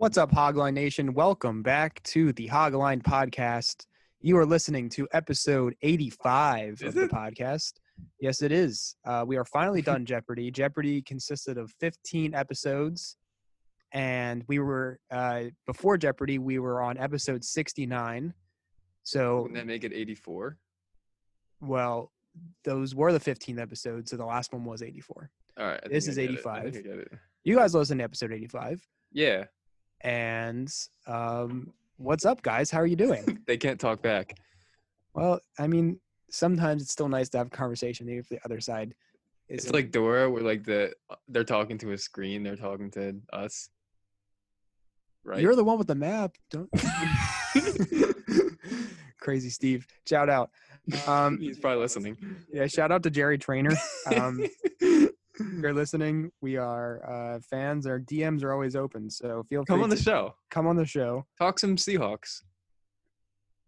What's up, Hogline Nation? Welcome back to the Hogline Podcast. You are listening to episode 85 Is of the it? podcast. Yes, it is. Uh, we are finally done Jeopardy. Jeopardy consisted of 15 episodes, and we were uh, before Jeopardy. We were on episode 69. So, Wouldn't that make it 84? well, those were the 15 episodes. So the last one was 84. All right. I This is I get it. I 85. I it. You guys listened to episode 85, Yeah. And um, what's up, guys? How are you doing? they can't talk back. Well, I mean, sometimes it's still nice to have a conversation even if the other side is It's like Dora, where like the they're talking to a screen, they're talking to us. Right. you're the one with the map. Don't crazy Steve. Shout out. Um, He's probably listening. yeah, shout out to Jerry Trainor. Um, you're listening. We are uh, fans. Our DMs are always open, so feel free Come on the show. come on the show. Talk some Seahawks.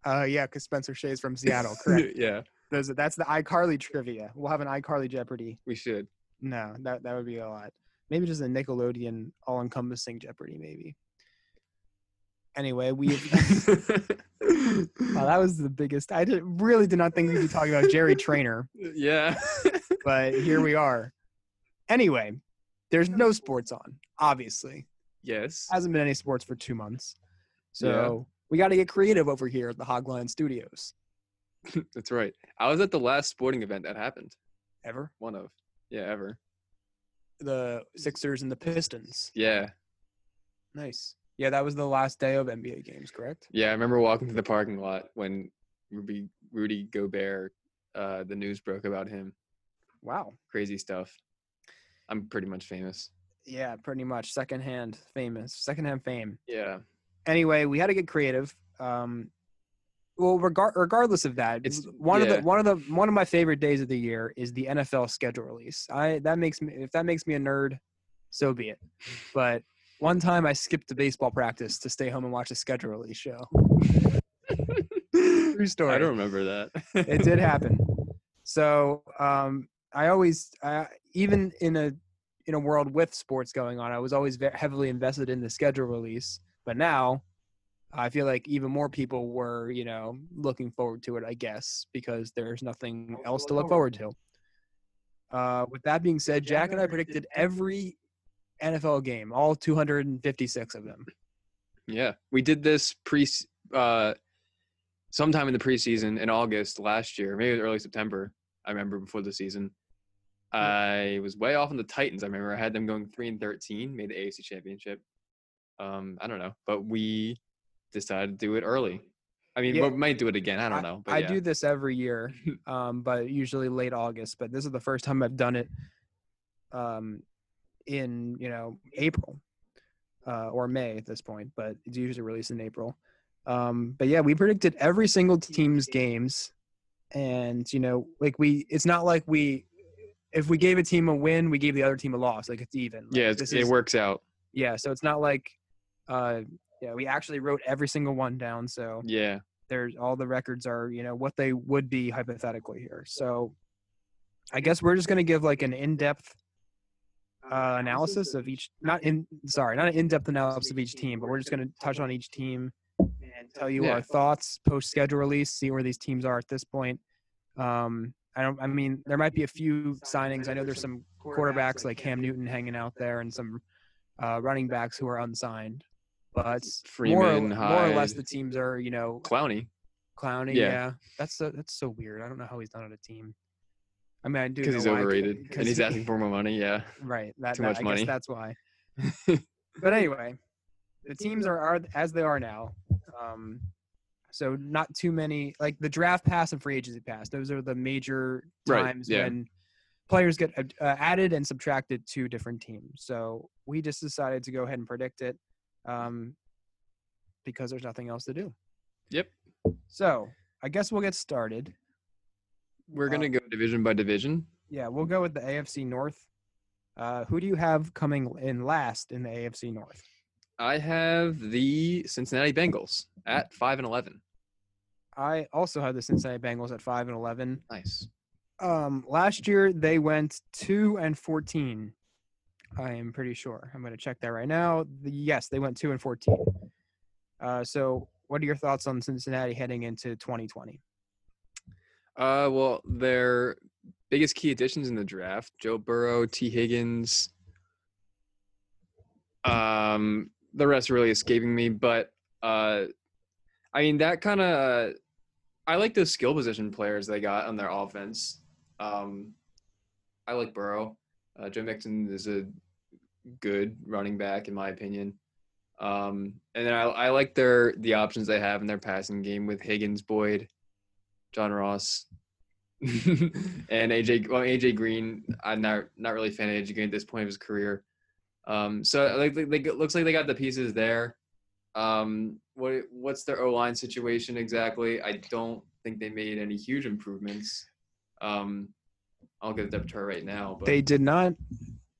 Uh, yeah, because Spencer Shay's from Seattle, correct? yeah, Those, that's the iCarly trivia. We'll have an iCarly Jeopardy. we should. No, that that would be a lot. Maybe just a Nickelodeon all-encompassing Jeopardy, maybe. Anyway, we wow, that was the biggest. I did, really did not think we'd be talking about Jerry Trainor, yeah. but here we are. Anyway, there's no sports on. Obviously, yes. hasn't been any sports for two months, so we got to get creative over here at the Hogline Studios. That's right. I was at the last sporting event that happened. Ever One of. Yeah, ever. the Sixers and the Pistons. Yeah. Nice. Yeah, that was the last day of NBA games, correct? Yeah, I remember walking to the parking lot when Ruby Rudy Gobert, uh, the news broke about him. Wow. Crazy stuff. I'm pretty much famous. Yeah, pretty much secondhand famous, secondhand fame. Yeah. Anyway, we had to get creative. Um, well, regard regardless of that, It's- one of the one of the one of my favorite days of the year is the NFL schedule release. I that makes me if that makes me a nerd, so be it. But one time I skipped the baseball practice to stay home and watch a schedule release show. True story. I don't remember that. it did happen. So um, I always, uh, even in a in a world with sports going on, I was always ve- heavily invested in the schedule release. But now, I feel like even more people were, you know, looking forward to it. I guess because there's nothing else to look forward to. Uh, with that being said, Jack and I predicted every NFL game, all 256 of them. Yeah, we did this pre uh, sometime in the preseason in August last year, maybe early September. I remember before the season. I was way off on the Titans. I remember I had them going three and thirteen, made the AFC Championship. Um, I don't know, but we decided to do it early. I mean, Yeah. we might do it again. I don't know, but I yeah. do this every year, um, but usually late August. But this is the first time I've done it um, in you know April uh, or May at this point, but it's usually released in April. Um, but yeah, we predicted every single team's games, and you know, like we, it's not like we, if we gave a team a win, we gave the other team a loss. Like it's even. Like, yeah, it's, it is- works out. Yeah, so it's not like, uh, yeah, we actually wrote every single one down. So Yeah, there's all the records are you know what they would be hypothetically here so i guess we're just going to give like an in-depth uh, analysis of each not in sorry not an in-depth analysis of each team but we're just going to touch on each team and tell you Yeah. our thoughts post schedule release see where these teams are at this point um i don't i mean there might be a few signings i know there's some quarterbacks like cam newton hanging out there and some uh, running backs who are unsigned but more, or- more or less the teams are you know Clowney Clowney, Yeah. yeah. That's so that's so weird. I don't know how he's not on a team. I mean, I do because he's overrated 'cause and he's he- asking for more money. Yeah, right. That, too that- much I money. Guess that's why. but anyway, the teams are, are as they are now. Um, so not too many like the draft pass and free agency pass. Those are the major Right, times yeah. when players get uh, added and subtracted to different teams. So we just decided to go ahead and predict it um, because there's nothing else to do. Yep. So I guess we'll get started. we're Uh, gonna go division by division. Yeah, we'll go with the AFC North. Uh, who do you have coming in last in the AFC North? I have the Cincinnati Bengals at five and eleven. I also have the Cincinnati Bengals at five and eleven. Nice. Um, last year they went two and fourteen. I am pretty sure. I'm going to check that right now. The, yes, they went two and fourteen. Uh, so, what are your thoughts on Cincinnati heading into 2020? Uh, well, their biggest key additions in the draft: Joe Burrow, Tee Higgins. Um, the rest really escaping me, but uh, I mean that kind of. I like those skill position players they got on their offense. Um, I like Burrow. Uh, Joe Mixon is a good running back in my opinion. Um, and then I, I like their the options they have in their passing game with Higgins, Boyd, John Ross, and AJ. Well, AJ Green. I'm not not really a fan of AJ Green at this point of his career. Um, so like they, they looks like they got the pieces there. Um, what what's their O line situation exactly? I don't think they made any huge improvements. Um, I'll get the depth chart right now. But They did not.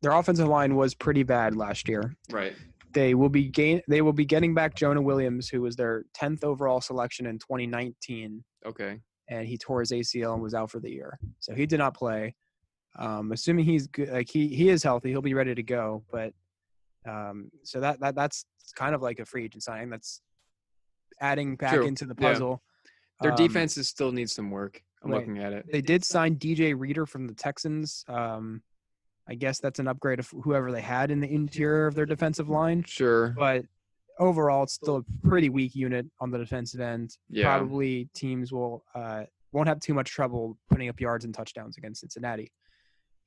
Their offensive line was pretty bad last year. right, They will be gain. They will be getting back Jonah Williams, who was their 10th overall selection in 2019, okay, and he tore his ACL and was out for the year. So he did not play. Um, assuming he's good, like he he is healthy, he'll be ready to go. But um, so that that that's kind of like a free agent signing. That's adding back True. into the Yeah. puzzle. their Um, defenses still need some work. I'm right. looking at it. They did sign DJ Reader from the Texans. Um, I guess that's an upgrade of whoever they had in the interior of their defensive line. Sure. But overall, it's still a pretty weak unit on the defensive end. Yeah. Probably teams will uh, won't have too much trouble putting up yards and touchdowns against Cincinnati.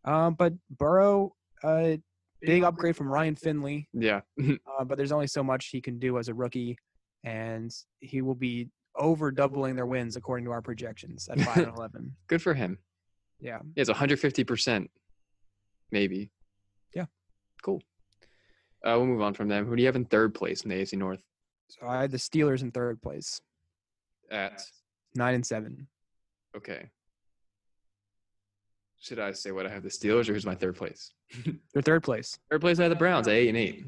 Um, but Burrow, uh, big upgrade from Ryan Finley. Yeah. Uh, but there's only so much he can do as a rookie, and he will be over doubling their wins according to our projections at five and eleven. Good for him. Yeah. It's 150 percent, maybe. Yeah. Cool. Uh, we'll move on from them. Who do you have in third place in the AFC North? So I had the Steelers in third place, At nine and seven. okay. Should I say what I have the Steelers or who's my third place? They're third place. Third place I have the Browns at eight and eight.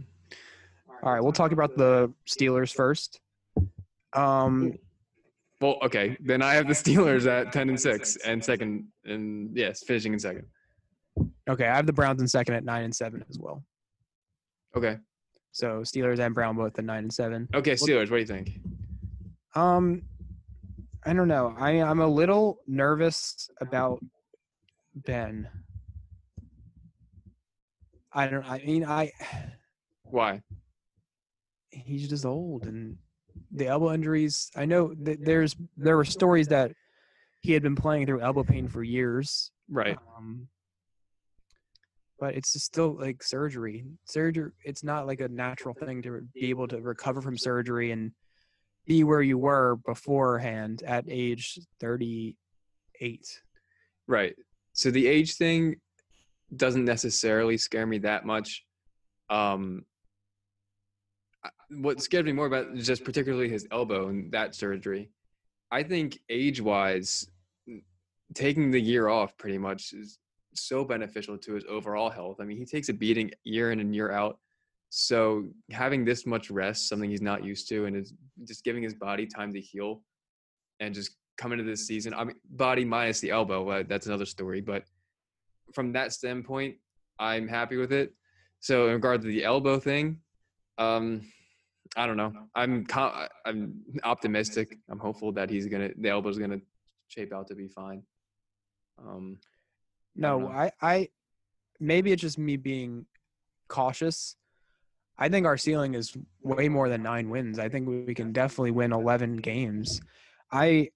All right, we'll talk about the Steelers first. Um, Well, okay, then I have the Steelers at ten and six and second and yes, finishing in second. okay, I have the Browns in second at nine and seven as well. Okay. So Steelers and Brown both at nine and seven. Okay, Steelers. What do you think? Um, I don't know. I I'm a little nervous about Ben. I don't. I mean, I Why? he's just old and the elbow injuries. I know that there's there were stories that he had been playing through elbow pain for years. Right. Um, but it's just still like surgery. Surgery. It's not like a natural thing to be able to recover from surgery and be where you were beforehand at age 38. Right. So the age thing doesn't necessarily scare me that much. Um, what scared me more about just particularly his elbow and that surgery. I think age wise, taking the year off pretty much is so beneficial to his overall health. I mean, he takes a beating year in and year out. So having this much rest, something he's not used to, and is just giving his body time to heal and just come into this season. I mean, body minus the elbow, uh, that's another story. But from that standpoint, I'm happy with it. So in regard to the elbow thing, um, I don't know. I'm co- I'm optimistic. I'm hopeful that he's gonna the elbow's gonna shape out to be fine. Um, No, know. I, I, maybe it's just me being cautious. I think our ceiling is way more than nine wins. I think we can definitely win 11 games. I,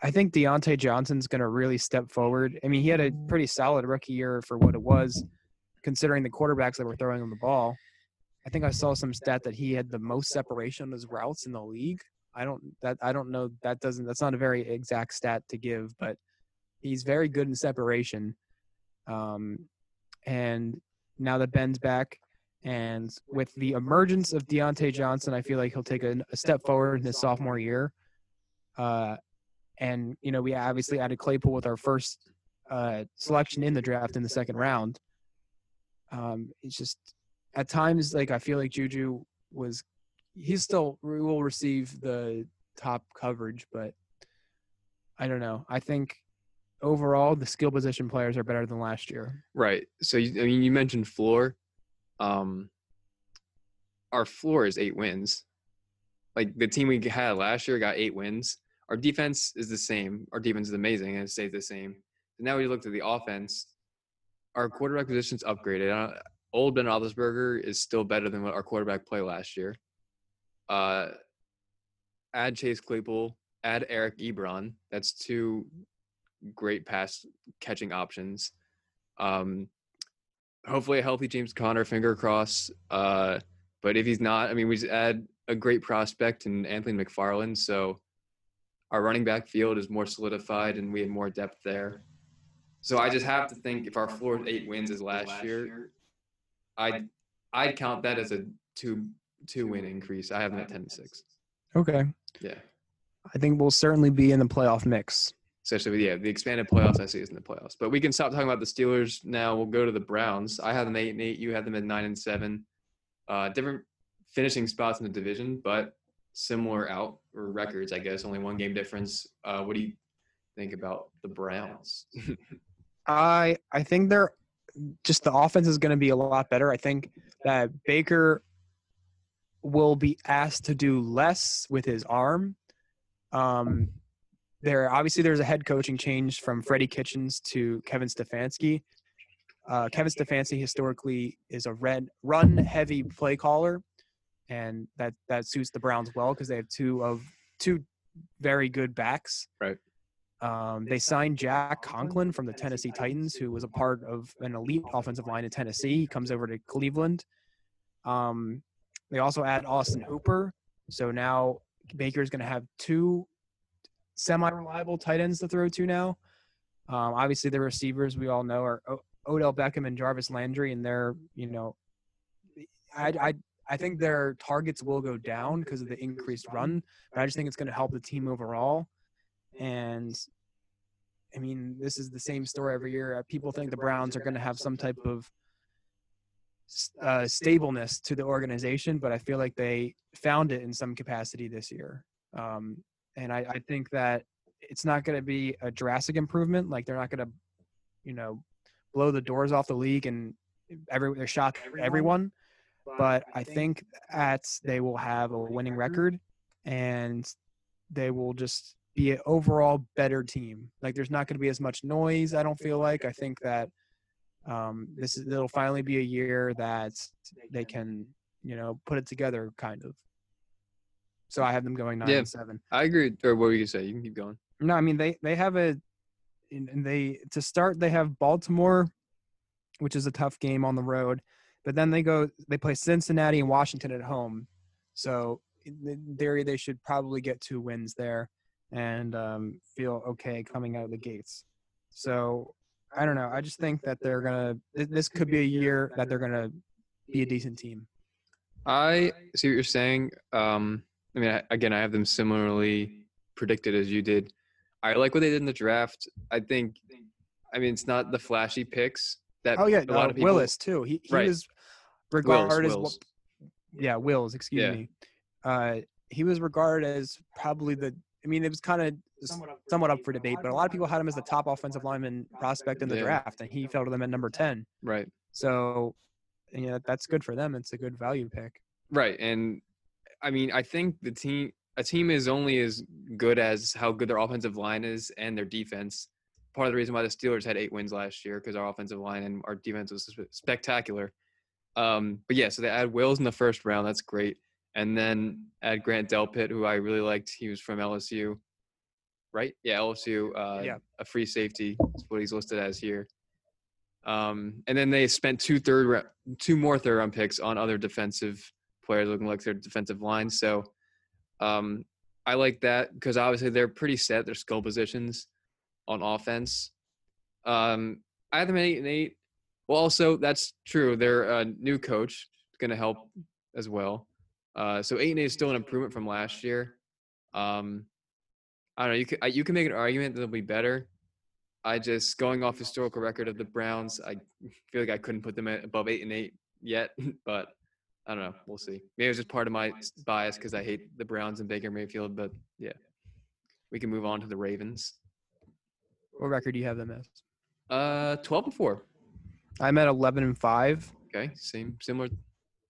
I think Diontae Johnson's going to really step forward. I mean, he had a pretty solid rookie year for what it was, considering the quarterbacks that were throwing him the ball. I think I saw some stat that he had the most separation on his routes in the league. I don't that I don't know that doesn't that's not a very exact stat to give, but he's very good in separation. Um, and now that Ben's back, and with the emergence of Diontae Johnson, I feel like he'll take a, a step forward in his sophomore year. Uh, and you know, we obviously added Claypool with our first uh, selection in the draft in the second round. Um, it's just at times like I feel like Juju was he still will receive the top coverage, but I don't know. I think overall the skill position players are better than last year. right. So I mean, you mentioned floor. um, our floor is eight wins. Like the team we had last year got eight wins. Our defense is the same. Our defense is amazing and it stays the same. And now we look at the offense. Our quarterback position's upgraded. Uh, old Ben Roethlisberger is still better than what our quarterback play last year. Uh, add Chase Claypool, add Eric Ebron. That's two great pass catching options. Um, hopefully a healthy James Conner, finger cross. Uh, but if he's not, I mean, we just add a great prospect in Anthony McFarland. So our running back field is more solidified and we have more depth there. So I just have to think if our floor eight wins is last year, I'd I'd count that as a two two win increase. I have them at ten to six. Okay. Yeah. I think we'll certainly be in the playoff mix. Especially with yeah, the expanded playoffs I see is in the playoffs. But we can stop talking about the Steelers now. We'll go to the Browns. I have them eight and eight. You have them at nine and seven. Uh, different finishing spots in the division, but similar out or records, I guess. Only one game difference. Uh, what do you think about the Browns? I I think they're just the offense is going to be a lot better. I think that Baker will be asked to do less with his arm. Um, there obviously there's a head coaching change from Freddie Kitchens to Kevin Stefanski. Uh, Kevin Stefanski historically is a red run heavy play caller, and that that suits the Browns well because they have two of two very good backs. Right. Um, they signed Jack Conklin from the Tennessee Titans, who was a part of an elite offensive line in Tennessee. He comes over to Cleveland. Um, they also add Austin Hooper. So now Baker is going to have two semi-reliable tight ends to throw to now. Um, obviously, the receivers we all know are o- Odell Beckham and Jarvis Landry, and they're you know, I I I think their targets will go down because of the increased run, but I just think it's going to help the team overall. And I mean, this is the same story every year. Uh, People think the Browns are going to have some type of uh, stableness to the organization, but I feel like they found it in some capacity this year. Um, and I, I think that it's not going to be a drastic improvement. Like they're not going to, you know, blow the doors off the league and every they're shocked everyone. But I think that they will have a winning record, and they will just be an overall better team. Like there's not going to be as much noise. I don't feel like. I think that um, this is it'll finally be a year that they can you know put it together, kind of. So I have them going nine Yeah. and seven. I agree. Or what were you say? You can keep going. No, I mean they they have a, and and they to start they have Baltimore, which is a tough game on the road, but then they go they play Cincinnati and Washington at home, so in theory they should probably get two wins there, and um, feel okay coming out of the gates. So I don't know. I just think that they're gonna. This could be a year that they're gonna be a decent team. I see what you're saying. Um, I mean, I, again, I have them similarly predicted as you did. I like what they did in the draft. I think, I mean, it's not the flashy picks that Oh yeah, a lot uh, of people. Willis too. He he Right. was regarded as Wills. yeah, Wills, excuse Yeah. me. Uh, he was regarded as probably the. I mean, it was kind of somewhat up for debate, but a lot of people had him as the top offensive lineman prospect in the Yeah. draft, and he fell to them at number ten. Right, So, you know, that's good for them. It's a good value pick. right, and I mean, I think the team, a team is only as good as how good their offensive line is and their defense. Part of the reason why the Steelers had eight wins last year because our offensive line and our defense was spectacular. Um, but yeah, so they add Wills in the first round. That's great. And then add Grant Delpit, who I really liked. He was from LSU, right? Yeah, LSU. Uh, Yeah. A free safety. is what he's listed as here. Um, and then they spent two third, two more third round picks on other defensive players looking like their defensive line. So um, I like that because obviously they're pretty set their skill positions on offense. Um, I have them at eight and eight. Well, also that's true. Their uh, new coach going to help as well. Uh, so eight and eight is still an improvement from last year. Um, I don't know. You can you can make an argument that they'll be better. I just going off historical record of the Browns, I feel like I couldn't put them above eight and eight yet, but I don't know. We'll see. Maybe it was just part of my bias because I hate the Browns and Baker Mayfield, but yeah, we can move on to the Ravens. What record do you have them as? Uh, twelve and four. I'm at 11 and five. Okay, same similar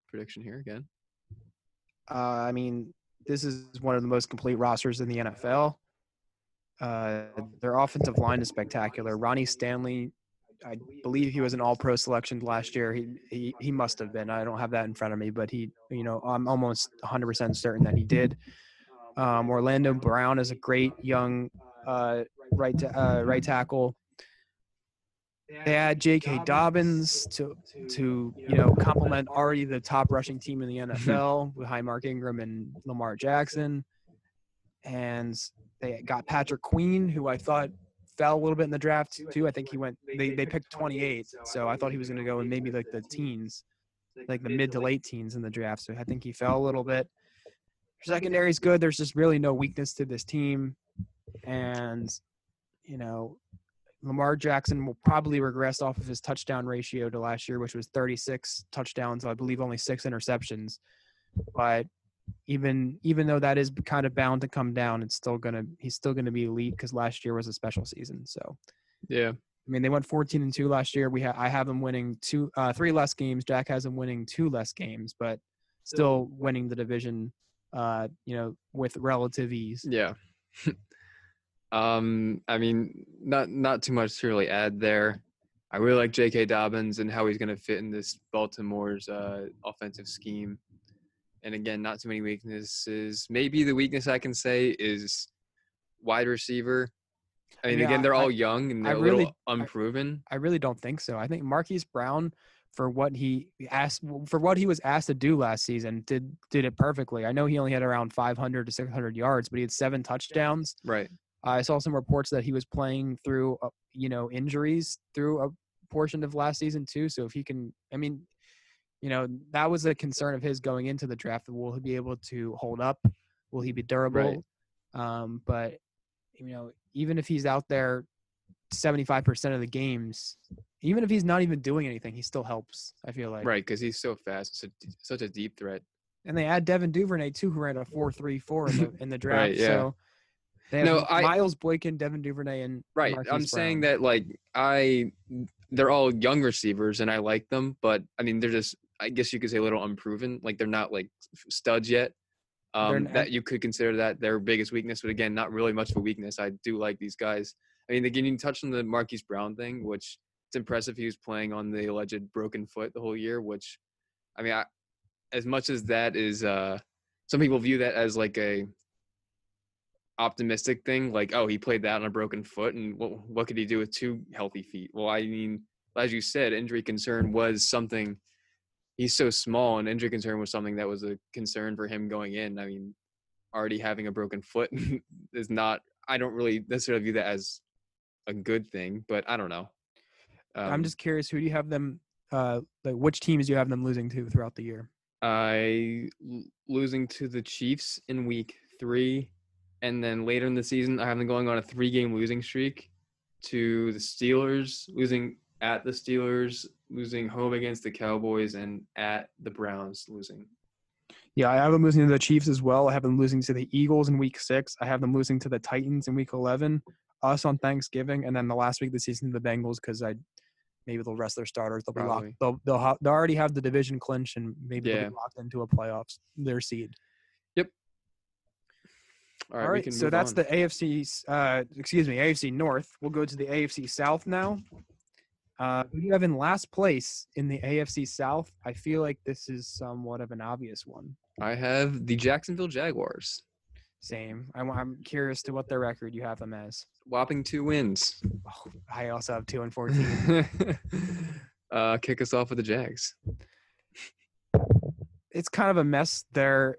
prediction here again. Uh, I mean, this is one of the most complete rosters in the NFL. Uh, their offensive line is spectacular. Ronnie Stanley, I believe he was an All-Pro selection last year. He, he he must have been. I don't have that in front of me, but he, you know, I'm almost 100% certain that he did. Um, Orlando Brown is a great young uh, right uh, right tackle. They had J.K. Dobbins to to you know complement already the top rushing team in the NFL with high Mark Ingram and Lamar Jackson, and they got Patrick Queen, who I thought fell a little bit in the draft too. I think he went they they picked 28, so I thought he was going to go in maybe like the teens, like the mid to late teens in the draft. So I think he fell a little bit. Secondary is good. There's just really no weakness to this team, and you know Lamar Jackson will probably regress off of his touchdown ratio to last year, which was 36 touchdowns. I believe only six interceptions. But even even though that is kind of bound to come down, it's still gonna he's still gonna be elite because last year was a special season. So Yeah. I mean they went 14 and two last year. We ha- I have them winning two uh, three less games. Jack has them winning two less games, but still winning the division. Uh, you know, with relative ease. Yeah. um, I mean, not not too much to really add there. I really like J.K. Dobbins and how he's going to fit in this Baltimore's uh, offensive scheme. And again, not too many weaknesses. Maybe the weakness I can say is wide receiver. I mean, Yeah, again, they're I- all young and they're a really- little unproven. I really don't think so. I think Marquise Brown, for what he asked, for what he was asked to do last season, did did it perfectly. I know he only had around 500 to 600 yards, but he had seven touchdowns. right. I saw some reports that he was playing through, uh, you know, injuries through a portion of last season too. So if he can, I mean, you know, that was a concern of his going into the draft. Will he be able to hold up? Will he be durable? Um, but you know, even if he's out there 75% of the games, even if he's not even doing anything, he still helps. I feel like. Right, because he's so fast, such, such a deep threat. And they add Devin Duvernay too, who ran a four three four in the in the draft. Right, yeah. So No, I- Miles Boykin, Devin Duvernay, and Right. Marquise I'm saying that like I they're all young receivers and I like them, but I mean they're just I guess you could say a little unproven. Like they're not like studs yet. Um, that you could consider that their biggest weakness, but again, not really much of a weakness. I do like these guys. I mean, again, you touched on the Marquise Brown thing, which it's impressive he was playing on the alleged broken foot the whole year. Which, I mean, I, as much as that is, uh, some people view that as like a optimistic thing like oh he played that on a broken foot and what, what could he do with two healthy feet well i mean as you said injury concern was something he's so small and injury concern was something that was a concern for him going in i mean already having a broken foot is not i don't really necessarily view that as a good thing but i don't know I'm Um, just curious, who do you have them? Uh, like which teams do you have them losing to throughout the year? I losing to the Chiefs in week three, and then later in the season, I have them going on a three-game losing streak to the Steelers, losing at the Steelers, losing home against the Cowboys, and at the Browns, losing. Yeah, I have them losing to the Chiefs as well. I have them losing to the Eagles in Week Six. I have them losing to the Titans in Week Eleven. Us on Thanksgiving, and then the last week of the season, to the Bengals, because I maybe they'll rest their starters. They'll be Probably. locked. They'll they'll, ha- they'll already have the division clinch, and maybe they'll be locked into a playoffs their seed. All All right, we can so that's on. the AFC. Uh, excuse me, AFC North. We'll go to the AFC South now. Uh, who do you have in last place in the AFC South? I feel like this is somewhat of an obvious one. I have the Jacksonville Jaguars, Same. I'm, I'm curious to what their record you have them as. whopping two wins. Oh, I also have two and fourteen. uh, kick us off with the Jags. it's kind of a mess there.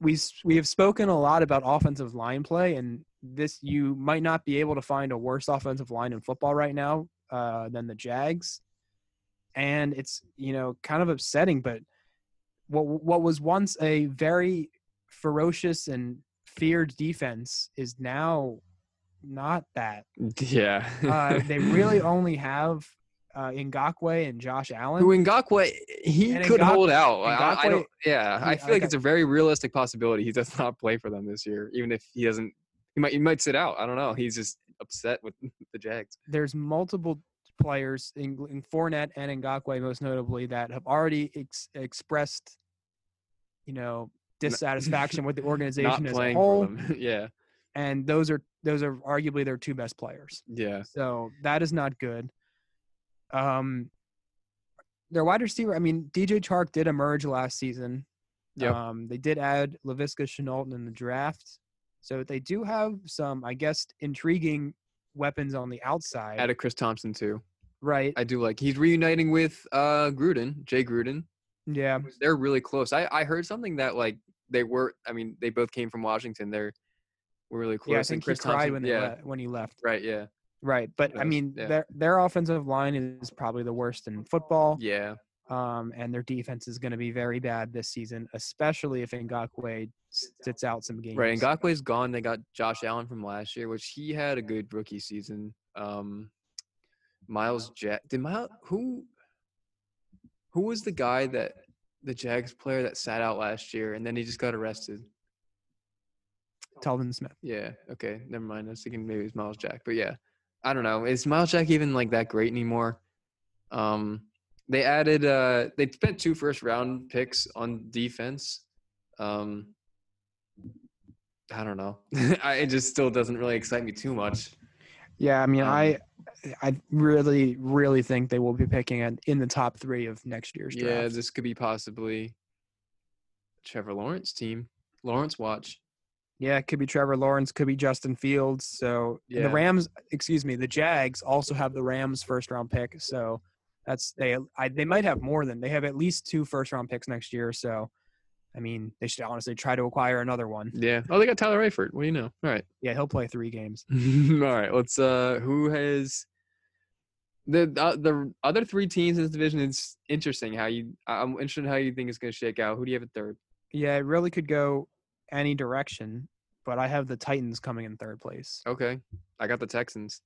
We we have spoken a lot about offensive line play, and this you might not be able to find a worse offensive line in football right now uh, than the Jags, and it's you know kind of upsetting. But what what was once a very ferocious and feared defense is now not that. Yeah. Uh, they really only have uh, Ngakoue and Josh Allen. Who Ngakoue, he And could Ngak- hold out. I- I, I don't. Yeah, I feel like like it's a very realistic possibility he does not play for them this year, even if he doesn't. He might. He might sit out. I don't know. He's just upset with the Jags. there's multiple players, including Fournette and Ngakoue, most notably, that have already ex- expressed, you know, dissatisfaction with the organization as a whole, yeah. and those are those are arguably their two best players. Yeah. So that is not good. Um, their wide receiver. I mean, DJ Chark did emerge last season. Yep. Um, they did add Laviska Shenault in the draft, so they do have some, I guess, intriguing weapons on the outside. Added Chris Thompson too. right? I do like. He's reuniting with uh Gruden, Jay Gruden. yeah. They're really close. I I heard something that like they were. I mean, they both came from Washington. They're were really close. Yeah, I and think he Chris cried Thompson- when they yeah. le- when he left. Right. Yeah. Right, but I mean, yeah. their their offensive line is probably the worst in football. Yeah. Um, and their defense is going to be very bad this season, especially if Ngakoue sits out some games. Right. Ngakoue's gone. They got Josh Allen from last year, which he had a good rookie season. Um, Myles Jack. Did Myles who? Who was the guy that the Jags player that sat out last year and then he just got arrested? Telvin Smith. Yeah. Okay. Never mind. I was thinking maybe it's Myles Jack, but yeah, I don't know. Is Myles Jack even like that great anymore? Um, they added. Uh, they spent two first round picks on defense. Um, I don't know. I, it just still doesn't really excite me too much. Yeah, I mean, Um, I I really really think they will be picking at, in the top three of next year's draft. Yeah, this could be possibly Trevor Lawrence team. Lawrence watch. Yeah, it could be Trevor Lawrence, could be Justin Fields. So and the Rams, excuse me, the Jags also have the Rams first round pick. So that's they I, they might have more than they have at least two first round picks next year. So I mean, they should honestly try to acquire another one. Yeah. Oh, they got Tyler Eifert. What do you know? All right. Yeah, he'll play three games. All right, let's. Uh, who has the uh, the other three teams in this division? It's interesting how you. I'm interested in how you think it's going to shake out. Who do you have at third? Yeah, it really could go any direction, but I have the Titans coming in third place. Okay, I got the Texans.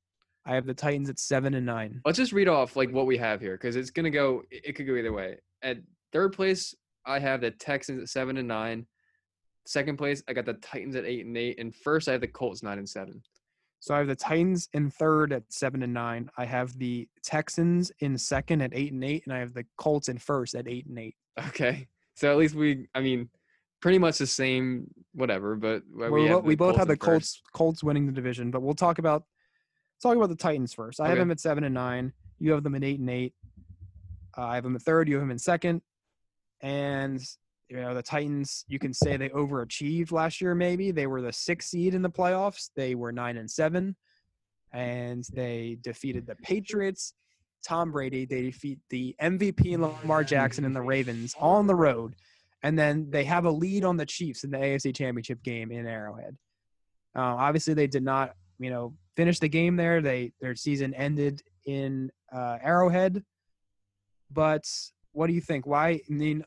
I have the Titans at seven and nine. Let's just read off like what we have here because it's to go. It it could go either way. At third place, I have the Texans at seven and nine. Second place, I got the Titans at eight and eight, and first I have the Colts nine and seven. So I have the Titans in third at seven and nine. I have the Texans in second at eight and eight, and I have the Colts in first at eight and eight. Okay, so at least we. I mean, pretty much the same. Whatever, but uh, we, we both have the in first. Colts Colts winning the division, but we'll talk about talk about the Titans first. I have them at seven and nine. You have them at eight and eight. Uh, I have them at third. You have them in second, and you know the Titans. You can say they overachieved last year. Maybe they were the sixth seed in the playoffs. They were nine and seven, and they defeated the Patriots. Tom Brady. They defeat the MVP Lamar Jackson and the Ravens on the road and then they have a lead on the Chiefs in the AFC Championship game in Arrowhead. Uh, obviously, they did not, you know, finish the game there. They their season ended in uh, Arrowhead. But what do you think? Why? I mean,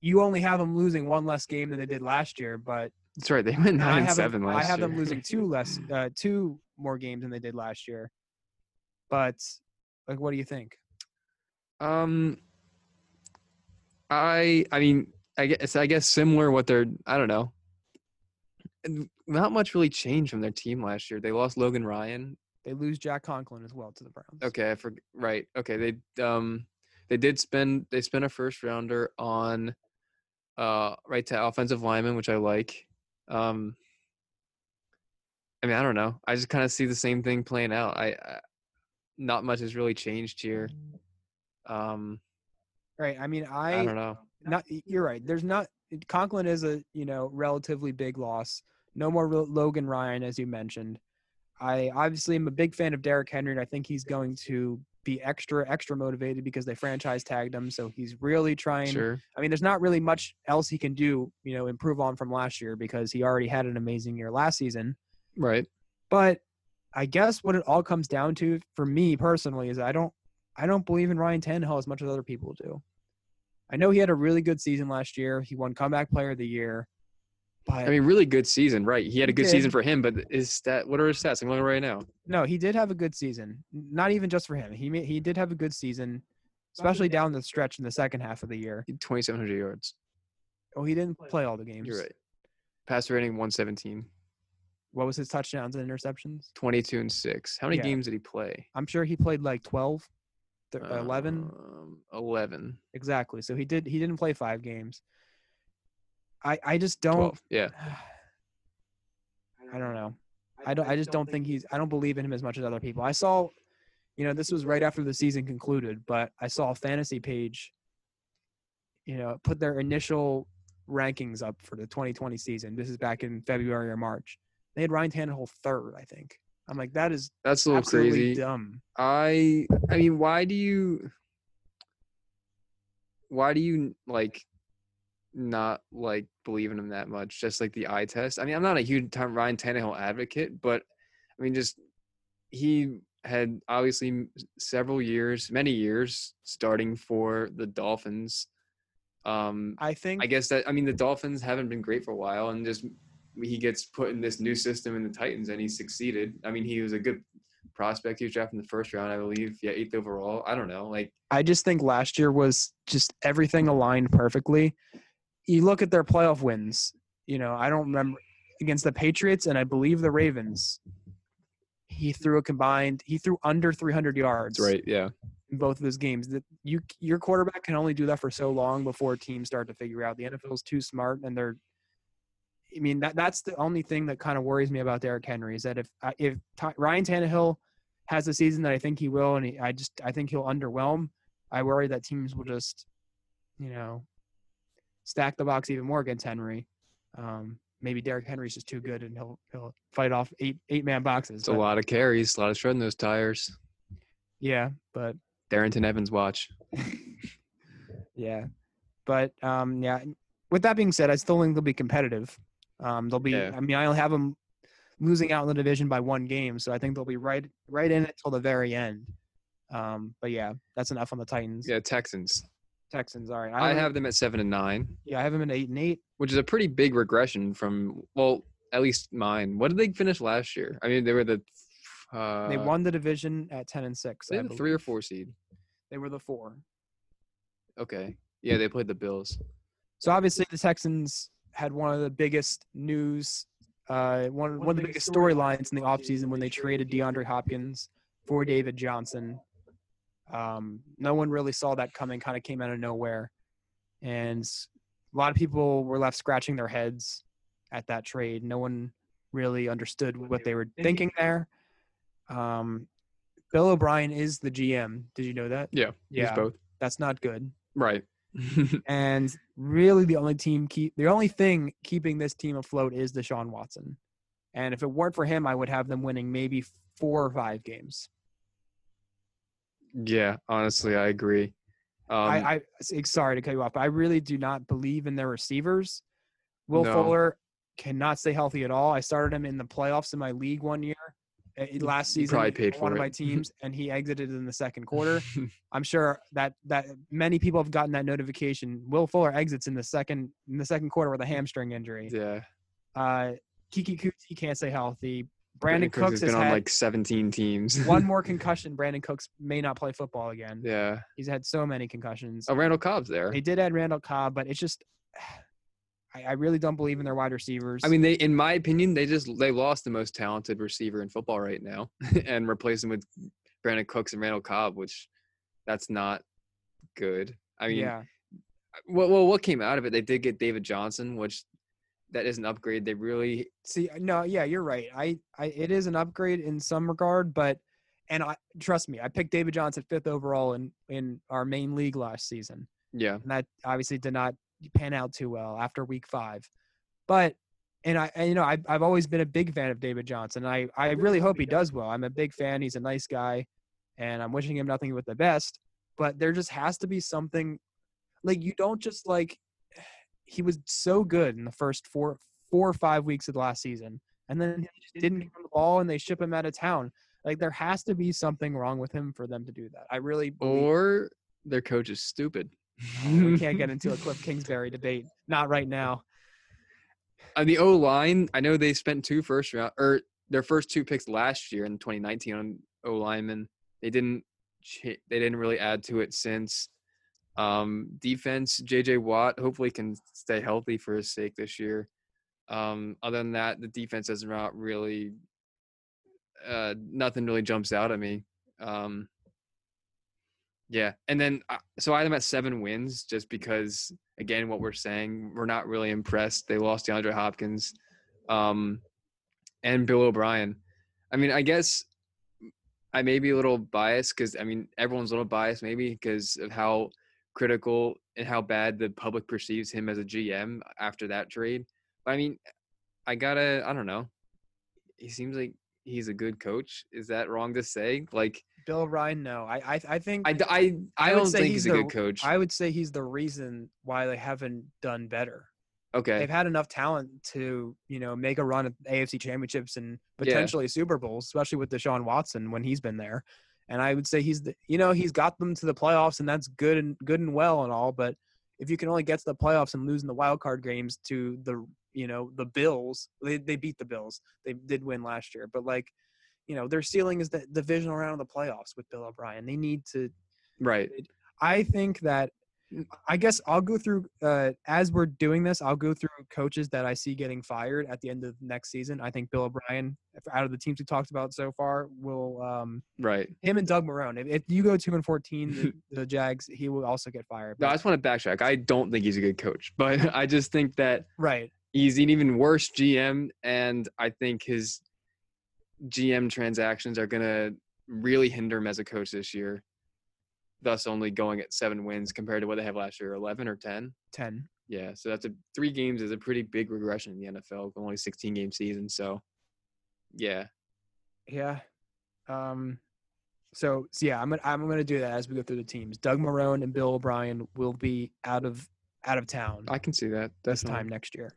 you only have them losing one less game than they did last year, but That's right. They went nine and seven them, last I have year. them losing two less, uh, two more games than they did last year. But like, what do you think? Um, I I mean I guess I guess similar what they're I don't know. Not much really changed from their team last year. They lost Logan Ryan. They lose Jack Conklin as well to the Browns. Okay, I forg Right. Okay, they um they did spend they spent a first rounder on uh right to offensive lineman, which I like. Um, I mean I don't know. I just kind of see the same thing playing out. I, I not much has really changed here. Um, Right. I mean, I I don't know. Not you're right. There's not eh, Conklin is a you know relatively big loss. No more Logan Ryan as you mentioned. I obviously am a big fan of Derrick Henry, and I think he's going to be extra extra motivated because they franchise tagged him. So he's really trying. Sure. I mean, there's not really much else he can do, you know, improve on from last year because he already had an amazing year last season. Right. But I guess what it all comes down to for me personally is I don't I don't believe in Ryan Tannehill as much as other people do. I know he had a really good season last year. He won comeback player of the year. But I mean, really good season, right? He had a good season for him, but his stat. What are his stats? I'm looking right now. no, he did have a good season. Not even just for him. He he did have a good season, especially down the stretch in the second half of the year. 2,700 yards. Oh, he didn't play all the games. You're right. Passer rating 117. what was his touchdowns and interceptions? 22 and six. How many Yeah. games did he play? I'm sure he played like 12, th- 11. Um, 11. Exactly. So he did. He didn't play five games. I I just don't. 12. Yeah. I don't know. I don't. I just don't think he's. I don't believe in him as much as other people. I saw, you know, this was right after the season concluded, but I saw a fantasy page. You know, put their initial rankings up for the 2020 season. This is back in February or March. They had Ryan Tannehill third, I think. I'm like, that is That's a little crazy. dumb. I I mean, why do you why do you like not like believe in him that much? Just like the eye test. I mean, I'm not a huge time Ryan Tannehill advocate, but I mean, just he had obviously several years, many years starting for the Dolphins. Um, I think. I guess that I mean the Dolphins haven't been great for a while, and just he gets put in this new system in the Titans, and he succeeded. I mean, he was a good prospect. He was drafted in the first round, I believe. Yeah, eighth overall. I don't know. Like, I just think last year was just everything aligned perfectly. You look at their playoff wins. You know, I don't remember against the Patriots and I believe the Ravens. He threw a combined. He threw under 300 yards. Right, yeah. in both of those games. That you your quarterback can only do that for so long before teams start to figure out the NFL is too smart and they're. I mean that that's the only thing that kind of worries me about Derrick Henry is that if I- if Ty, Ryan Tannehill has the season that I think he will, and he, I just I think he'll underwhelm. I worry that teams will just, you know, stack the box even more against Henry. Um, maybe Derrick Henry's just too good, and he'll he'll fight off eight eight man boxes. It's a lot of carries, a lot of shredding those tires. Yeah, but Darrynton Evans watch. Yeah, but um, yeah. With that being said, I still think they'll be competitive. Um, they'll be. Yeah. I mean, I'll have them losing out in the division by one game, so I think they'll be right right in it till the very end. Um, but yeah, that's enough on the Titans. Yeah, Texans. Texans. All right, I don't- have them at seven and nine, Yeah, I have them at eight and eight. which is a pretty big regression from well, at least mine. What did they finish last year? I mean, they were the uh, They won the division at ten and six. They I the three or four seed. They were the four. Okay. Yeah, they played the Bills. So obviously the Texans had one of the biggest news, uh, one one of the biggest storylines in the offseason when they traded DeAndre Hopkins for David Johnson. Um, no one really saw that coming; kind of came out of nowhere, and a lot of people were left scratching their heads at that trade. No one really understood what they were thinking there. Um, Bill O'Brien is the GM. Did you know that? Yeah, He's Yeah, both. that's not good Right. and really the only team keep the only thing keeping this team afloat is Deshaun Watson. And if it weren't for him, I would have them winning maybe four or five games. yeah, honestly, I agree. Um, I, I sorry to cut you off, but I really do not believe in their receivers. Will No. Fuller cannot stay healthy at all. I started him in the playoffs in my league one year. Uh, Last season, probably paid one for of my teams, and he exited in the second quarter. I'm sure that that many people have gotten that notification. Will Fuller exits in the second in the second quarter with a hamstring injury. yeah. Uh, Kiki Cooks, he can't stay healthy. Brandin Cooks, has has been on had like 17 teams. one more concussion. Brandin Cooks may not play football again. yeah. He's had so many concussions. Oh, Randall Cobb's there. They did add Randall Cobb, but it's just I, I really don't believe in their wide receivers. I mean, they, in my opinion, they just they lost the most talented receiver in football right now, and replaced him with Brandin Cooks and Randall Cobb, which that's not good. I mean, yeah, well, well, what came out of it? They did get David Johnson, which that is an upgrade. They really, see, uh, no, yeah, you're right. I, I, it is an upgrade in some regard, but and I trust me, I picked David Johnson fifth overall in in our main league last season. yeah, and that obviously did not pan out too well after week five. But and I, and, you know, I, I've always been a big fan of David Johnson. I, I really hope he does well. I'm a big fan. He's a nice guy, and I'm wishing him nothing but the best. But there just has to be something, like you don't just like. He was so good in the first four, four or five weeks of the last season, and then he just didn't him the ball, and they ship him out of town. Like there has to be something wrong with him for them to do that. I really believe. or their coach is stupid. Oh, we can't get into a Kliff Kingsbury debate. Not right now. On the O line, I know they spent two first round or their first two picks last year in 2019 on O linemen. They didn't they didn't really add to it since. Um, defense, JJ Watt hopefully can stay healthy for his sake this year. Um, other than that, the defense is not really. Uh, nothing really jumps out at me. Um, yeah, and then uh, so I have them at seven wins, just because again, what we're saying, we're not really impressed. They lost DeAndre Hopkins, um, and Bill O'Brien. I mean, I guess I may be a little biased because I mean everyone's a little biased maybe because of how critical and how bad the public perceives him as a GM after that trade. But I mean, I gotta I don't know. He seems like he's a good coach. Is that wrong to say? Like Bill O'Brien, no. I I, I think I I, I, would don't say think he's, a the- good coach. I would say he's the reason why they haven't done better. okay. They've had enough talent to, you know, make a run at AFC championships and Yeah. potentially Super Bowls, especially with Deshaun Watson when he's been there. And I would say he's the, you know, he's got them to the playoffs and that's good and good and well and all, but if you can only get to the playoffs and lose in the wild card games to the, you know, the Bills, they they beat the Bills. They did win last year, but like, you know, their ceiling is the divisional round of the playoffs with Bill O'Brien. They need to right. I think that I guess I'll go through uh, as we're doing this. I'll go through coaches that I see getting fired at the end of next season. I think Bill O'Brien, out of the teams we talked about so far, will um, Right. him and Doug Marrone. If, if you go two and fourteen, the, the Jags, he will also get fired. No, I just want to backtrack. I don't think he's a good coach, but I just think that right. he's an even worse GM, and I think his GM transactions are gonna really hinder him as a coach this year. Thus, only going at seven wins compared to what they have last year, eleven or ten. Ten. Yeah, so that's a three games is a pretty big regression in the NFL. Only sixteen game season, so yeah, Yeah. Um. So, so yeah, I'm gonna I'm gonna do that as we go through the teams. Doug Marrone and Bill O'Brien will be out of out of town. I can see that. this Definitely. time next year.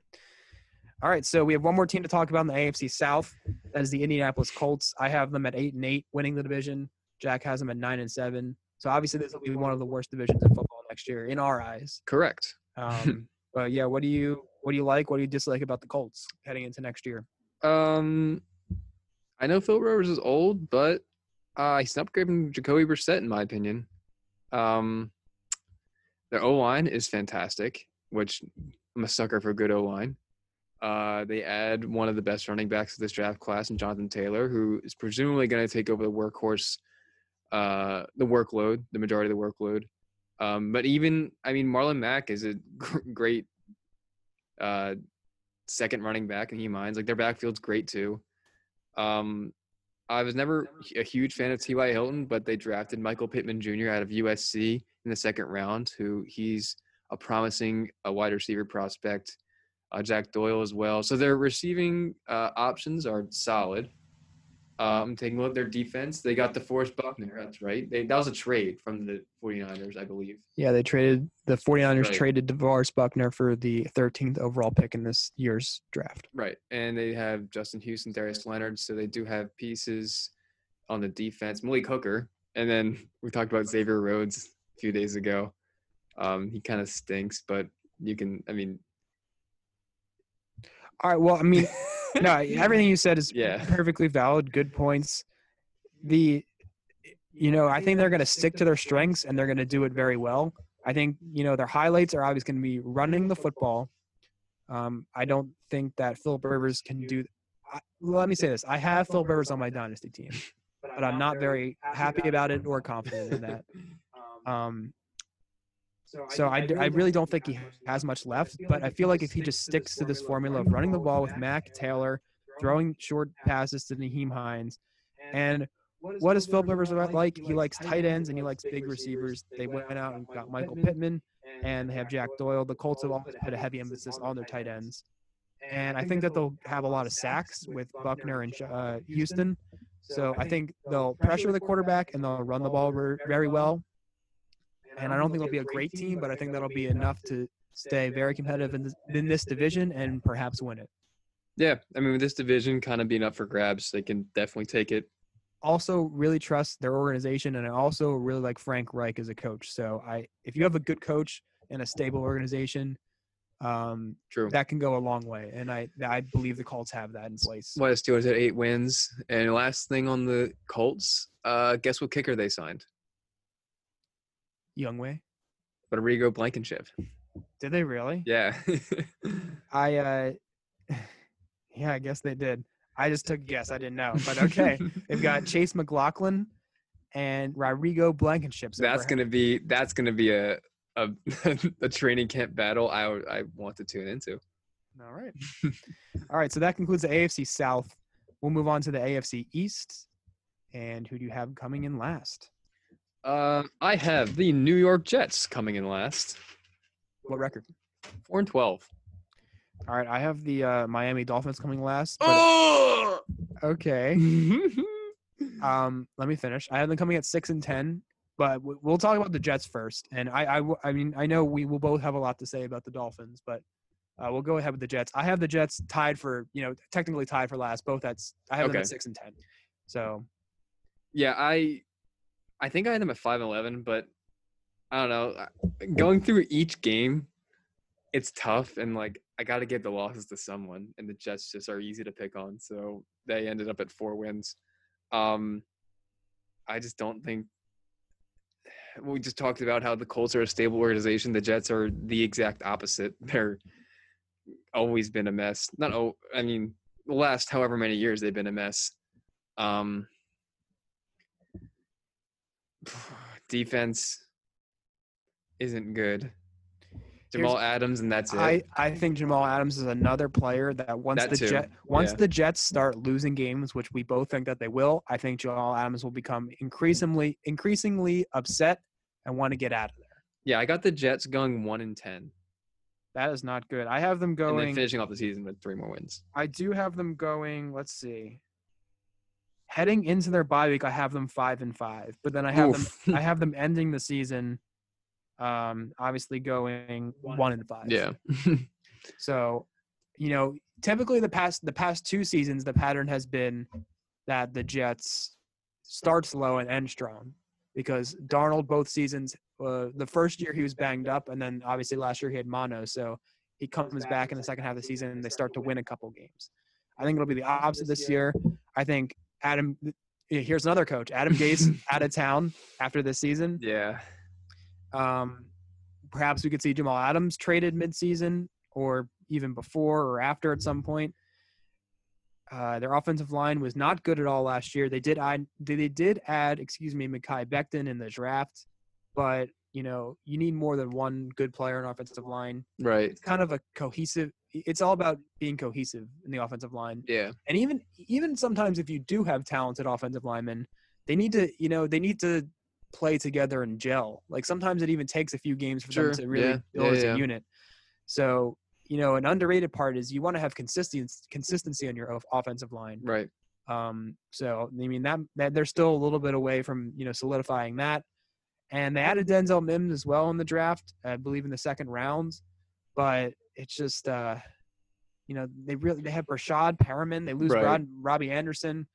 All right, so we have one more team to talk about in the AFC South. That is the Indianapolis Colts. I have them at eight and eight, winning the division. Jack has them at nine and seven. So obviously, this will be one of the worst divisions in football next year, in our eyes. Correct. Um, but yeah, what do you what do you like? What do you dislike about the Colts heading into next year? Um, I know Phil Rivers is old, but uh, he's not upgrading Jacoby Brissett in my opinion. Um, their O line is fantastic, which I'm a sucker for good O line. Uh, they add one of the best running backs of this draft class, in Jonathan Taylor, who is presumably going to take over the workhorse, uh, the workload, the majority of the workload. Um, but even, I mean, Marlon Mack is a great uh, second running back and he minds. Like their backfield's great too. Um, I was never a huge fan of T.Y. Hilton, but they drafted Michael Pittman Jr. out of USC in the second round, who he's a promising uh, wide receiver prospect. Uh, Jack Doyle as well. So their receiving uh, options are solid. Um, taking a look at their defense, they got DeForest Buckner. That's right. They, that was a trade from the 49ers, I believe. Yeah, they traded the 49ers Right. traded DeForest Buckner for the 13th overall pick in this year's draft. Right. And they have Justin Houston, Darius Leonard. So they do have pieces on the defense. Malik Hooker. And then we talked about Xavier Rhodes a few days ago. Um, he kind of stinks, but you can, I mean, All right, well, I mean, no, everything you said is Yeah. perfectly valid. Good points. The, you know, I think they're going to stick to their strengths and they're going to do it very well. I think you know their highlights are always going to be running the football. Um, I don't think that Philip Rivers can do. I, let me say this: I have Philip Rivers on my dynasty team, but I'm not very happy about it or confident in that. Um, so I, I really don't think he has much left, but I feel like if he just sticks to this formula of running the ball with Mac Taylor, throwing short passes to Nyheim Hines, and what does Philip Rivers like? He likes tight ends and he likes big receivers. They went out and got Michael Pittman, and they have Jack Doyle. The Colts have always put a heavy emphasis on their tight ends, and I think that they'll have a lot of sacks with Buckner and uh, Houston. So I think they'll pressure the quarterback and they'll run the ball very well. And I don't think they'll be a great team, but I think that'll be enough to stay very competitive in this, in this division and perhaps win it. yeah, I mean, with this division kind of being up for grabs, they can definitely take it. Also, really trust their organization, and I also really like Frank Reich as a coach. So I, if you have a good coach and a stable organization, um, True. that can go a long way. And I, I believe the Colts have that in place. Why the Steelers had eight wins. And last thing on the Colts, uh, guess what kicker they signed? Youngway, Rodrigo Blankenship. did they really? Yeah. I, uh, Yeah, I guess they did. I just took a guess. I didn't know, but okay. They've got Chase McLaughlin and Rodrigo Blankenship. So that's gonna be that's gonna be a a, a training camp battle. I I want to tune into. All right. All right. So that concludes the AFC South. We'll move on to the AFC East. And who do you have coming in last? Uh, I have the New York Jets coming in last, What record? four and twelve. All right. I have the uh, Miami Dolphins coming last. but- Oh! okay. Um, let me finish. I have them coming at six and ten, but we'll talk about the Jets first. And I, I mean, I know we will both have a lot to say about the Dolphins, but uh, we'll go ahead with the Jets. I have the Jets tied for, you know, technically tied for last. Both at, I have them at six and ten. So yeah, I I think I had them at five and eleven, but I don't know. Going through each game, it's tough, and like I got to give the losses to someone, and the Jets just are easy to pick on. So they ended up at four wins. Um, I just don't think. We just talked about how the Colts are a stable organization. The Jets are the exact opposite. They're always been a mess. Not oh, I mean, the last however many years they've been a mess. Um, defense isn't good. Jamal Adams, and that's it. I, I think Jamal Adams is another player that once That the too, Jet once yeah. the Jets start losing games, which we both think that they will, I think Jamal Adams will become increasingly increasingly upset and want to get out of there. yeah, I got the Jets going one in ten, That is not good. I have them and then going. finishing off the season with three more wins. I do have them going. Let's see. Heading into their bye week, I have them five and five, but then I have them. I have them ending the season. Um, obviously going one and five. Yeah, So, you know, typically the past the past two seasons, the pattern has been that the Jets start slow and end strong because Darnold both seasons. Uh, the first year he was banged up, and then obviously last year he had mono. So he comes back in the second half of the season, and they start to win a couple games. I think it'll be the opposite this year. I think Adam. Here's another coach, Adam Gase, out of town after this season. yeah. Um, perhaps we could see Jamal Adams traded midseason or even before or after at some point. Uh, their offensive line was not good at all last year. They did add, they did add, excuse me, Mekhi Becton in the draft, but you know you need more than one good player in offensive line. Right. It's kind of a cohesive. It's all about being cohesive in the offensive line Yeah. and even even sometimes if you do have talented offensive linemen, they need to you know they need to play together and gel. Like sometimes it even takes a few games for Sure, them to really yeah, build yeah, as yeah. a unit. So you know an underrated part is you want to have consistency consistency on your offensive line. Right. Um, so I mean that, that they're still a little bit away from you know solidifying that. And they added Denzel Mims as well in the draft, I believe in the second round. But it's just uh, you know they really they have Breshad Perriman. They lose Right. Rod, Robbie Anderson.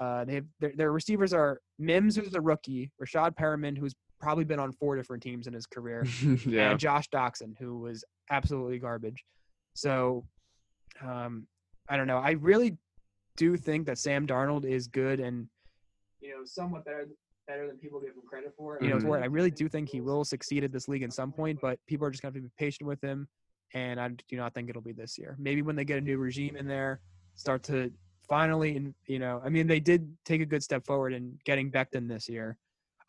Uh, they have their, their receivers are Mims, who's a rookie, Breshad Perriman, who's probably been on four different teams in his career, yeah. and Josh Doctson, who was absolutely garbage. So, um, I don't know. I really do think that Sam Darnold is good and you know somewhat better better than people give him credit for. You know, Mhm. word. I really do think he will succeed at this league at some point, but people are just going to have to be patient with him. And I do not think it'll be this year. Maybe when they get a new regime in there, start to finally, and you know, I mean, they did take a good step forward in getting Becton this year.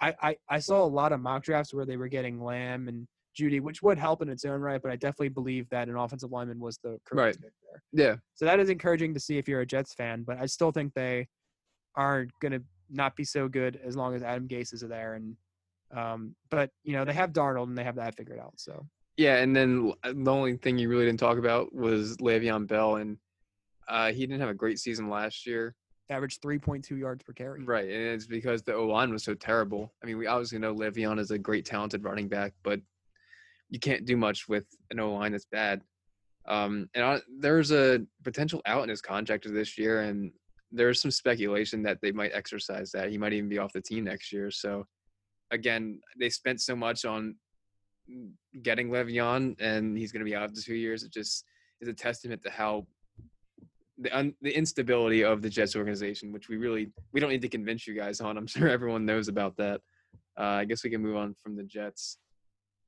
I, I, I saw a lot of mock drafts where they were getting Lamb and Jeudy, which would help in its own right, but I definitely believe that an offensive lineman was the correct Right. pick there. Yeah. So that is encouraging to see if you're a Jets fan, but I still think they are going to not be so good as long as Adam Gase is there. And, um, but you know, they have Darnold and they have that figured out. So Yeah, and then the only thing you really didn't talk about was Le'Veon Bell, and uh, he didn't have a great season last year. Averaged 3.2 yards per carry. Right, and it's because the O line was so terrible. I mean, we obviously know Le'Veon is a great, talented running back, but you can't do much with an O line that's bad. Um, and I, there's a potential out in his contract this year, and there's some speculation that they might exercise that. He might even be off the team next year. So, again, they spent so much on getting Le'Veon, and he's going to be out for two years. It just is a testament to how the un, the instability of the Jets organization, which we really we don't need to convince you guys on. I'm sure everyone knows about that. Uh, I guess we can move on from the Jets.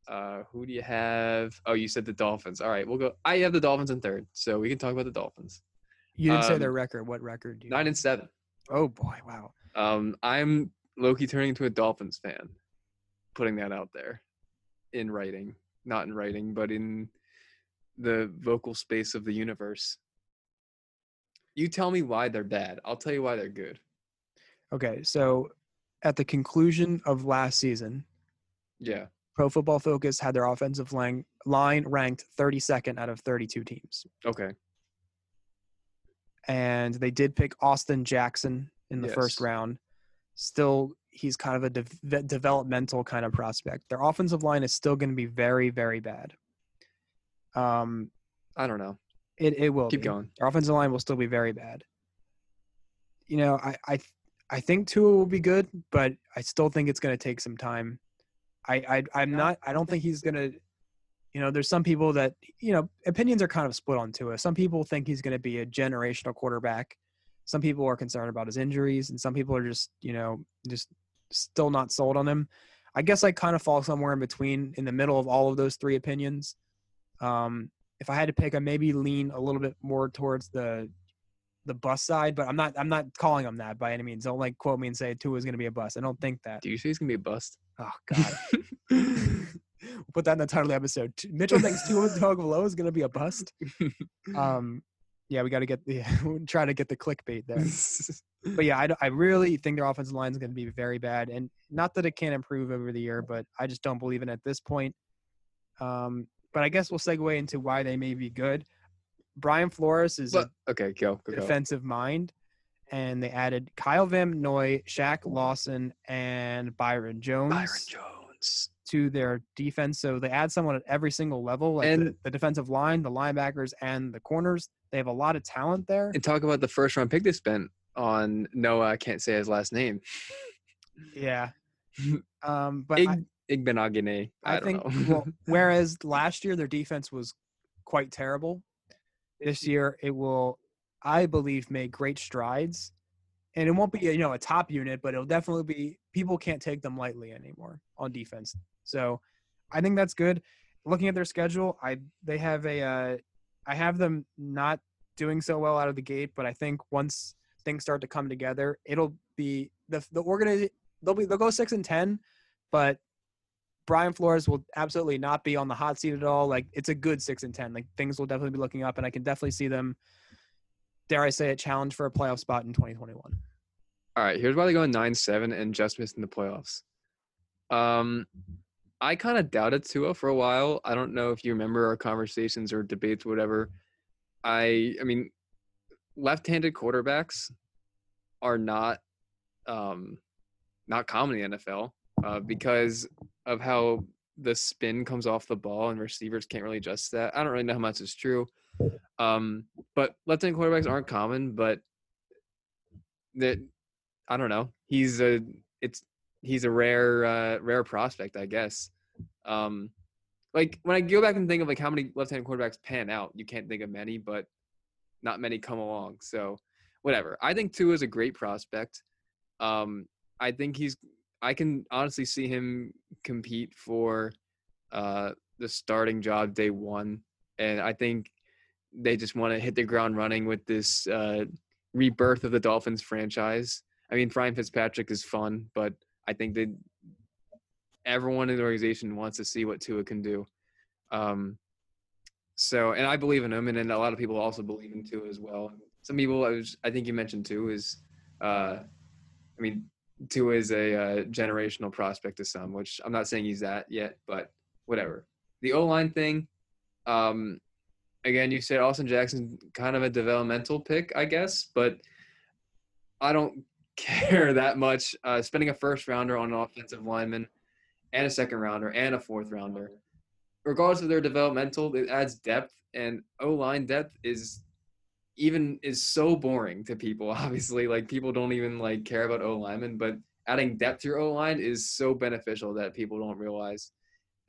Uh, who do you have? Oh, you said the Dolphins. All right, we'll go. I have the Dolphins in third, so we can talk about the Dolphins. You didn't say Um, their record. What record do you? Nine and seven. Oh boy, wow. Um, I'm Loki turning into a Dolphins fan, putting that out there, in writing, not in writing, but in the vocal space of the universe. You tell me why they're bad. I'll tell you why they're good. Okay, so at the conclusion of last season, Yeah. Pro Football Focus had their offensive line line ranked 32nd out of 32 teams, Okay. and they did pick Austin Jackson in the first round. Still, he's kind of a de- developmental kind of prospect. Their offensive line is still going to be very, very bad. Um, I don't know. it it will Keep be. going. Their offensive line will still be very bad. You know, I I I think Tua will be good, but I still think it's going to take some time. I, I I'm not. I don't think he's going to. You know, there's some people that you know opinions are kind of split on Tua. Some people think he's going to be a generational quarterback. Some people are concerned about his injuries, and some people are just you know just still not sold on him. I guess I kind of fall somewhere in between, in the middle of all of those three opinions. Um, if I had to pick, I maybe lean a little bit more towards the the bus side, but I'm not I'm not calling him that by any means. Don't like quote me and say Tua is going to be a bust. I don't think that. Do you say he's gonna be a bust? Oh God, we'll put that in the title of the episode. Mitchell thinks Tua Tagovailoa is going to be a bust. Um, yeah, we got to get the try to get the clickbait there. But yeah, I, I really think their offensive line is going to be very bad, and not that it can't improve over the year, but I just don't believe it at this point. Um, but I guess we'll segue into why they may be good. Brian Flores is But, a okay, go. go, go. defensive mind, and they added Kyle Van Noy, Shaq Lawson, and Byron Jones, Byron Jones. To their defense. So they add someone at every single level, like the, And- the defensive line, the linebackers, and the corners. They have a lot of talent there. And talk about the first round pick they spent on Noah. I can't say his last name. Yeah. Um, but Ig, I. I, think well, whereas last year their defense was quite terrible, this year it will, I believe, make great strides. And it won't be you know a top unit, but it'll definitely be people can't take them lightly anymore on defense. So I think that's good. Looking at their schedule, I they have a uh, I have them not doing so well out of the gate, but I think once things start to come together, it'll be the the organization they'll be they'll go six and ten, but Brian Flores will absolutely not be on the hot seat at all. Like it's a good six and ten. Like things will definitely be looking up, and I can definitely see them. Dare I say it? Challenge for a playoff spot in 2021. All right, here's why they go nine seven and just missing the playoffs. Um, I kind of doubted Tua for a while. I don't know if you remember our conversations or debates, whatever. I, I mean, left-handed quarterbacks are not, um, not common in the NFL uh, because of how the spin comes off the ball and receivers can't really adjust that. I don't really know how much is true. Um, but left-handed quarterbacks aren't common, but that I don't know. He's a it's he's a rare uh, rare prospect, I guess. Um, like when I go back and think of like how many left-handed quarterbacks pan out, you can't think of many, but not many come along. So whatever. I think Tua is a great prospect. Um, I think he's I can honestly see him compete for uh, the starting job day one, and I think they just want to hit the ground running with this uh, rebirth of the Dolphins franchise. I mean, Brian Fitzpatrick is fun, but I think that everyone in the organization wants to see what Tua can do. Um, so, and I believe in him, and then a lot of people also believe in Tua as well. Some people, I, was, I think you mentioned too, is, uh, I mean, Tua is a uh, generational prospect to some, which I'm not saying he's that yet, but whatever. The O line thing, um, again, you said Austin Jackson kind of a developmental pick, I guess, but I don't care that much. Uh, spending a first rounder on an offensive lineman and a second rounder and a fourth rounder, regardless of their developmental, it adds depth, and O line depth is even is so boring to people. Obviously, like people don't even like care about O linemen, but adding depth to your O line is so beneficial that people don't realize.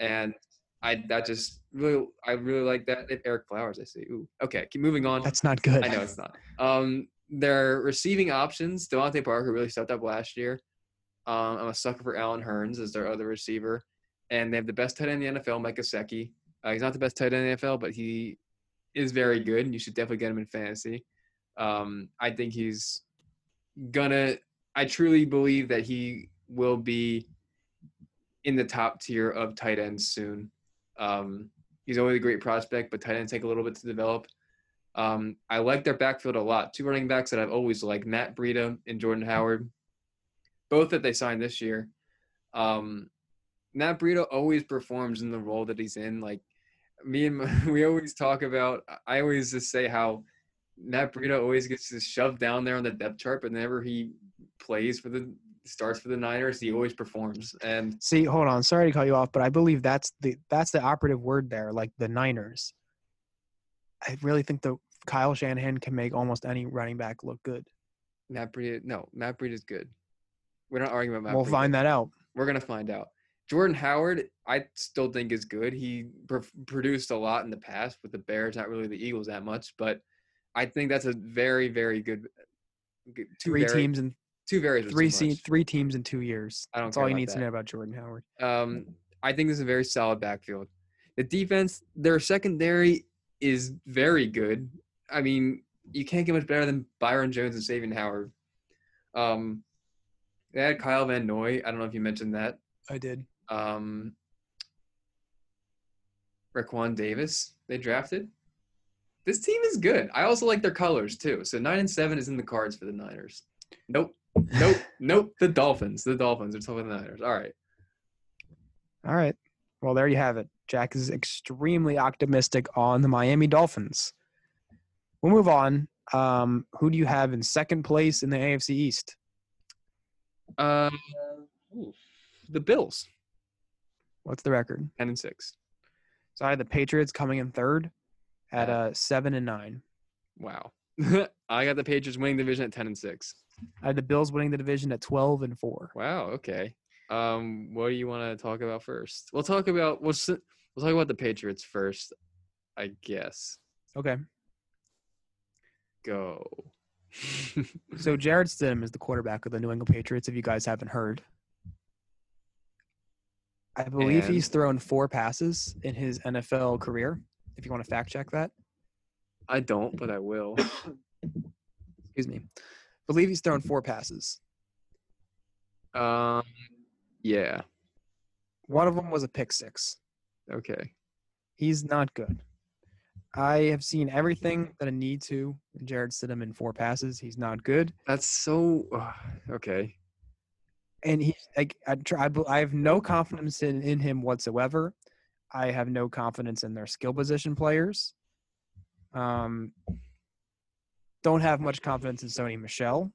And I that just really I really like that. If Ereck Flowers, I see. Ooh, okay, keep moving on. That's not good. I know it's not. Um, their receiving options, DeVante Parker really stepped up last year. Um, I'm a sucker for Allen Hurns as their other receiver, and they have the best tight end in the NFL, Mike Gesicki. Uh, he's not the best tight end in the NFL, but he is very good, and you should definitely get him in fantasy. Um, I think he's gonna. I truly believe that he will be in the top tier of tight ends soon. Um, he's always a great prospect, but tight ends take a little bit to develop. Um, I like their backfield a lot. Two running backs that I've always liked: Matt Breida and Jordan Howard, both that they signed this year. Um, Matt Breida always performs in the role that he's in. Like me and my, we always talk about. I always just say how Matt Breida always gets shoved down there on the depth chart, but whenever he plays for the starts for the Niners, he always performs. And See, hold on. Sorry to cut you off, but I believe that's the that's the operative word there, like the Niners. I really think the Kyle Shanahan can make almost any running back look good. Matt Breida, no, Matt Breida is good. We're not arguing about Matt. we'll Breida. find that out. We're gonna find out. Jordan Howard, I still think is good. He pr- produced a lot in the past with the Bears, not really the Eagles that much, but I think that's a very, very good. good two Three very, teams and two very three se- three teams in two years. I don't That's care all you about need to know about Jordan Howard. Um, I think this is a very solid backfield. The defense, their secondary is very good. I mean, you can't get much better than Byron Jones and Xavien Howard. Um, they had Kyle Van Noy. I don't know if you mentioned that. I did. Um, Raekwon Davis, they drafted. This team is good. I also like their colors too. So nine and seven is in the cards for the Niners. Nope. Nope. nope. The Dolphins. The Dolphins are than the Niners. All right. All right. Well, there you have it. Jack is extremely optimistic on the Miami Dolphins. We'll move on. Um, who do you have in second place in the AFC East? Uh, ooh, the Bills, What's the record? ten and six. So I had the Patriots coming in third at uh, seven and nine. Wow. I got the Patriots winning division at ten and six. I had the Bills winning the division at twelve and four. Wow. Okay. Um, what do you want to talk about first? We'll talk about we'll we'll talk about the Patriots first, I guess. Okay. Go. So Jarrett Stidham is the quarterback of the New England Patriots. If you guys haven't heard, I believe he's thrown four passes in his NFL career. If you want to fact check that, I don't, but I will. excuse me. believe he's thrown four passes. Um, yeah. One of them was a pick six. Okay. He's not good. I have seen everything that I need to. Jarrett Stidham in four passes. He's not good, That's so uh, okay. and he like I, try, I, I have no confidence in, in him whatsoever. I have no confidence in their skill position players. Um, don't have much confidence in Sony Michel.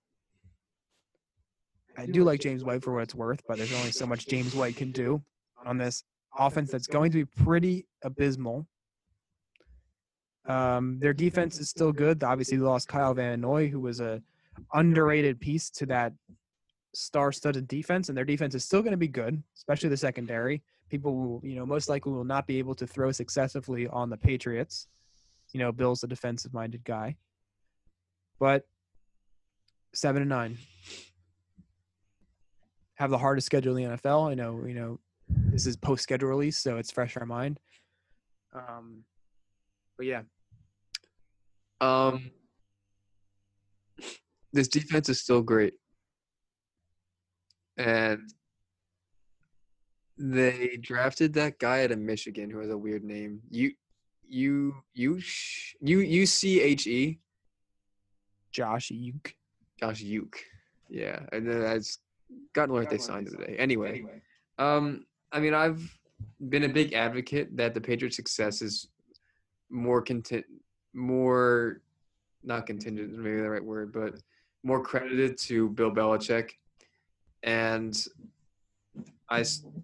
I do like James White for what it's worth, but there's only so much James White can do on this offense that's going to be pretty abysmal. Um, their defense is still good. Obviously, they lost Kyle Van Noy, who was a underrated piece to that star-studded defense, and their defense is still going to be good, especially the secondary. People will, you know, most likely will not be able to throw successively on the Patriots. You know, Bill's a defensive-minded guy, but seven and nine have the hardest schedule in the NFL. I know, you know, this is post-schedule release, so it's fresh in our mind. Um, but yeah, Um, this defense is still great, and they drafted that guy out of Michigan who has a weird name. You, you, you, you, U C H E. Josh Uke. Josh Uke. Yeah, and then that's God knows what they signed him today. Anyway, um, I mean, I've been a big advocate that the Patriots' success is more content, more not contingent, maybe the right word, but more credited to Bill Belichick, and I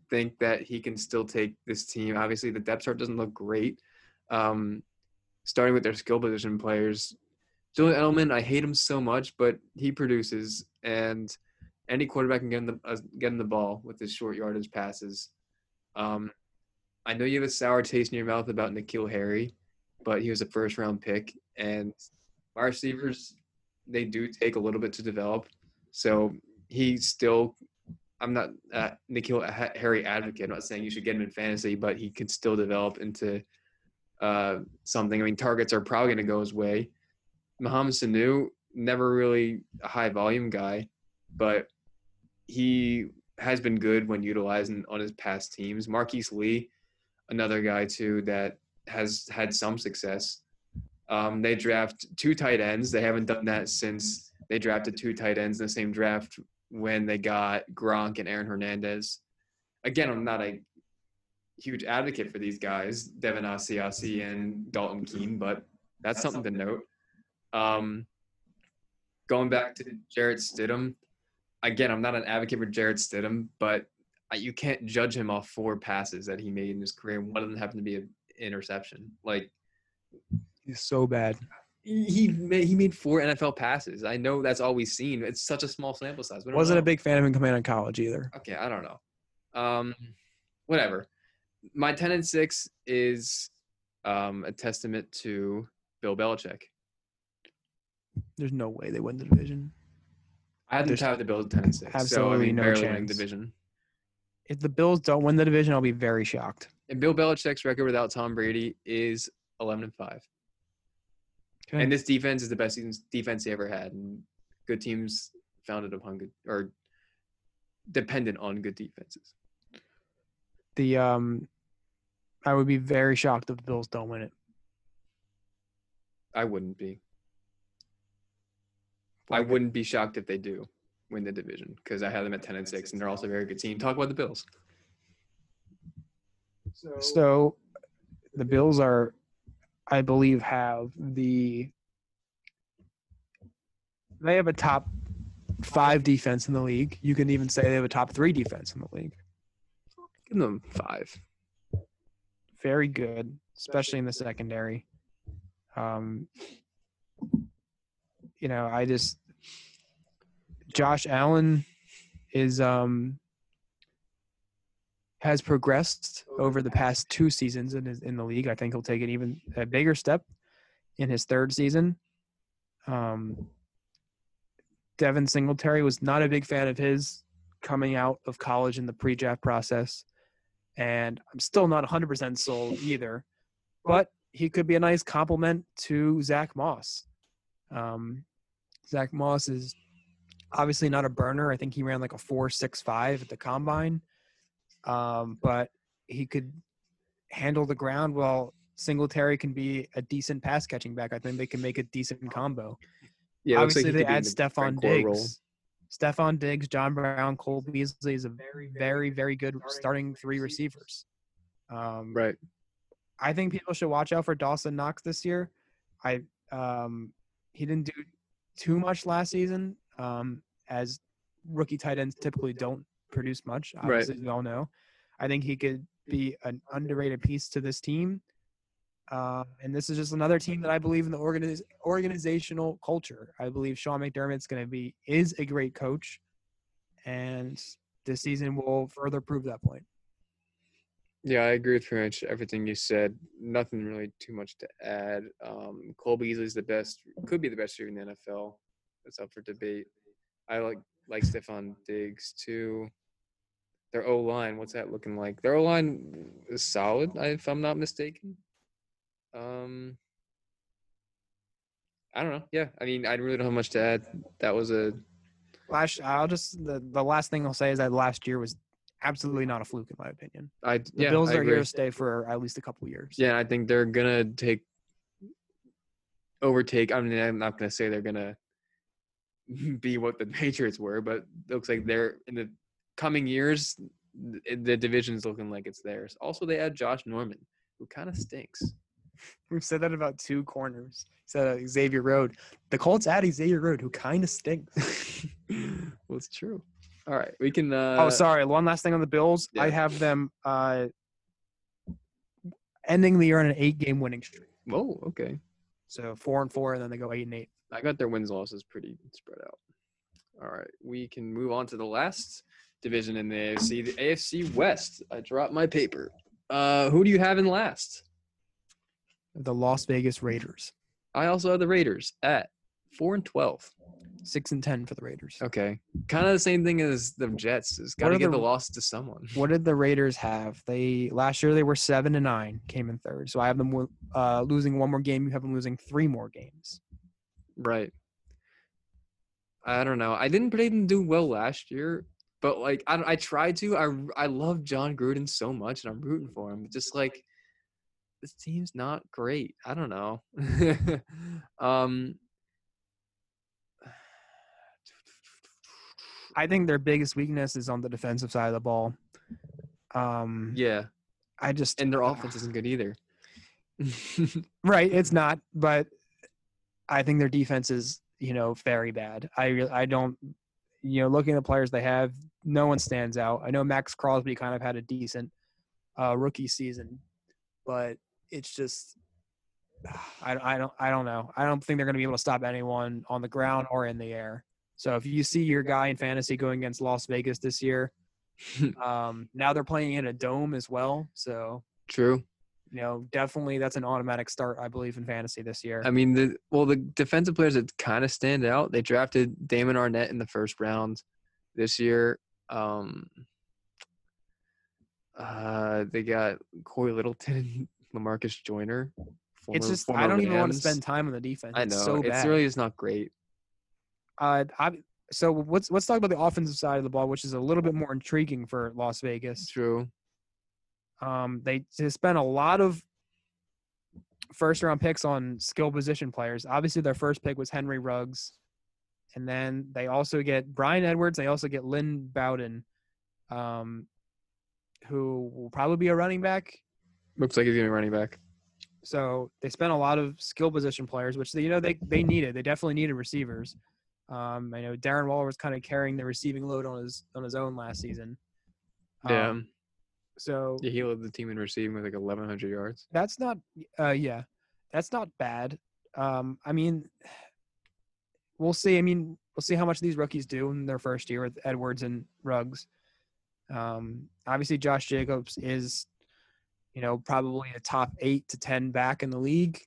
think that he can still take this team. Obviously, the depth chart doesn't look great. Um, starting with their skill position players, Julian Edelman, I hate him so much, but he produces, and any quarterback can get him the uh, get him the ball with his short yardage passes. Um, I know you have a sour taste in your mouth about N'Keal Harry, but he was a first round pick, and my receivers they do take a little bit to develop. So he still, I'm not uh, N'Keal Harry advocate. I'm not saying you should get him in fantasy, but he could still develop into uh, something. I mean, targets are probably going to go his way. Mohamed Sanu, never really a high volume guy, but he has been good when utilizing on his past teams. Marquise Lee, another guy too that has had some success. Um, they draft two tight ends. They haven't done that since they drafted two tight ends in the same draft when they got Gronk and Aaron Hernandez. Again, I'm not a huge advocate for these guys, Devin Asiasi and Dalton Keene, but that's something to note. Um, going back to Jarrett Stidham, again, I'm not an advocate for Jarrett Stidham, but you can't judge him off four passes that he made in his career. One of them happened to be an interception. Like he's so bad. He made, he made four NFL passes. I know that's all we've seen. It's such a small sample size. Wasn't know. a big fan of him coming out of college either. Okay, I don't know. Um, whatever. My ten and six is um, a testament to Bill Belichick. There's no way they win the division. I had them tied the Bills ten and six. Absolutely so, I mean, no barely chance. winning division. If the Bills don't win the division, I'll be very shocked. And Bill Belichick's record without Tom Brady is eleven and five. Okay. And this defense is the best defense he ever had, and good teams founded upon good or dependent on good defenses. The um, I would be very shocked if the Bills don't win it. I wouldn't be. I wouldn't be shocked if they do win the division because I have them at ten and six, and they're also a very good team. Talk about the Bills. So, the Bills are, I believe, have the they have a top five defense in the league. You can even say they have a top three defense in the league. Give them five. Very good, especially in the secondary. Um, you know, I just Josh Allen is um has progressed over the past two seasons in his, in the league. I think he'll take an even a bigger step in his third season. Um, Devin Singletary was not a big fan of his coming out of college in the pre-draft process, and I'm still not 100% sold either. But he could be a nice complement to Zach Moss. Um, Zach Moss is obviously not a burner. I think he ran like a four six five at the combine, um, but he could handle the ground while Singletary can be a decent pass catching back. I think they can make a decent combo. Yeah, obviously like they add Stefon Diggs. Stefon Diggs, John Brown, Cole Beasley is a very, very, very good starting three receivers. Um, right. I think people should watch out for Dawson Knox this year. I um, he didn't do too much last season, um, as rookie tight ends typically don't produce much. Obviously, right. we all know. I think he could be an underrated piece to this team. Uh, and this is just another team that I believe in the organiz- organizational culture. I believe Sean McDermott's going to be is a great coach, and this season will further prove that point. Yeah, I agree with pretty much everything you said. Nothing really too much to add. Um, Cole Beasley's the best, could be the best receiver in the NFL. It's up for debate. I like like Stefon Diggs too. Their O line, what's that looking like? Their O line is solid, if I'm not mistaken. Um, I don't know. Yeah, I mean, I really don't have much to add. That was a last. I'll just the the last thing I'll say is that last year was absolutely not a fluke in my opinion. I the yeah, Bills I are agree. here to stay for at least a couple years. Yeah, I think they're gonna take overtake. I mean, I'm not gonna say they're gonna be what the Patriots were, but it looks like they're in the coming years. The division's looking like it's theirs. Also, they had Josh Norman, who kind of stinks. We've said that about two corners. Said uh, Xavier Rhodes. The Colts add Xavier Rhodes, who kind of stinks. well, it's true. All right, we can. Uh, oh, sorry. One last thing on the Bills. Yeah. I have them uh, ending the year on an eight-game winning streak. Oh, okay. So four and four, and then they go eight and eight. I got their wins losses pretty spread out. All right, we can move on to the last division in the AFC, the AFC West. I dropped my paper. Uh, who do you have in last? The Las Vegas Raiders. I also have the Raiders at four and twelve. Six and ten for the Raiders. Okay, kind of the same thing as the Jets. Is got to give the, the loss to someone. What did the Raiders have? They last year they were seven and nine, came in third. So I have them uh, losing one more game. You have them losing three more games. Right. I don't know. I didn't him to do well last year, but like I, I tried to. I I love Jon Gruden so much, and I'm rooting for him. Just like this team's not great. I don't know. um. I think their biggest weakness is on the defensive side of the ball. Um, Yeah, I just and their offense isn't good either. right. It's not, but I think their defense is you know very bad. I re- I don't you know looking at the players they have, no one stands out. I know Maxx Crosby kind of had a decent uh, rookie season, but it's just I, I don't I don't know. I don't think they're going to be able to stop anyone on the ground or in the air. So if you see your guy in fantasy going against Las Vegas this year, um, now they're playing in a dome as well. So True. you know definitely that's an automatic start I believe in fantasy this year. I mean, the well, the defensive players that kind of stand out. They drafted Damon Arnette in the first round this year. Um, uh, they got Cory Littleton Lamarcus Joyner. it's just I don't even want to spend time on the defense. I know It's so it's bad. really is not great. Uh, I, so let's let's talk about the offensive side of the ball, which is a little bit more intriguing for Las Vegas. True. Um, they, they spent a lot of first round picks on skill position players. Obviously, their first pick was Henry Ruggs, and then they also get Bryan Edwards. They also get Lynn Bowden, um, who will probably be a running back. Looks like he's gonna be running back. So they spent a lot of skill position players, which they, you know they they needed. They definitely needed receivers. Um, I know Darren Waller was kind of carrying the receiving load on his on his own last season. Yeah. Um, so yeah, he led the team in receiving with like 1,100 yards. that's not uh yeah that's not bad um i mean we'll see i mean we'll see how much these rookies do in their first year with edwards and ruggs um obviously josh jacobs is you know probably a top eight to ten back in the league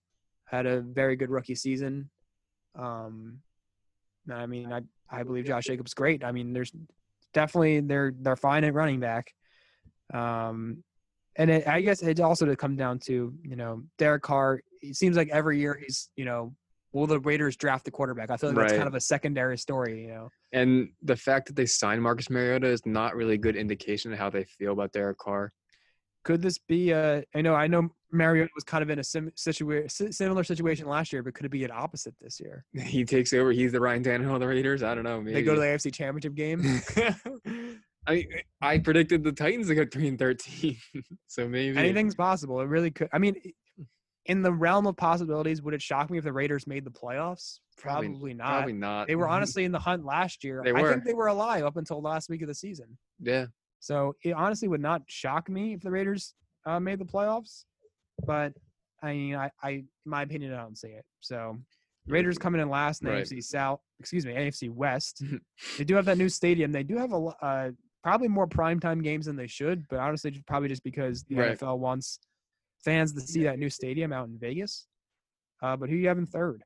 had a very good rookie season um i mean i i believe josh jacobs great i mean there's definitely they're they're fine at running back um and it, I guess it also to come down to you know Derek Carr. It seems like every year he's you know will the Raiders draft the quarterback? I feel like that's kind of a secondary story. You know, And the fact that they signed Marcus Mariota is not really a good indication of how they feel about Derek Carr. Could this be a? I know I know Mariota was kind of in a sim, situa- similar situation last year, but could it be an opposite this year? He takes over. He's the Ryan Tannehill of the Raiders. I don't know. Maybe They go to the AFC Championship game. I I predicted the Titans to go three and thirteen, so maybe Anything's possible. It really could. I mean, in the realm of possibilities, would it shock me if the Raiders made the playoffs? Probably- Probably, not. Probably not. They were honestly in the hunt last year. They were. I think they were alive up until last week of the season. yeah. So it honestly would not shock me if the Raiders uh, made the playoffs. But I mean, I, I, in my opinion, I don't see it. So Raiders coming in last in the Right. AFC South, excuse me, AFC West. they do have that new stadium. They do have a uh, probably more primetime games than they should, but honestly, just- probably just because the Right. NFL wants fans to see that new stadium out in Vegas. Uh, but who you have in third?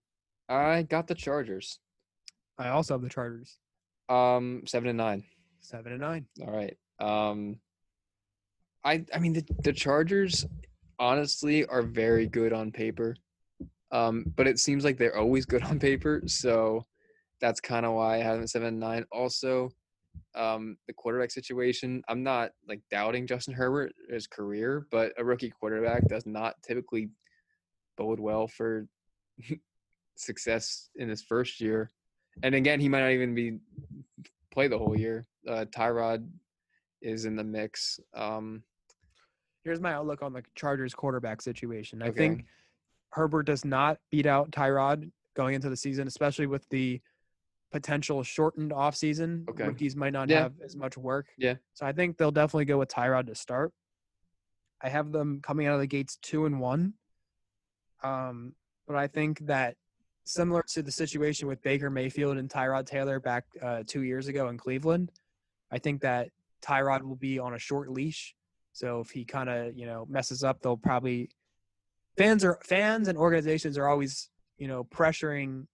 I got the Chargers. I also have the Chargers, Um, seven and nine. seven and nine. All right. Um, I I mean the the Chargers honestly are very good on paper, um, but it seems like they're always good on paper. So that's kind of why I have them seven nine. Also, um, the quarterback situation. I'm not like doubting Justin Herbert his career, but a rookie quarterback does not typically bode well for success in his first year. And again, he might not even be play the whole year. Uh, Tyrod is in the mix. Um, Here's my outlook on the Chargers quarterback situation. I Okay. think Herbert does not beat out Tyrod going into the season, especially with the potential shortened offseason. Okay. Rookies might not Yeah. have as much work. Yeah. So I think they'll definitely go with Tyrod to start. I have them coming out of the gates two and one. Um, but I think that similar to the situation with Baker Mayfield and Tyrod Taylor back uh, two years ago in Cleveland, I think that Tyrod will be on a short leash. So if he kind of you know messes up, they'll probably fans are fans and organizations are always you know pressuring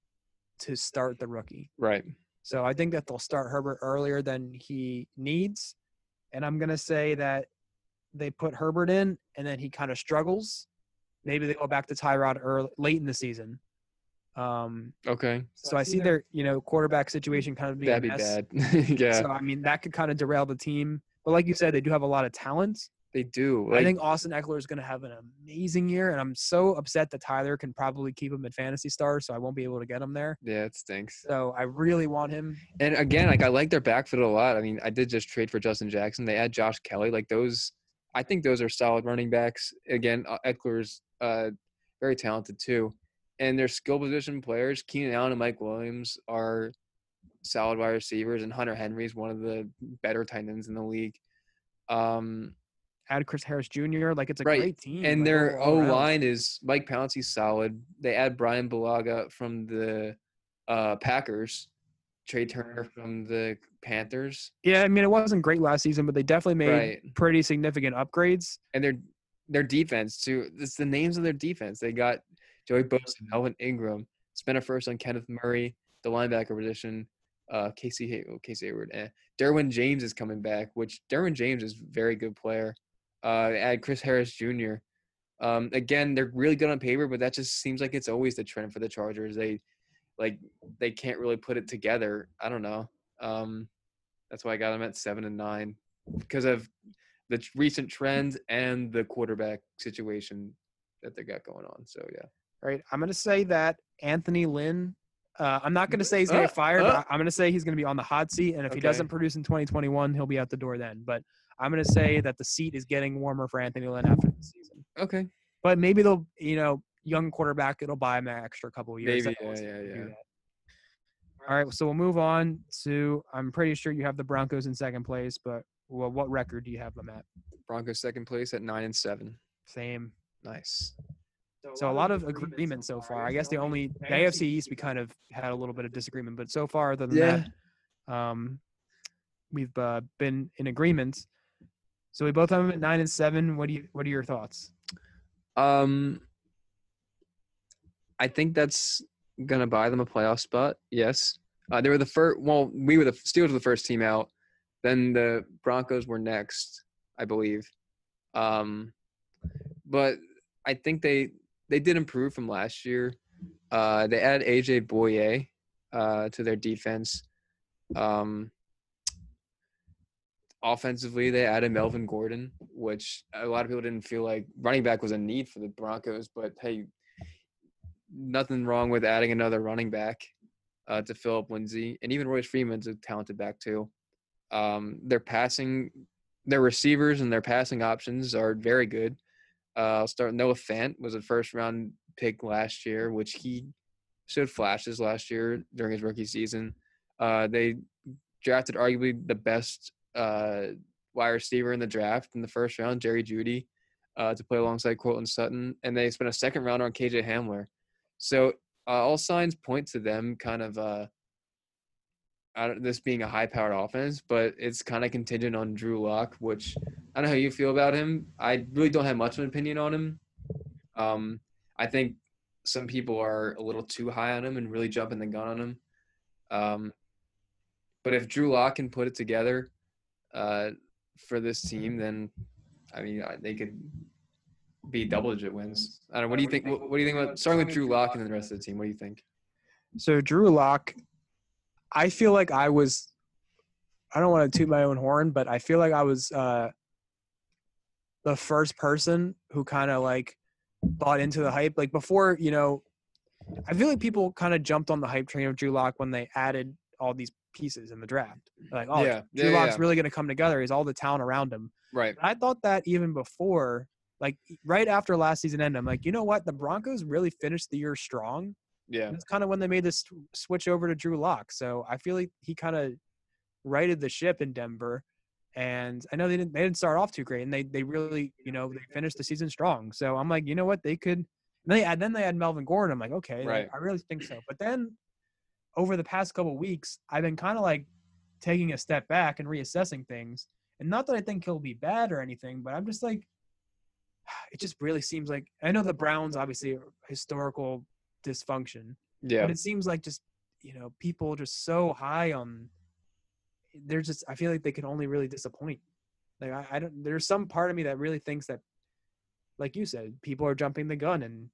to start the rookie. right. So I think that they'll start Herbert earlier than he needs, and I'm gonna say that they put Herbert in, and then he kind of struggles. Maybe they go back to Tyrod early, late in the season. Um, Okay. so I see their you know quarterback situation kind of being That'd be mess. bad. yeah, So I mean that could kind of derail the team. But like you said, they do have a lot of talent. they do. I think Austin Ekeler is going to have an amazing year, and I'm so upset that Tyler can probably keep him at Fantasy Star, so I won't be able to get him there. yeah, it stinks. So I really want him. And again, like I like their backfield a lot. I mean, I did just trade for Justin Jackson. They add Josh Kelley. Like those, I think those are solid running backs. Again, uh, Ekeler's uh, very talented too, and their skill position players, Keenan Allen and Mike Williams, are solid wide receivers, and Hunter Henry is one of the better tight ends in the league. Um, Add Chris Harris Jr. Like it's a Right, great team. and like, their O line is Mike Pouncey's solid. They add Bryan Bulaga from the uh, Packers, Trai Turner from the Panthers, Yeah, I mean it wasn't great last season, but they definitely made right? pretty significant upgrades. And their their defense too. It's the names of their defense. They got Joey Bosa, Melvin Ingram, spent a first on Kenneth Murray, the linebacker position. Uh, Casey Hay- oh, Casey Hayward, eh. Derwin James is coming back, which Derwin James is a very good player. Uh, add Chris Harris Jr. Um, again, they're really good on paper, but that just seems like it's always the trend for the Chargers. They like they can't really put it together. I don't know. Um, that's why I got them at seven and nine because of the recent trends and the quarterback situation that they got going on. So yeah, Right. I'm gonna say that Anthony Lynn. Uh, I'm not gonna say he's gonna Uh, get fired. uh. I'm gonna say he's gonna be on the hot seat, and if he doesn't produce in 2021, he'll be out the door then. But I'm gonna say that the seat is getting warmer for Anthony Lynn after the season. okay, But maybe they'll, you know, young quarterback, it'll buy him an extra couple of years. Maybe, yeah, yeah, yeah. All right, so we'll move on to. I'm pretty sure you have the Broncos in second place, but well, what record do you have them at? Broncos second place at nine and seven. Same. Nice. So a lot of agreement so far. I guess the only the AFC East we kind of had a little bit of disagreement, but so far other than that, um, we've uh, been in agreement. So we both have them at nine and seven. What do you What are your thoughts? Um, I think that's gonna buy them a playoff spot. Yes, uh, they were the first. Well, we were the Steelers were the first team out. Then the Broncos were next, I believe. Um, but I think they they did improve from last year. Uh, they added AJ Bouye uh, to their defense. Um, offensively, they added Melvin Gordon, which a lot of people didn't feel like running back was a need for the Broncos. But hey, nothing wrong with adding another running back uh, to up Lindsay, and even Royce Freeman's a talented back too. Um, their passing, their receivers and their passing options are very good. Uh, I'll start. Noah Fant was a first round pick last year, which he showed flashes last year during his rookie season. Uh, they drafted arguably the best uh, wide receiver in the draft in the first round, Jerry Jeudy, uh, to play alongside Courtland Sutton, and they spent a second round on KJ Hamler. So uh, all signs point to them kind of uh, this being a high-powered offense, but it's kind of contingent on Drew Lock, which I don't know how you feel about him. I really don't have much of an opinion on him. Um, I think some people are a little too high on him and really jumping the gun on him. Um, but if Drew Lock can put it together uh, for this team, then I mean they could be double-digit wins. I don't know. What do you think? What, what do you think about starting with Drew Lock and then the rest of the team? What do you think? So Drew Lock, I feel like I was. I don't want to toot my own horn, but I feel like I was uh, the first person who kind of like bought into the hype. Like before, you know, I feel like people kind of jumped on the hype train of Drew Lock when they added all these pieces in the draft. Like, oh, Yeah, Drew yeah, Lock's yeah. really going to come together. He's all the talent around him. Right. I thought that even before, like right after last season ended, I'm like, you know what? The Broncos really finished the year strong. Yeah. That's kind of when they made this switch over to Drew Lock. So I feel like he kind of righted the ship in Denver. And I know they didn't they didn't start off too great, and they they really you know they finished the season strong. So I'm like, you know what, they could. And they add then they had Melvin Gordon. I'm like, okay, Right. I really think so. But then over the past couple weeks, I've been kind of like taking a step back and reassessing things. And not that I think he'll be bad or anything, but I'm just like, it just really seems like I know the Browns obviously are historical dysfunction, Yeah. but it seems like just you know people just so high on. They're just. I feel like they can only really disappoint. Like I, I don't. There's some part of me that really thinks that, like you said, people are jumping the gun, and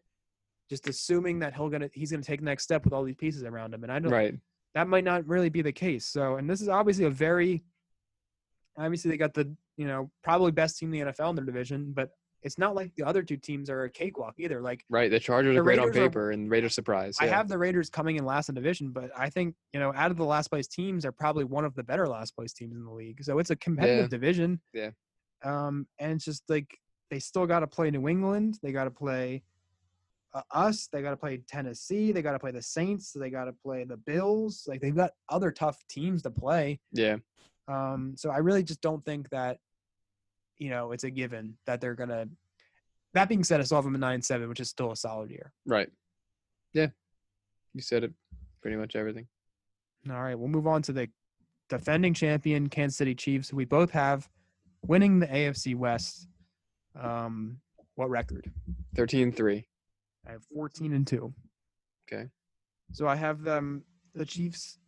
just assuming that he'll gonna he's gonna take the next step with all these pieces around him, and I don't. Right. That might not really be the case. So, and this is obviously a very, obviously they got the you know probably best team in the NFL in their division, but it's not like the other two teams are a cakewalk either. Like Right. The Chargers The are great on Raiders are- paper, and Raiders surprise. I have the Raiders coming in last in division, but I think you know out of the last place teams, they're probably one of the better last place teams in the league. So it's a competitive division. Yeah. Um, and it's just like they still got to play New England. They got to play uh, us. They got to play Tennessee. They got to play the Saints. They got to play the Bills. Like they've got other tough teams to play. Yeah. Um, so I really just don't think that, you know, it's a given that they're gonna. That being said, I still have them a nine seven, which is still a solid year. Right. Yeah. You said it. Pretty much everything. All right, we'll move on to the defending champion Kansas City Chiefs. We both have winning the AFC West. Um, what record? 13-3. I have 14 and 2. Okay. So I have them the Chiefs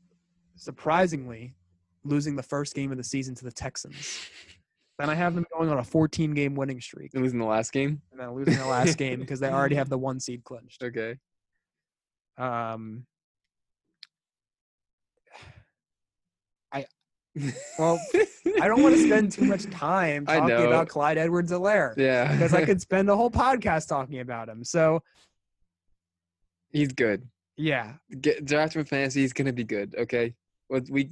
surprisingly losing the first game of the season to the Texans. Then I have them going on a 14 game winning streak And losing the last game. and then losing the last game because they already have the one seed clinched. Okay. Um I well, I don't want to spend too much time talking about Clyde Edwards-Helaire Yeah. because I could spend a whole podcast talking about him. So He's good. yeah, Get draft fantasy. He's gonna be good. Okay. What we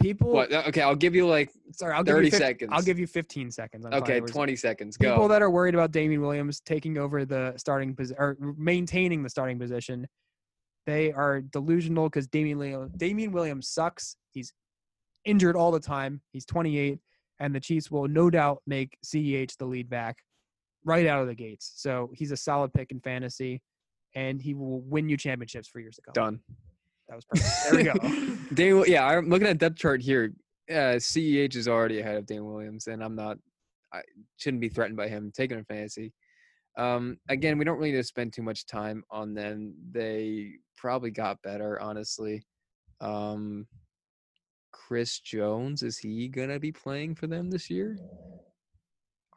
people. what? Uh, okay, I'll give you like Sorry, I'll give you 30 seconds. I'll give you 15 seconds. okay, Edwards. 20 seconds. People that are worried about Damien Williams taking over the starting position or maintaining the starting position, they are delusional because Damien Williams, Damien Williams sucks. He's injured all the time. He's 28, and the Chiefs will no doubt make CEH the lead back right out of the gates. So he's a solid pick in fantasy, and he will win you championships for years to come. Done. That was perfect. There we go. Daniel, yeah, I'm looking at depth chart here. Uh, CEH is already ahead of Dan Williams, and I'm not. I shouldn't be threatened by him taking a fantasy. Um, again, we don't really need to spend too much time on them. They probably got better, honestly. Um, Chris Jones is he gonna be playing for them this year?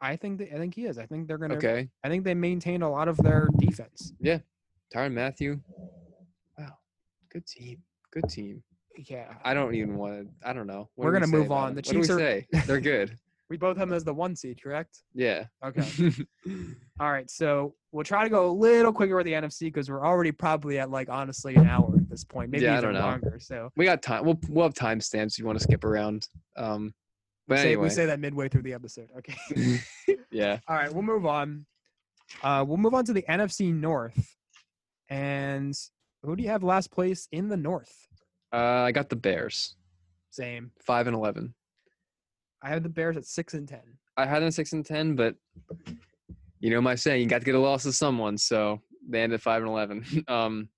I think that, I think he is. I think they're gonna. Okay, I think they maintain a lot of their defense. Yeah, Tyrann Mathieu. Good team. Good team. Yeah. I don't even want to. I don't know. What We're do we gonna say move about on. The What do we Chiefs are- say? They're good. We both have them as the one seed, correct? Yeah. Okay. All right. So we'll try to go a little quicker with the NFC because we're already probably at like honestly an hour at this point, maybe Yeah, I even don't know. longer. So We got time. We'll we'll have timestamps if you want to skip around. Um, but say, anyway, we say that midway through the episode. Okay. yeah. All right. We'll move on. Uh, we'll move on to the NFC North. And who do you have last place in the North? Uh, I got the Bears, Same. five and eleven. I have the Bears at six and ten. I had them six and ten, but you know my saying, you got to get a loss to someone. So they ended five and eleven. um,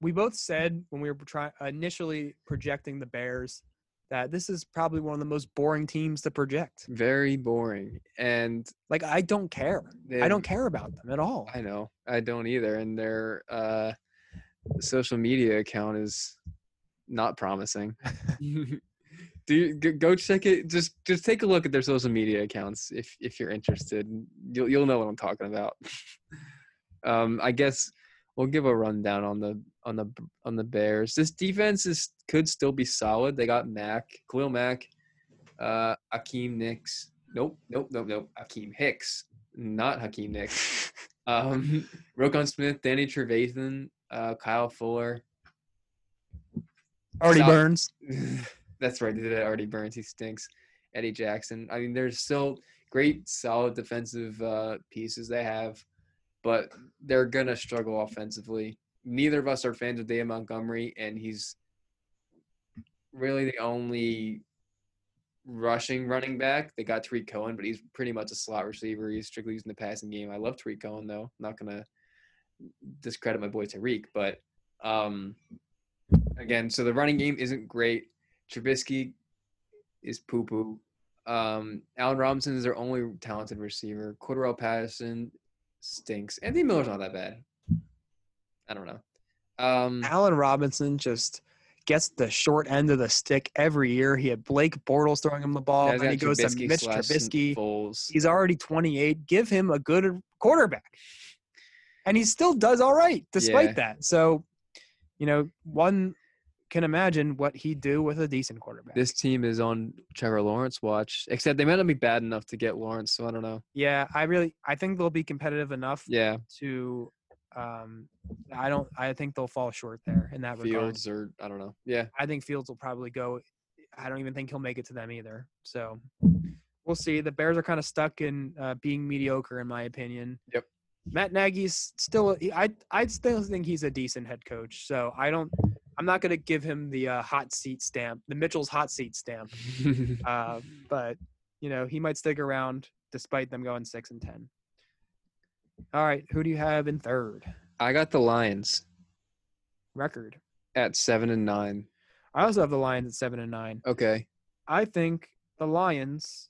We both said when we were trying initially projecting the Bears that this is probably one of the most boring teams to project. very boring, and Like I don't care. I don't care about them at all. I know. I don't either. And their uh, social media account is not promising. Do you, go check it? Just just take a look at their social media accounts if if you're interested. You'll you'll know what I'm talking about. um, I guess we'll give a rundown on the on the on the Bears. This defense is could still be solid. They got Mac, Khalil Mack, uh, Akeem Nicks. Nope, nope, nope, nope. Akiem Hicks, not Hakeem Nicks. Um, Roquan Smith, Danny Trevathan, uh, Kyle Fuller. Artie Burns. That's right. They did it. Artie Burns. He stinks. Eddie Jackson. I mean, there's still great, solid defensive uh, pieces they have, but they're gonna struggle offensively. Neither of us are fans of Dave Montgomery, and he's really the only rushing running back. They got Tarik Cohen, but he's pretty much a slot receiver. He's strictly using the passing game. I love Tarik Cohen, though. I'm not gonna discredit my boy Tarik, but um, again, so the running game isn't great. Trubisky is poo poo. Um, Allen Robinson is their only talented receiver. Cordarrelle Patterson stinks. Anthony Miller's not that bad. I don't know. Um, Allen Robinson just gets the short end of the stick every year. He had Blake Bortles throwing him the ball, and he goes to Trubisky Mitch Trubisky. Foles. He's already 28. Give him a good quarterback. And he still does all right despite Yeah. that. So, you know, one can imagine what he'd do with a decent quarterback. This team is on Trevor Lawrence watch, except they might not be bad enough to get Lawrence, so I don't know. yeah, I really, I think they'll be competitive enough Yeah, to. Um, I don't. I think they'll fall short there in that regard. Fields or I don't know. Yeah, I think Fields will probably go. I don't even think he'll make it to them either. So we'll see. The Bears are kind of stuck in uh, being mediocre, in my opinion. Yep. Matt Nagy's still. I I still think he's a decent head coach. So I don't. I'm not going to give him the uh, hot seat stamp, the Mitchell's hot seat stamp. Uh, but you know he might stick around despite them going six and ten. All right, who do you have in third I got the Lions record? at seven and nine. I also have the Lions at seven and nine. Okay. I think the Lions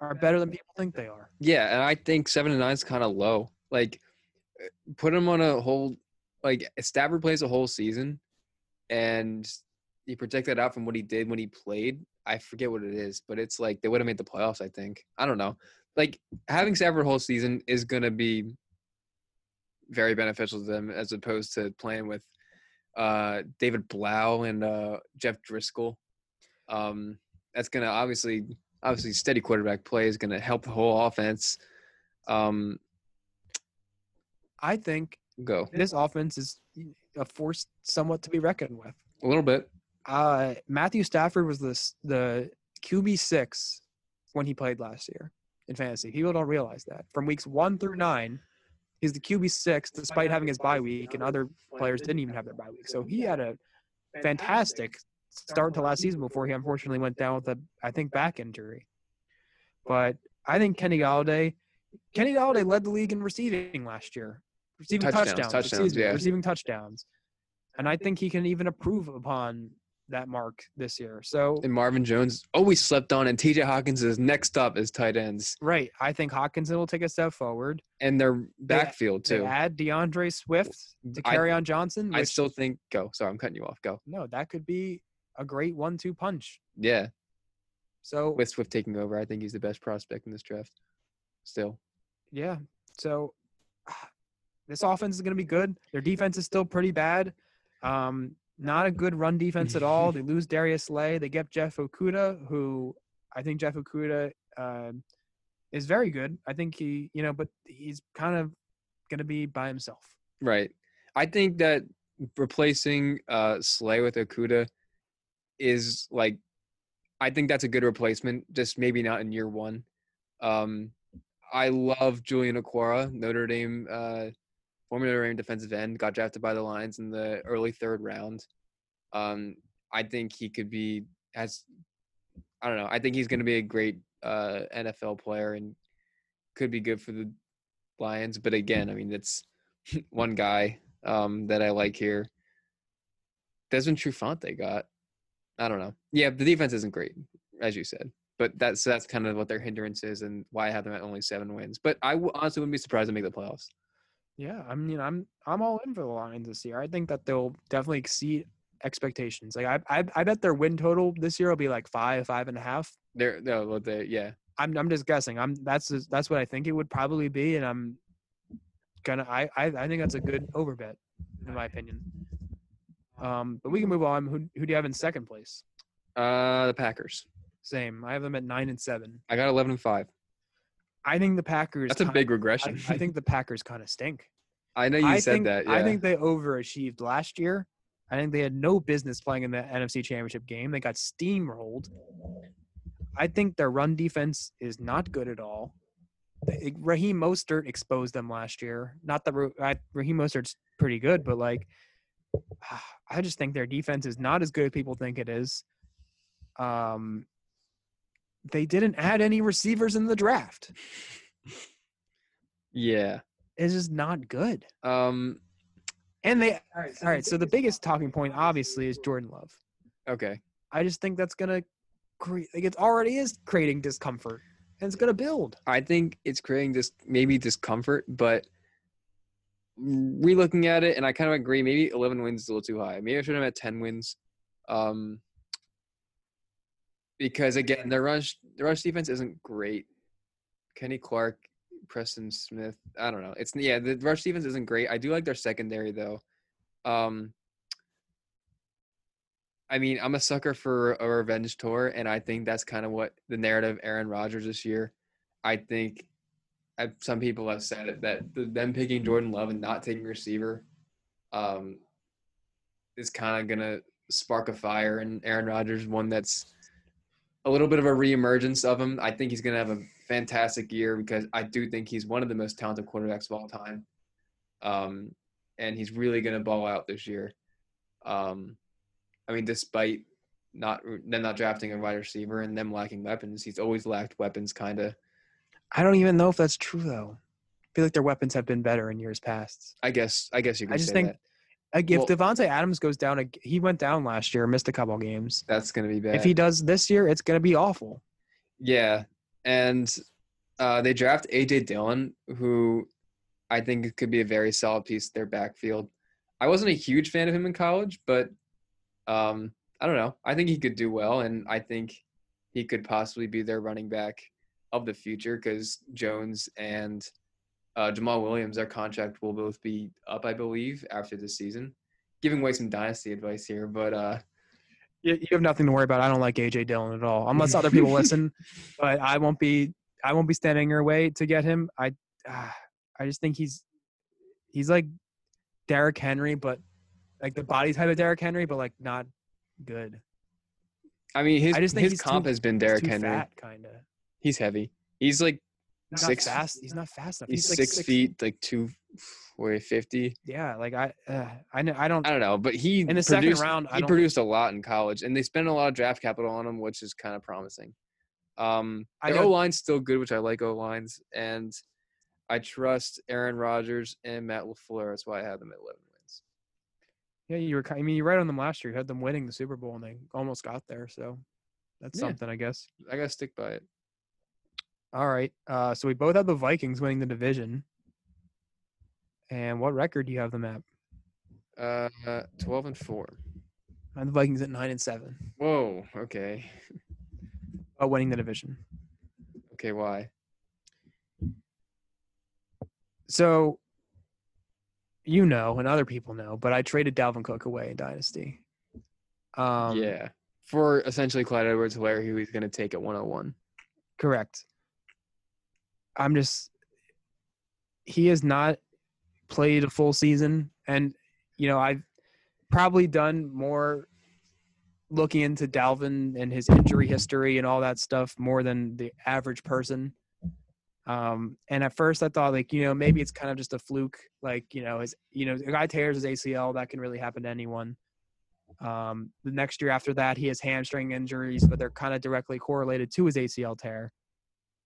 are better than people think they are. Yeah, and I think seven and nine is kind of low. Like, uh, put him on a whole. Like Stafford plays a whole season, and he that out from what he did when he played. I forget what it is, but it's like they would have made the playoffs. I think. I don't know. Like having Stafford whole season is gonna be very beneficial to them as opposed to playing with uh, David Blough and uh, Jeff Driskel. Um, that's gonna obviously obviously steady quarterback play is gonna help the whole offense. Um, I think go this offense is a force somewhat to be reckoned with. a little bit. Uh, Matthew Stafford was the the QB six when he played last year in fantasy. People don't realize that from weeks one through nine, he's the QB six despite having his bye week, and other players didn't even have their bye week. So he had a fantastic start to last season before he unfortunately went down with a I think back injury. But I think Kenny Golladay, Kenny Golladay led the league in receiving last year, receiving Touchdowns, touchdowns, touchdowns, excuse me, yeah. receiving touchdowns, and I think he can even improve upon that mark this year. So And Marvin Jones always slept on, and T.J. Hockenson is next up as tight ends, right, I think Hockenson will take a step forward. and their backfield They too. add D'Andre Swift to I- Kerryon Johnson. I still think go. Sorry, I'm cutting you off. Go. no, that could be a great one-two punch. Yeah, So with Swift taking over, I think he's the best prospect in this draft. Still, Yeah. So ah, this offense is going to be good. Their defense is still pretty bad. Um, not a good run defense at all. They lose Darius Slay. They get Jeff Okudah, who I think Jeff Okudah um is very good. I think he, you know, but he's kind of going to be by himself. right? I think that replacing uh, Slay with Okudah is like, I think that's a good replacement. Just maybe not in year one. Um, I love Julian Okwara, Notre Dame, uh, former Notre defensive end, got drafted by the Lions in the early third round. Um, I think he could be as I don't know. I think he's going to be a great uh, NFL player and could be good for the Lions. But again, I mean, it's one guy um, that I like here. Desmond Trufant they got. I don't know. Yeah, the defense isn't great, as you said. But that's that's kind of what their hindrance is and why I have them at only seven wins. But I w- honestly wouldn't be surprised to make the playoffs. Yeah, I mean, I'm I'm all in for the Lions this year. I think that they'll definitely exceed expectations. Like I I, I bet their win total this year will be like five, five and a half. They're no, well, they yeah. I'm I'm just guessing. I'm that's that's what I think it would probably be, and I'm gonna I I, I think that's a good over bet in my opinion. Um, but we can move on. Who who do you have in second place? Uh, the Packers. Same. I have them at nine and seven. I got eleven and five. I think the Packers. That's a kind- big regression. I think the Packers kind of stink. I know you I said think, that. Yeah. I think they overachieved last year. I think they had no business playing in the NFC Championship game. They got steamrolled. I think their run defense is not good at all. They- Raheem Mostert exposed them last year. Not that Ra- I- Raheem Mostert's pretty good, but like, I just think their defense is not as good as people think it is. Um, they didn't add any receivers in the draft. yeah. It's just not good. Um. And they all right. So the biggest talking point, obviously, is Jordan Love. Okay. I just think that's gonna create. Like it already is creating discomfort, and it's gonna build. I think it's creating this maybe discomfort, but re-looking at it, and I kind of agree. Maybe 11 wins is a little too high. Maybe I should have had 10 wins, um, because again, their rush the rush defense isn't great. Kenny Clark Preston Smith. I don't know. It's yeah, the rush defense isn't great. I do like their secondary though. Um, I mean, I'm a sucker for a revenge tour, and I think that's kind of what the narrative Aaron Rodgers this year. I think I, some people have said it that the, them picking Jordan Love and not taking receiver um, is kind of gonna spark a fire in Aaron Rodgers, one that's a little bit of a reemergence of him. I think he's gonna have a fantastic year because I do think he's one of the most talented quarterbacks of all time. Um, and he's really gonna ball out this year. Um, I mean, despite not them not drafting a wide receiver and them lacking weapons, he's always lacked weapons, kind of. I don't even know if that's true though. I feel like their weapons have been better in years past. I guess. I guess you. Could I just say think that. Like, if Well- Davante Adams goes down, he went down last year, missed a couple games. that's gonna be bad. If he does this year, it's gonna be awful. Yeah, and uh, they draft AJ Dillon, who I think could be a very solid piece to their backfield. I wasn't a huge fan of him in college, but um, I don't know. I think he could do well, and I think he could possibly be their running back of the future because Jones and uh, Jamaal Williams, their contract will both be up, I believe, after this season. Giving away some dynasty advice here, but uh, You, you have nothing to worry about. I don't like AJ Dillon at all, unless other people listen. But I won't be. I won't be standing your way to get him. I. Uh, I just think he's. He's like, Derrick Henry, but like the body type of Derrick Henry, but like not good. I mean, his I just think his comp too- has been Derrick Henry. fat, kind of. He's heavy. He's like Not Six- fast. He's not fast enough. he's, like six, feet, like two, wait, fifty. Yeah, like I, uh, I, I don't. I don't know, but he In the second round, he produced a lot in college, and they spent a lot of draft capital on him, which is kind of promising. Um, I their O line's still good, which I like O lines, and I trust Aaron Rodgers and Matt LaFleur. That's why I have them at eleven wins. Yeah, you were. I mean, you were right on them last year. You had them winning the Super Bowl, and they almost got there. So that's Yeah. something, I guess. I gotta stick by it. All right. Uh, so we both have the Vikings winning the division. And what record do you have them at? Uh, twelve and four. I have the Vikings at nine and seven, Whoa. Okay. uh, winning the division. Okay. Why? So you know, and other people know, but I traded Dalvin Cook away in Dynasty. Um, yeah. For essentially Clyde Edwards-Helaire, who he's gonna take at one hundred one. Correct. I'm just he has not played a full season and you know, I've probably done more looking into Dalvin and his injury history and all that stuff more than the average person. Um, and at first I thought like, you know, maybe it's kind of just a fluke. Like, you know, his you know, a guy tears his ACL, that can really happen to anyone. Um, the next year after that, he has hamstring injuries, but they're kind of directly correlated to his ACL tear.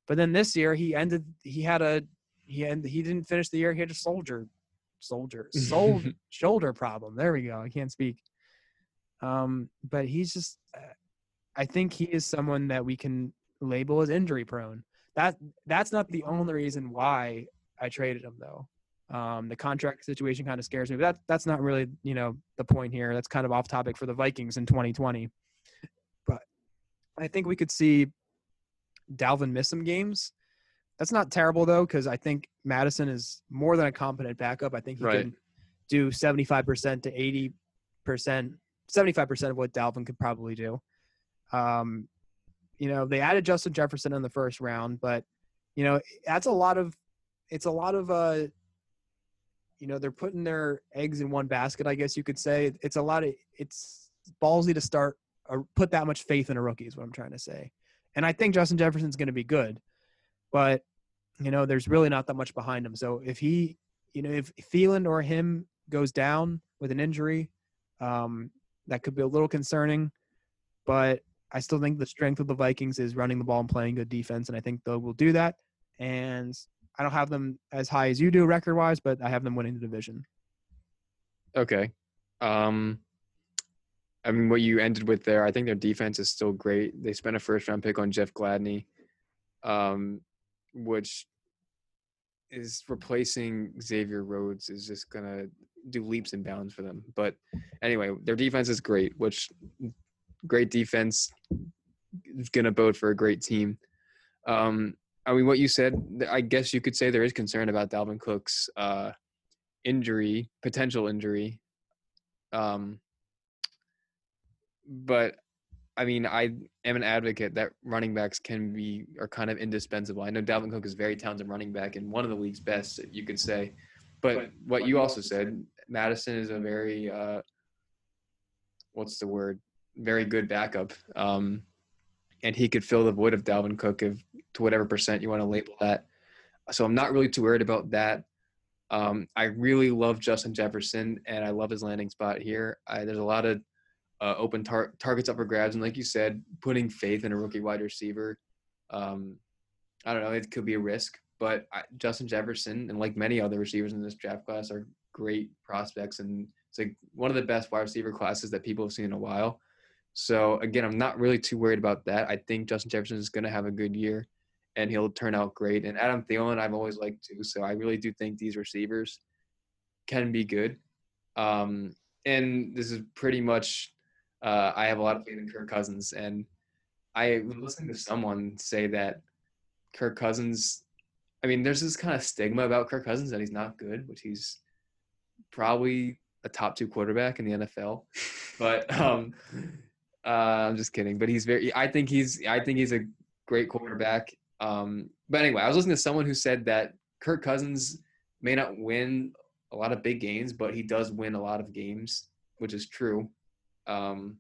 But then this year, he ended. He had a he had he didn't finish the year. He had a soldier, soldier, soul, shoulder problem. There we go. I can't speak. Um, but he's just. I think he is someone that we can label as injury prone. That that's not the only reason why I traded him though. Um, the contract situation kind of scares me, but that that's not really you know the point here. That's kind of off topic for the Vikings in 2020. But I think we could see Dalvin miss some games. That's not terrible though, because I think Mattison is more than a competent backup. I think he Right. can do 75% to 80%, 75% of what Dalvin could probably do. Um, you know, they added Justin Jefferson in the first round, but you know, that's a lot of it's a lot of uh you know, they're putting their eggs in one basket, I guess you could say. It's a lot of it's ballsy to start or put that much faith in a rookie is what I'm trying to say. And I think Justin Jefferson's going to be good, but you know, there's really not that much behind him. So if he, you know, if Thielen or him goes down with an injury, um, that could be a little concerning. But I still think the strength of the Vikings is running the ball and playing good defense, and I think they will do that. And I don't have them as high as you do record wise, but I have them winning the division. Okay. Um I mean what you ended with there, I think their defense is still great. They spent a first round pick on Jeff Gladney, um, which is replacing Xavier Rhodes is just gonna do leaps and bounds for them. But anyway, their defense is great, which great defense is gonna bode for a great team. Um, I mean, what you said, I guess you could say there is concern about Dalvin Cook's uh, injury, potential injury. Um, but I mean, I am an advocate that running backs can be are kind of indispensable. I know Dalvin Cook is very talented running back and one of the league's best, you could say. But what you also said, Mattison is a very uh, what's the word? Very good backup. Um, and he could fill the void of Dalvin Cook if to whatever percent you want to label that. So I'm not really too worried about that. Um, I really love Justin Jefferson and I love his landing spot here. I, there's a lot of uh, open tar- targets up for grabs, and like you said, putting faith in a rookie wide receiver. Um, I don't know, it could be a risk, but I, Justin Jefferson and like many other receivers in this draft class are great prospects, and it's like one of the best wide receiver classes that people have seen in a while. So again, I'm not really too worried about that. I think Justin Jefferson is going to have a good year, and he'll turn out great. And Adam Thielen, I've always liked too. So I really do think these receivers can be good. Um, and this is pretty much uh, I have a lot of faith in Kirk Cousins, and I was listening to someone say that Kirk Cousins. I mean, there's this kind of stigma about Kirk Cousins that he's not good, which he's probably a top two quarterback in the NFL. But um, uh, I'm just kidding. But he's very. I think he's. I think he's a great quarterback. Um, but anyway, I was listening to someone who said that Kirk Cousins may not win a lot of big games, but he does win a lot of games, which is true. Um,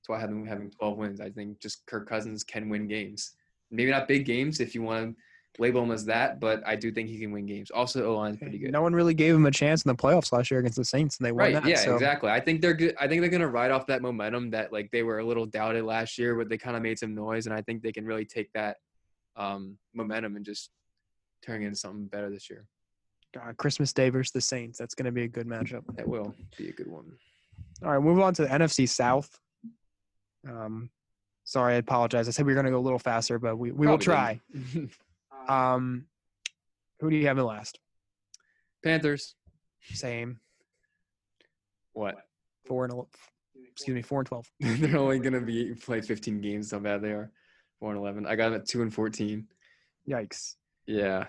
that's why I have him having 12 wins. I think just Kirk Cousins can win games. Maybe not big games if you want to label him as that, but I do think he can win games. Also, O line's pretty good. No one really gave him a chance in the playoffs last year against the Saints, and they won Right. that. yeah. so- Exactly. I think they're good. I think they're gonna ride off that momentum that like they were a little doubted last year, but they kind of made some noise, and I think they can really take that um, momentum and just turn it into something better this year. God, Christmas Day versus the Saints. That's going to be a good matchup. That will be a good one. All right, move on to the NFC South. Um, sorry, I apologize. I said we were going to go a little faster, but we, we will try. Um, who do you have in last? Panthers. Same. What? Four and el- excuse me, four and twelve. They're only gonna be played 15 games. How bad they are. Four and 11. I got them at two and 14. Yikes. Yeah,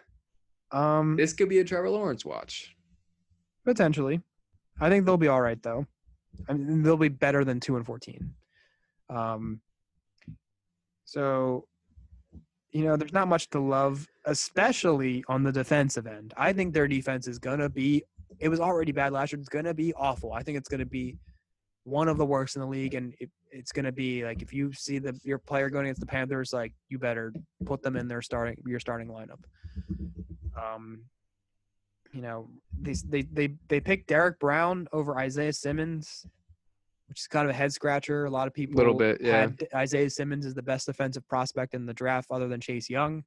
Um, this could be a Trevor Lawrence watch. potentially. I think they'll be all right though. I mean, they'll be better than two and fourteen. Um, so, you know, there's not much to love, especially on the defensive end. I think their defense is gonna be. It was already bad last year. It's gonna be awful. I think it's gonna be one of the worst in the league, and it, it's gonna be like if you see the your player going against the Panthers, like you better put them in their starting your starting lineup. Um, you know, they they they they picked Derrick Brown over Isaiah Simmons, which is kind of a head scratcher. A lot of people Little bit, yeah. had Isaiah Simmons is the best defensive prospect in the draft, other than Chase Young.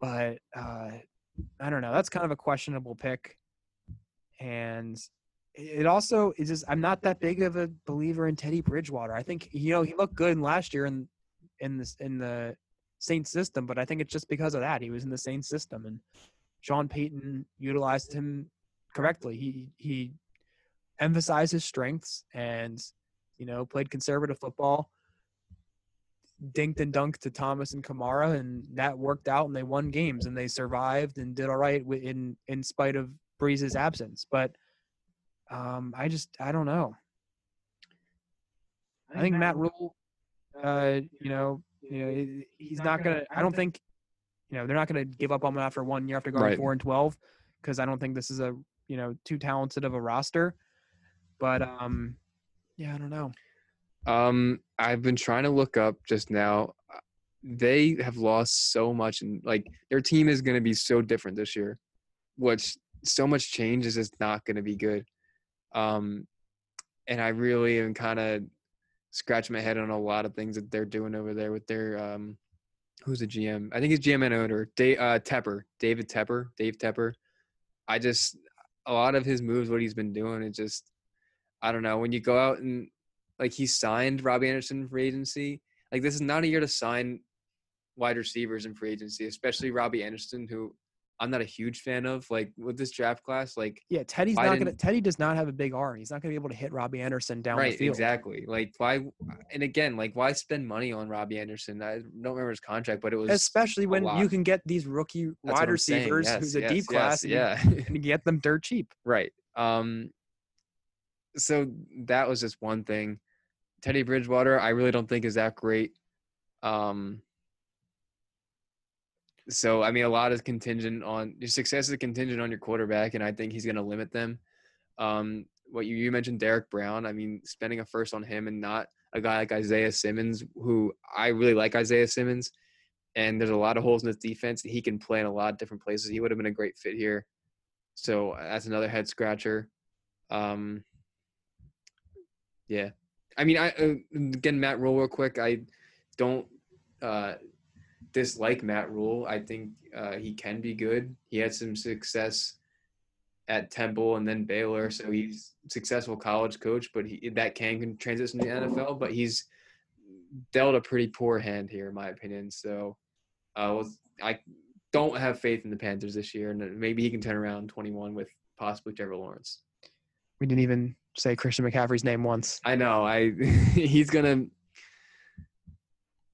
But uh, I don't know. That's kind of a questionable pick, and it also is just I'm not that big of a believer in Teddy Bridgewater. I think you know he looked good last year in in this in the Saints system, but I think it's just because of that he was in the Saints system and Sean Payton utilized him correctly. He he emphasized his strengths and you know played conservative football. Dinked and dunked to Thomas and Kamara, and that worked out, and they won games, and they survived and did all right in in spite of Brees's absence. But um, I just I don't know. I think Matt Rhule, uh, you know, you know, he's not gonna. I don't think, you know, they're not gonna give up on him after one year after going Right. four and twelve, because I don't think this is a you know too talented of a roster. But um, yeah, I don't know. Um, I've been trying to look up just now. uh, They have lost so much, and like their team is going to be so different this year. Which so much change is just not going to be good. Um, and I really am kind of scratching my head on a lot of things that they're doing over there with their um, who's the GM? I think he's GM and owner, uh, Tepper, David Tepper, Dave Tepper. I just a lot of his moves, what he's been doing, it just I don't know. When you go out and like he signed Robbie Anderson free agency. Like this is not a year to sign wide receivers in free agency, especially Robbie Anderson, who I'm not a huge fan of. Like with this draft class, like Yeah, Teddy's not gonna. Teddy does not have a big arm. He's not gonna be able to hit Robbie Anderson down right, the field. exactly. Like why? And again, like why spend money on Robbie Anderson? I don't remember his contract, but it was Especially when you can get these rookie that's wide what I'm saying. receivers Yes, who's a yes, deep yes, class and, yeah. and get them dirt cheap. Right. Um so that was just one thing. Teddy Bridgewater, I really don't think is that great. Um so I mean a lot is contingent on your success is contingent on your quarterback and I think he's gonna limit them. Um what you, you mentioned Derrick Brown, I mean spending a first on him and not a guy like Isaiah Simmons, who I really like Isaiah Simmons. And there's a lot of holes in his defense. He can play in a lot of different places. He would have been a great fit here. So that's another head scratcher. Um, yeah, I mean, I uh, again Matt Rhule real quick. I don't uh, dislike Matt Rhule. I think uh, he can be good. He had some success at Temple and then Baylor, so he's successful college coach. But he that can, transition to the NFL. But he's dealt a pretty poor hand here, in my opinion. So uh, I don't have faith in the Panthers this year, and maybe he can turn around 21 with possibly Trevor Lawrence. We didn't even say Christian McCaffrey's name once. I know. I he's gonna.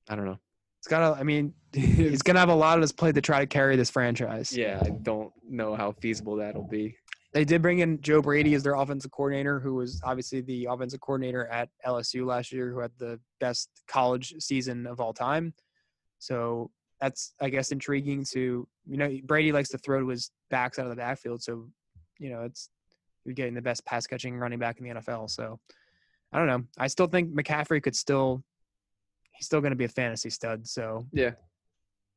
I don't know. It's gotta. I mean, he's gonna have a lot of his play to try to carry this franchise. yeah, I don't know how feasible that'll be. They did bring in Joe Brady as their offensive coordinator, who was obviously the offensive coordinator at LSU last year, who had the best college season of all time. So that's, I guess, intriguing to you know Brady likes to throw to his backs out of the backfield, so you know it's you're getting the best pass catching running back in the NFL. So I don't know. I still think McCaffrey could still he's still going to be a fantasy stud. So Yeah.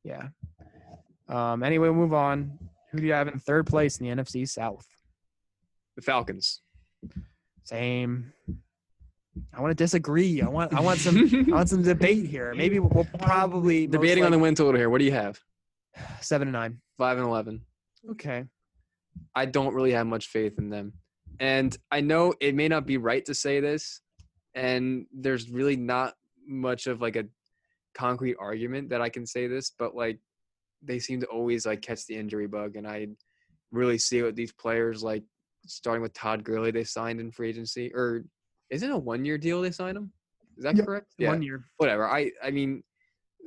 yeah. Um. Anyway, move on. Who do you have in third place in the NFC South? The Falcons. Same. I want to disagree. I want I want some I want some debate here. Maybe we'll probably Debating on the win total here. What do you have? seven and nine. Five and eleven. Okay. I don't really have much faith in them. And I know it may not be right to say this, and there's really not much of like a concrete argument that I can say this, but like they seem to always like catch the injury bug, and I really see what these players like starting with Todd Gurley they signed in free agency, or is it a one year deal they signed him? Is that Yeah, correct? One year. whatever. I I mean,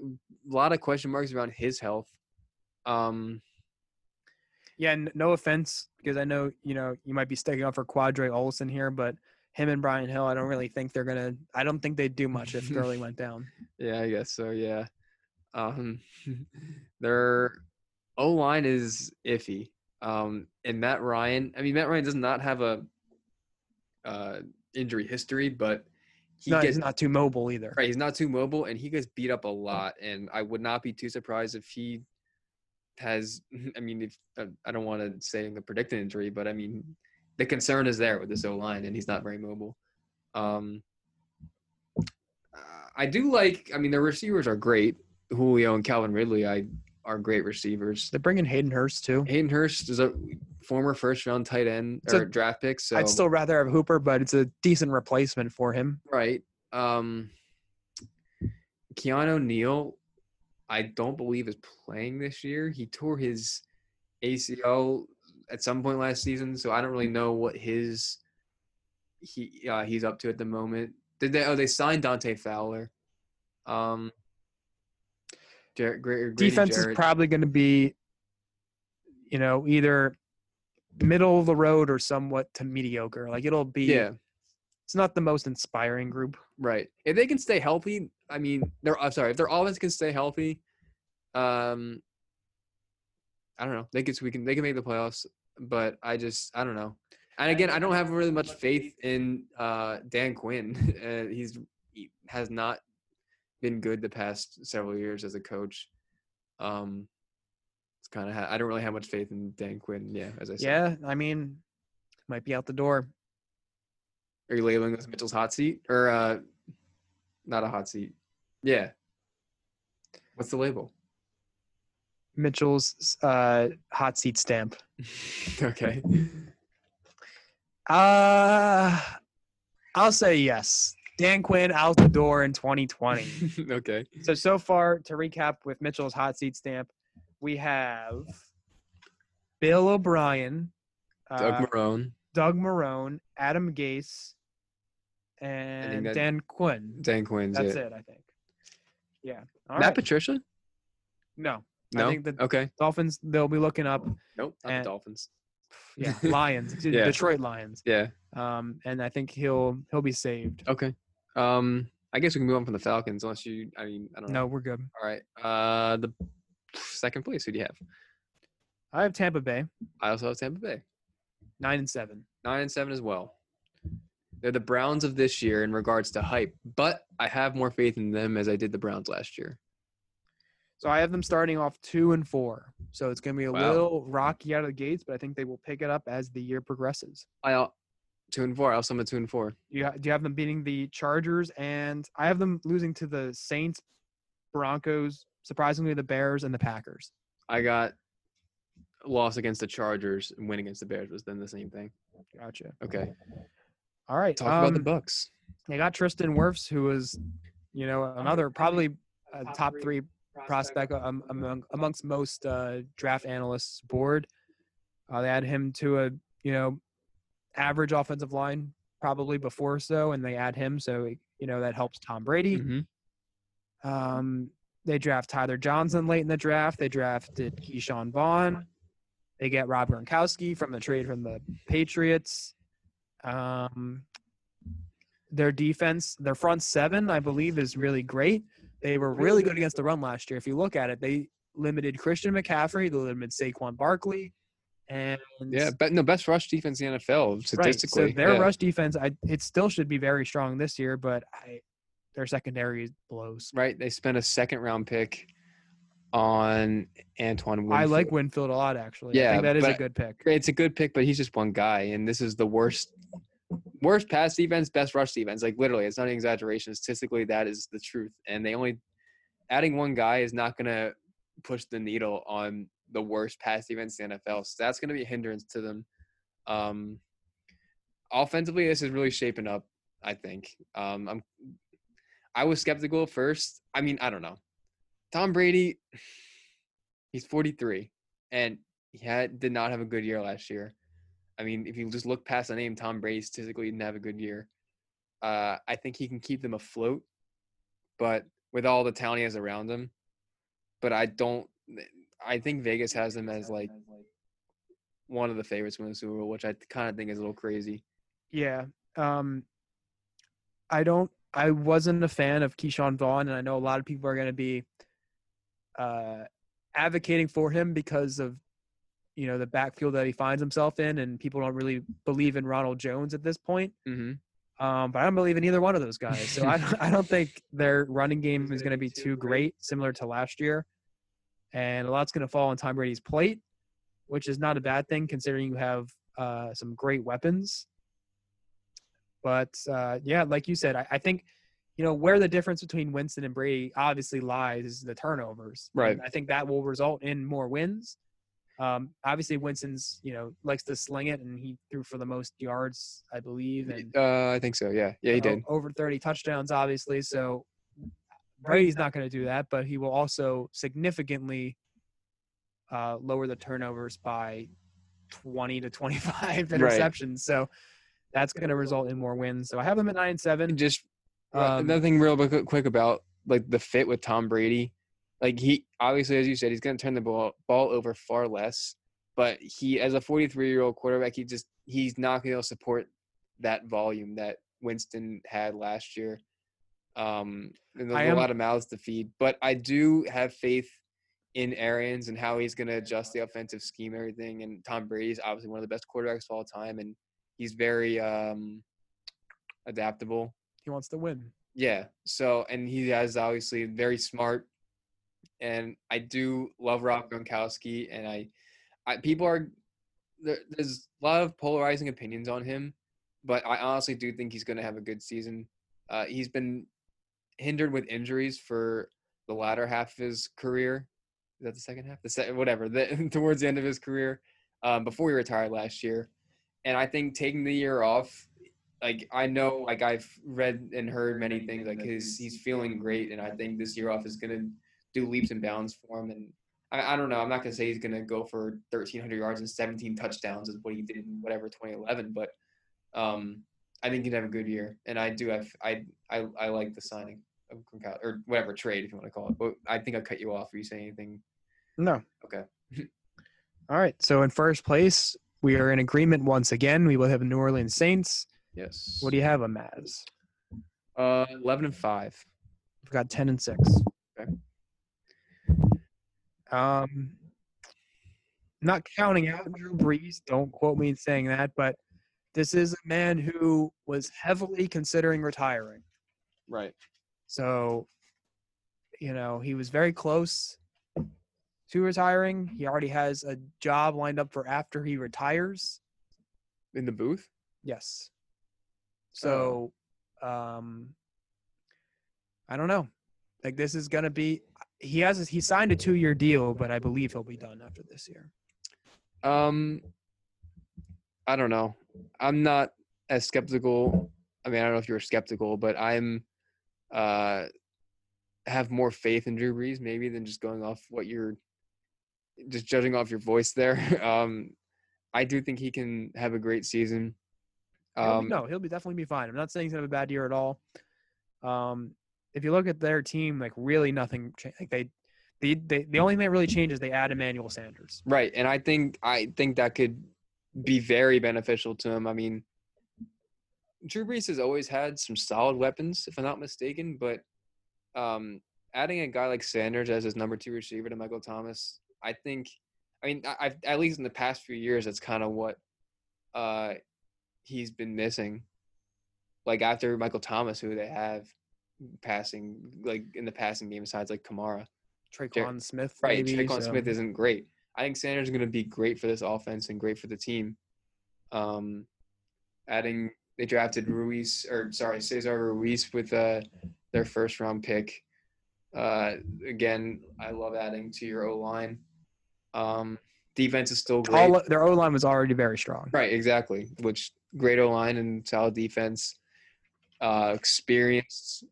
a lot of question marks around his health. Um, Yeah. n- No offense, because I know you know you might be sticking up for Qadree Ollison here, but him and Brian Hill, I don't really think they're gonna. I don't think they'd do much if Gurley went down. Yeah, I guess so. Yeah. Um, their O line is iffy. Um, and Matt Ryan. I mean, Matt Ryan does not have a uh, injury history, but he not, gets he's not too mobile either. right. He's not too mobile, and he gets beat up a lot. And I would not be too surprised if he has. I mean, if uh, I don't want to say the predicted injury, but I mean, the concern is there with this O line, and he's not very mobile. Um, I do like. I mean, their receivers are great. Julio and Calvin Ridley, I are great receivers. They're bringing Hayden Hurst too. Hayden Hurst is a former first round tight end It's a- or draft pick. So I'd still rather have Hooper, but it's a decent replacement for him. right. Um, Keanu Neal, I don't believe is playing this year. He tore his ACL at some point last season, so I don't really know what his he uh, he's up to at the moment. Did they? Oh, they signed Dante Fowler. Um, Jarrett, Grady Defense is probably going to be, you know, either middle of the road or somewhat to mediocre. Like it'll be. yeah. It's not the most inspiring group. Right. If they can stay healthy, I mean, they're I'm sorry. If their offense can stay healthy, um, I don't know. They can we can they can make the playoffs, but I just I don't know. And again, I don't have really much faith in uh, Dan Quinn. uh, he's he has not been good the past several years as a coach. Um, it's kind of ha- I don't really have much faith in Dan Quinn. Yeah, as I said. Yeah, I mean, might be out the door. Are you labeling this Mitchell's hot seat or uh, not a hot seat? Yeah. What's the label? Mitchell's uh, hot seat stamp. okay. Uh, I'll say yes. Dan Quinn out the door in 2020. okay. so so far to recap with Mitchell's hot seat stamp, we have Bill O'Brien, Doug uh, Marrone, Doug Marrone, Adam Gase, and that- Dan Quinn. Dan Quinn's That's it. it, I think. Yeah. All Matt right. Patricia? No. No. I think the okay. Dolphins. They'll be looking up. Nope. Not and- the Dolphins. Yeah, Lions, Yeah. Detroit Lions. Yeah. Um, and I think he'll he'll be saved. Okay. Um, I guess we can move on from the Falcons, unless you. I mean, I don't know. No, we're good. All right. Uh, the second place. Who do you have? I have Tampa Bay, I also have Tampa Bay. nine and seven. Nine and seven as well. They're the Browns of this year in regards to hype, but I have more faith in them as I did the Browns last year. So I have them starting off two and four. So it's going to be a Wow. little rocky out of the gates, but I think they will pick it up as the year progresses. I al- two and four. I also am a two and four. You ha- do you have them beating the Chargers, and I have them losing to the Saints, Broncos, surprisingly the Bears, and the Packers. I got loss against the Chargers and win against the Bears was then the same thing. Gotcha. Okay. All right. Talk about the um, Bucs. They got Tristan Wirfs, who was, you know, another probably a top three prospect um, among amongst most uh, draft analysts board. Uh, they add him to a you know average offensive line probably before so, and they add him, so you know that helps Tom Brady. Mhm. Um, they draft Tyler Johnson late in the draft. They drafted Ke'Shawn Vaughn. They get Rob Gronkowski from the trade from the Patriots. Um, their defense, their front seven, I believe, is really great. They were really good against the run last year. If you look at it, they limited Christian McCaffrey, they limited Saquon Barkley, and Yeah, but no best rush defense in the NFL right. statistically. So their yeah. rush defense, I it still should be very strong this year, but I, their secondary blows. right? They spent a second round pick on Antoine Winfield. I like Winfield a lot, actually. I Yeah, think that is a good pick. It's a good pick, but he's just one guy, and this is the worst, worst pass defense, best rush defense. Like literally, it's not an exaggeration. Statistically, that is the truth. And they only adding one guy is not gonna push the needle on the worst pass defense in the NFL. So that's gonna be a hindrance to them. Um, offensively, this is really shaping up. I think. Um, I'm. I was skeptical at first. I mean, I don't know. Tom Brady, he's 43, and he had did not have a good year last year. I mean, if you just look past the name Tom Brady, statistically didn't have a good year. Uh, I think he can keep them afloat, but with all the talent he has around him, but I don't. I think Vegas has them as like one of the favorites to win the Super Bowl, which I kind of think is a little crazy. Yeah. Um, I don't. I wasn't a fan of Ke'Shawn Vaughn, and I know a lot of people are going to be uh, advocating for him because of you know the backfield that he finds himself in, and people don't really believe in Ronald Jones at this point. Mm-hmm. Um, but I don't believe in either one of those guys. So I don't, I don't think their running game is going to be too great, similar to last year. And a lot's going to fall on Tom Brady's plate, which is not a bad thing considering you have uh, some great weapons. But uh, yeah, like you said, I, I think you know where the difference between Winston and Brady obviously lies is the turnovers. Right. And I think that will result in more wins. Um, obviously, Winston's you know likes to sling it, and he threw for the most yards, I believe, and Uh, I think so. Yeah, yeah, he o- did. over 30 touchdowns, obviously. So Brady's not going to do that, but he will also significantly uh, lower the turnovers by 20 to 25 interceptions. So that's going to result in more wins. So I have them at nine and seven. Just uh, Um, another thing, real quick, quick about like the fit with Tom Brady. Like he obviously, as you said, he's going to turn the ball ball over far less. But he, as a 43 year old quarterback, he just he's not going to be able to support that volume that Winston had last year. Um, and there's I a am- lot of mouths to feed. But I do have faith in Arians and how he's going to adjust the offensive scheme, and everything. And Tom Brady's obviously one of the best quarterbacks of all time, and he's very um, adaptable. He wants to win. Yeah. So, and he has obviously very smart, and I do love Rob Gronkowski, and I, I people are there, there's a lot of polarizing opinions on him, but I honestly do think he's going to have a good season. Uh, he's been hindered with injuries for the latter half of his career. Is that the second half? The se- whatever. The, towards the end of his career, um, before he retired last year, and I think taking the year off like I know, like I've read and heard many things. Like his, he's feeling great, and I think this year off is gonna do leaps and bounds for him. And I, I don't know. I'm not gonna say he's gonna go for 1,300 yards and 17 touchdowns is what he did in whatever 2011, but um, I think he'd have a good year, and I do have I I, I like the signing of Gronkowski or whatever trade if you want to call it. But I think I cut you off. Are you saying anything? No. Okay. All right. So in first place, we are in agreement once again. We will have New Orleans Saints. Yes. What do you have, Maz? Uh, 11 and five. We've got ten and six. Um, not counting out Drew Brees. Don't quote me in saying that, but this is a man who was heavily considering retiring. Right. So, you know, he was very close to retiring. He already has a job lined up for after he retires. In the booth. Yes. So, um, I don't know. Like this is gonna be. He has he signed a two year deal, but I believe he'll be done after this year. Um, I don't know. I'm not as skeptical. I mean, I don't know if you're skeptical, but I'm uh have more faith in Drew Brees maybe than just going off what you're just judging off your voice there. Um, I do think he can have a great season. He'll be- Um, no, he'll be definitely be fine. I'm not saying he's gonna have a bad year at all. Um, if you look at their team, like really nothing. Like they, they, they, the only thing that really changes they add Emmanuel Sanders. Right, and I think I think that could be very beneficial to him. I mean, Drew Brees has always had some solid weapons, if I'm not mistaken, but um, adding a guy like Sanders as his number two receiver to Michael Thomas, I think. I mean, I've at least in the past few years, that's kind of what uh, he's been missing. Like after Michael Thomas, who they have passing, like in the passing game, besides like Kamara. Tre'Quan Smith, Right, maybe, Tre'Quan so- Smith isn't great. I think Sanders is going to be great for this offense and great for the team. Um, adding they drafted Ruiz or sorry Cesar Ruiz with uh, their first round pick. Uh, again, I love adding to your O line. Um, defense is still great. All their O line was already very strong. Right, exactly. Which great O line and solid defense, uh, experienced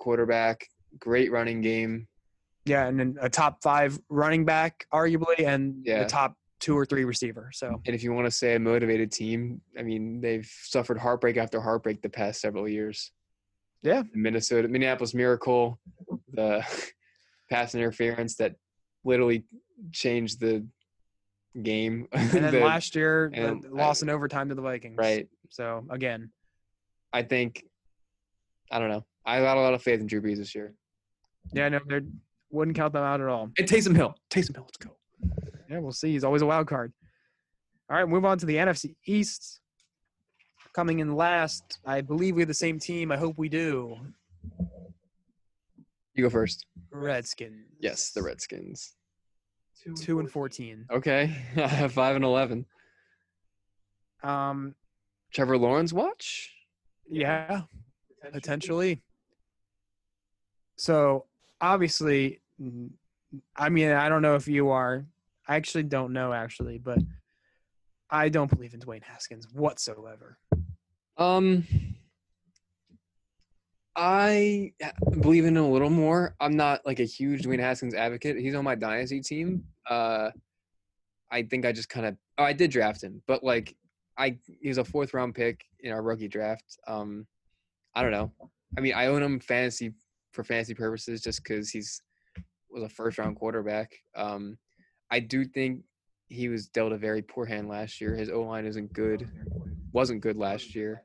quarterback, great running game. Yeah, and then a top five running back, arguably, and Yeah. the top two or three receiver. So And if you want to say a motivated team, I mean, they've suffered heartbreak after heartbreak the past several years. Yeah. Minnesota, Minneapolis Miracle, the pass interference that literally changed the game. and then The- last year, the- and the loss in overtime to the Vikings. right. So again, I think, I don't know. I got a lot of faith in Drew Brees this year. yeah, no, they wouldn't count them out at all. And Taysom Hill. Taysom Hill, let's go. Yeah, we'll see. He's always a wild card. All right, move on to the NFC East. Coming in last, I believe we have the same team. I hope we do. You go first. Redskins. Yes, the Redskins. Two and fourteen. Okay. I have 5 and 11. Um, Trevor Lawrence watch? yeah, potentially. So obviously, I mean, I don't know if you are. I actually don't know, actually, but I don't believe in Dwayne Haskins whatsoever. Um, I believe in him a little more. I'm not like a huge Dwayne Haskins advocate. He's on my dynasty team. Uh, I think I just kind of oh I did draft him, but like I he was a fourth round pick in our rookie draft. Um, I don't know. I mean, I own him fantasy for fantasy purposes just because he's was a first round quarterback. Um, I do think he was dealt a very poor hand last year. His O line isn't good. Wasn't good last year.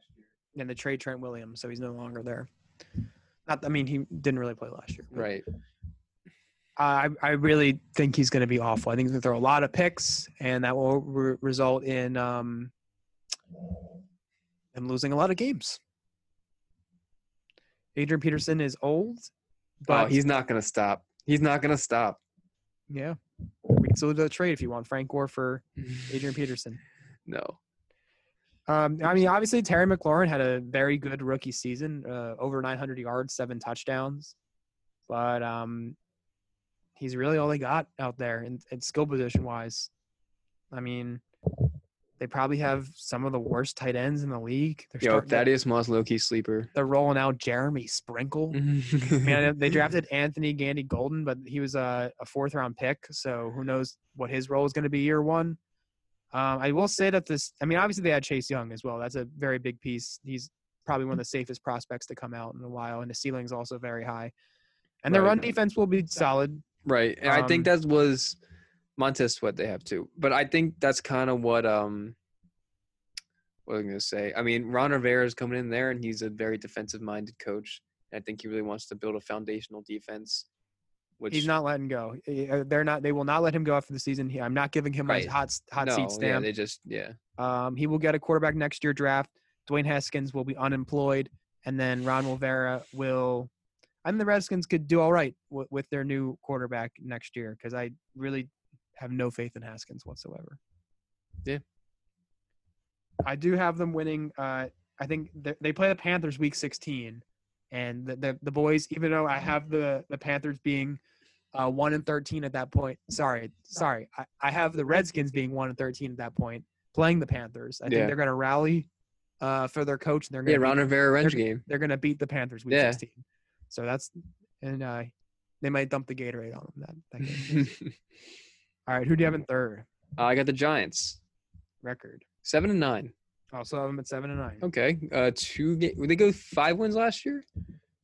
And the trade Trent Williams, so he's no longer there. Not, I mean, he didn't really play last year. Right. I I really think he's going to be awful. I think he's going to throw a lot of picks, and that will re- result in um, him losing a lot of games. Adrian Peterson is old, But but he's not gonna stop. He's not gonna stop. yeah, we can still do a trade if you want Frank Gore for Adrian Peterson. no. Um, I mean, obviously Terry McLaurin had a very good rookie season, uh, over 900 yards, seven touchdowns, but um, he's really all they got out there in, in skill position wise. I mean, They probably have some of the worst tight ends in the league. They're Yo, starting to- Thaddeus Moss low key sleeper. they're rolling out Jeremy Sprinkle. Man, they drafted Anthony Gandy Golden, but he was a, a fourth round pick, so who knows what his role is going to be year one. Um, I will say that this, I mean, obviously they had Chase Young as well. That's a very big piece. He's probably one of the safest prospects to come out in a while, and the ceiling's also very high. And their Right. run defense will be solid. Right. And I think Um, that was Montez Sweat they have too. But I think that's kind of what um what I'm gonna say? I mean, Ron Rivera is coming in there and he's a very defensive minded coach. I think he really wants to build a foundational defense. Which He's not letting go. Uh, They're not. They will not let him go after the season. I'm not giving him Right. a hot hot no, seat yeah, they just yeah. Um, he will get a quarterback next year draft. Dwayne Haskins will be unemployed, and then Ron Rivera will. I think the Redskins could do all right w- with their new quarterback next year because I really have no faith in Haskins whatsoever. Yeah. I do have them winning. Uh, I think they play the Panthers week 16, and the, the the boys. Even though I have the the Panthers being uh, one and 13 at that point. Sorry, sorry. I, I have the Redskins being one and 13 at that point, playing the Panthers. I think Yeah. they're going to rally uh, for their coach, and they're Yeah, going Ron Rivera revenge they're- game. they're going to beat the Panthers week Yeah. 16. So that's and uh, they might dump the Gatorade on them that, that game. All right, who do you have in third I got the Giants. record? Seven and nine. Also have them at seven and nine. Okay. Uh two ga- would they go five wins last year?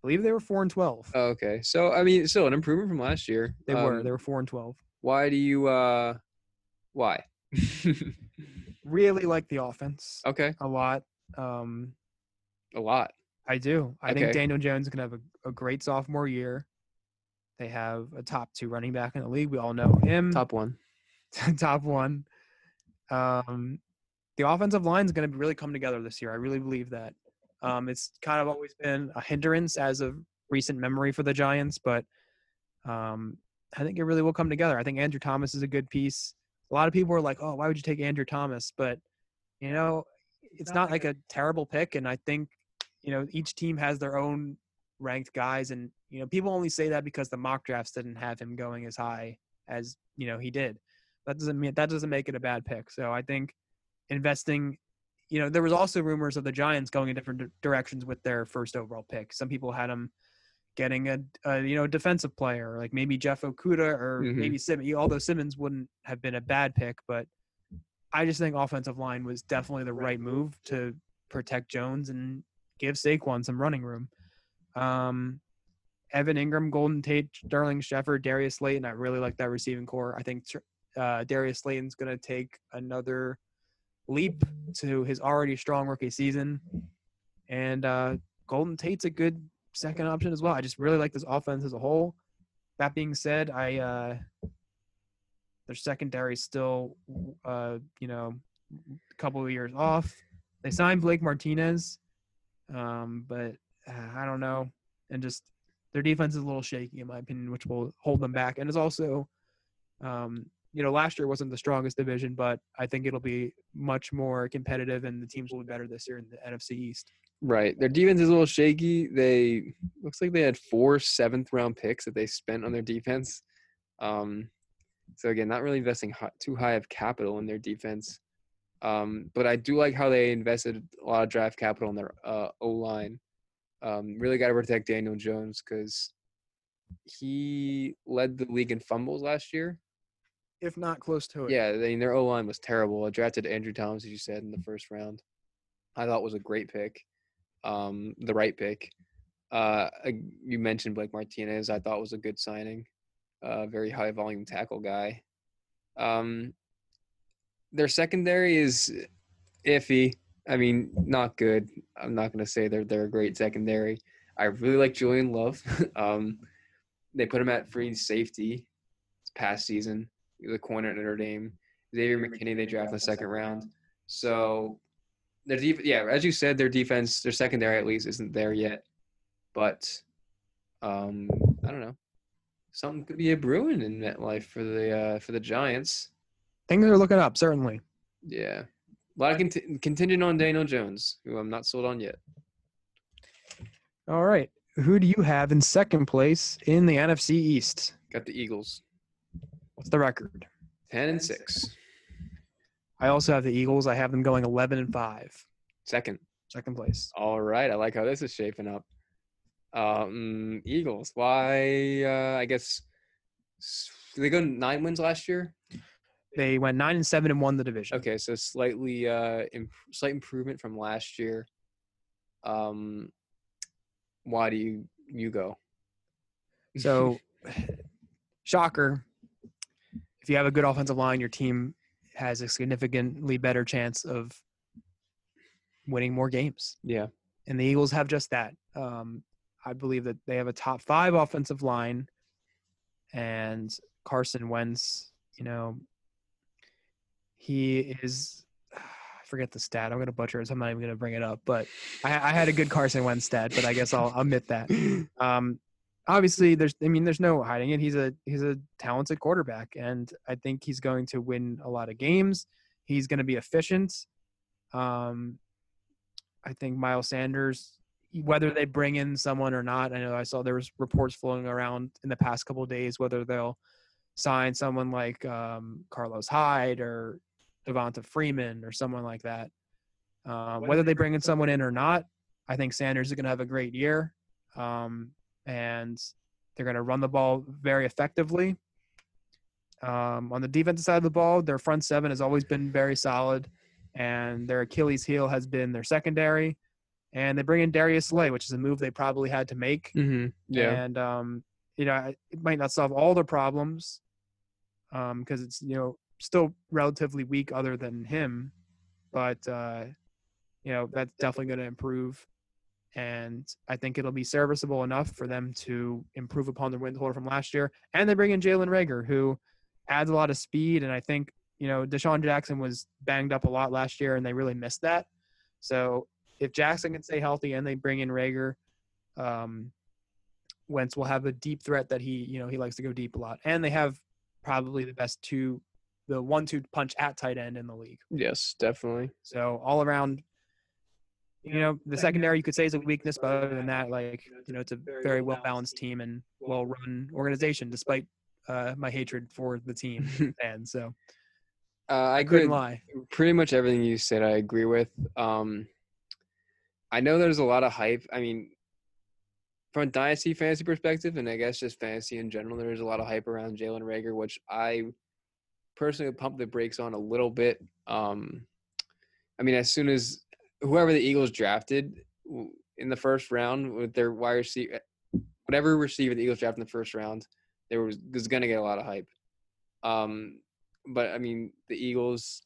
believe they were four and twelve. Oh, okay. So I mean still an improvement from last year. they were. Um, They were four and twelve. Why do you uh why? Really like the offense okay. a lot. Um, A lot. I do. I Okay. think Daniel Jones to have a, a great sophomore year. They have a top two running back in the league. We all know him. Top one. top one. Um, the offensive line is going to really come together this year. I really believe that. Um, it's kind of always been a hindrance as of recent memory for the Giants, but um, I think it really will come together. I think Andrew Thomas is a good piece. A lot of people are like, "Oh, why would you take Andrew Thomas?" But you know, it's not like a terrible pick, and I think you know each team has their own ranked guys, and you know people only say that because the mock drafts didn't have him going as high as you know he did. That doesn't mean that doesn't make it a bad pick. So I think investing, you know, there was also rumors of the Giants going in different directions with their first overall pick. Some people had them getting a, a you know defensive player like maybe Jeff Okudah or Mhm. maybe Simmons. Although Simmons wouldn't have been a bad pick, but I just think offensive line was definitely the right move to protect Jones and give Saquon some running room. Um, Evan Engram, Golden Tate, Sterling Shepard, Darius Slayton. I really like that receiving corps. I think uh, Darius Slayton's going to take another leap to his already strong rookie season. And uh, Golden Tate's a good second option as well. I just really like this offense as a whole. That being said, I uh, their secondary still, uh, you know, a couple of years off. They signed Blake Martinez, um, but uh, I don't know, and just their defense is a little shaky in my opinion, which will hold them back. And it's also, um, you know, last year wasn't the strongest division, but I think it'll be much more competitive, and the teams will be better this year in the NFC East. Right. Their defense is a little shaky. They looks like they had four seventh round picks that they spent on their defense. Um, so again, not really investing too high of capital in their defense. Um, but I do like how they invested a lot of draft capital in their uh, O line. Um, really got to protect Daniel Jones because he led the league in fumbles last year. If not close to it. Yeah, I mean, their O line was terrible. I drafted Andrew Thomas, as you said, in the first round. I thought was a great pick, um, the right pick. Uh, you mentioned Blake Martinez. I thought was a good signing, uh, very high volume tackle guy. Um, their secondary is iffy. I mean, not good. I'm not going to say they're they're a great secondary. I really like Julian Love. um, they put him at free safety this past season the corner at Notre Dame. Xavier McKinney, they draft in the second round. So their def- yeah, as you said, their defense, their secondary at least isn't there yet. But um, I don't know. Something could be a brewing in MetLife for the uh, for the Giants. Things are looking up, certainly. Yeah, a lot of conti- contingent on Daniel Jones, who I'm not sold on yet. All right. Who do you have in second place in the NFC East? Got the Eagles, What's the record? ten and six. I also have the Eagles. I have them going 11 and five, Second. Second place. All right. I like how this is shaping up. Um, Eagles. Why? Uh, I guess s- they go nine wins last year. They went nine and seven and won the division. Okay, so slightly uh, imp- slight improvement from last year. Um, why do you you go? So, shocker. If you have a good offensive line, your team has a significantly better chance of winning more games. yeah, And the Eagles have just that. Um, I believe that they have a top five offensive line, and Carson Wentz, you know, he is. I forget the stat. I'm going to butcher it. So I'm not even going to bring it up. But I, I had a good Carson Wentz stat, but I guess I'll admit that. Um, obviously, there's. I mean, there's no hiding it. He's a he's a talented quarterback, and I think he's going to win a lot of games. He's going to be efficient. Um, I think Miles Sanders, whether they bring in someone or not, I know I saw there was reports floating around in the past couple of days whether they'll sign someone like um, Carlos Hyde or Devonta Freeman or someone like that. Um, whether they bring in someone in or not, I think Sanders is going to have a great year, um, and they're going to run the ball very effectively. Um, on the defensive side of the ball, their front seven has always been very solid, and their Achilles heel has been their secondary. And they bring in Darius Slay, which is a move they probably had to make. mm-hmm. yeah, And um, you know, it might not solve all their problems, because it's you know still relatively weak other than him, but uh, you know that's definitely going to improve. And I think it'll be serviceable enough for them to improve upon their win total from last year. And they bring in Jalen Reagor, who adds a lot of speed. And I think you know DeSean Jackson was banged up a lot last year, and they really missed that. So if Jackson can stay healthy and they bring in Reagor, um, Wentz will have a deep threat that he, you know, he likes to go deep a lot. And they have probably the best two, the one-two punch at tight end in the league. yes, definitely. So all around, you know, the secondary you could say is a weakness, but other than that, like you know, it's a very well-balanced team and well-run organization, despite uh, my hatred for the team and so Uh, I I couldn't couldn't lie. pretty much everything you said i agree with um i know there's a lot of hype i mean from a dynasty fantasy perspective and i guess just fantasy in general there's a lot of hype around jalen reagor which i personally pump the brakes on a little bit um i mean as soon as whoever the eagles drafted in the first round with their wide receiver whatever receiver the eagles drafted in the first round there was, was going to get a lot of hype um but I mean, the Eagles,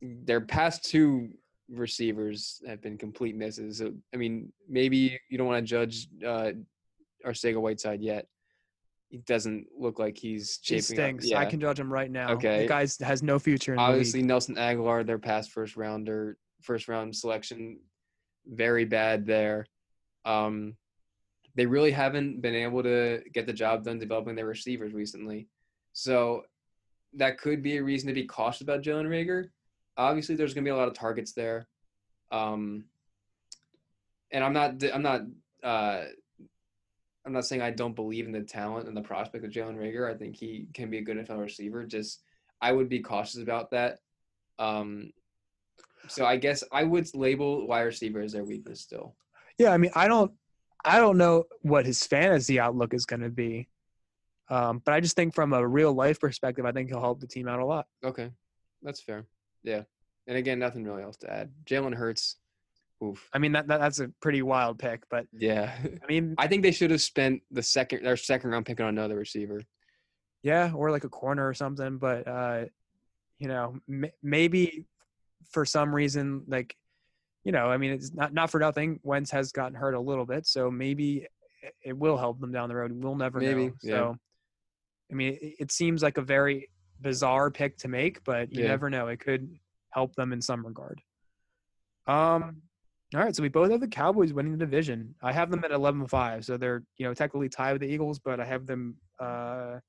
their past two receivers have been complete misses. So, I mean, maybe you don't want to judge uh, Arcega Whiteside yet. He doesn't look like he's He shaping up. stinks. I can judge him right now. Okay. the guy has no future in Obviously. Nelson Agholor, their past first rounder, first round selection, very bad there. Um, they really haven't been able to get the job done developing their receivers recently. So that could be a reason to be cautious about Jalen Reagor. Obviously, there's going to be a lot of targets there. Um, and I'm not, I'm not, uh, I'm not saying I don't believe in the talent and the prospect of Jalen Reagor. I think he can be a good NFL receiver. Just I would be cautious about that. Um, so I guess I would label wide receiver as their weakness still. Yeah, I mean, I don't, I don't know what his fantasy outlook is going to be, um, but I just think from a real life perspective, I think he'll help the team out a lot. Okay, that's fair. Yeah, and again, nothing really else to add. Jalen Hurts. Oof. I mean, that, that that's a pretty wild pick, but Yeah, I mean, I think they should have spent the second their second round pick on another receiver. yeah, or like a corner or something. But uh, you know, m- maybe for some reason, like, you know, I mean, it's not not for nothing. Wentz has gotten hurt a little bit, so maybe it- it will help them down the road. We'll never Maybe, know. yeah. So, I mean, it, it seems like a very bizarre pick to make, but you Yeah. never know. It could help them in some regard. Um. All right, so we both have the Cowboys winning the division. I have them at 11-5, so they're you know technically tied with the Eagles, but I have them. Uh,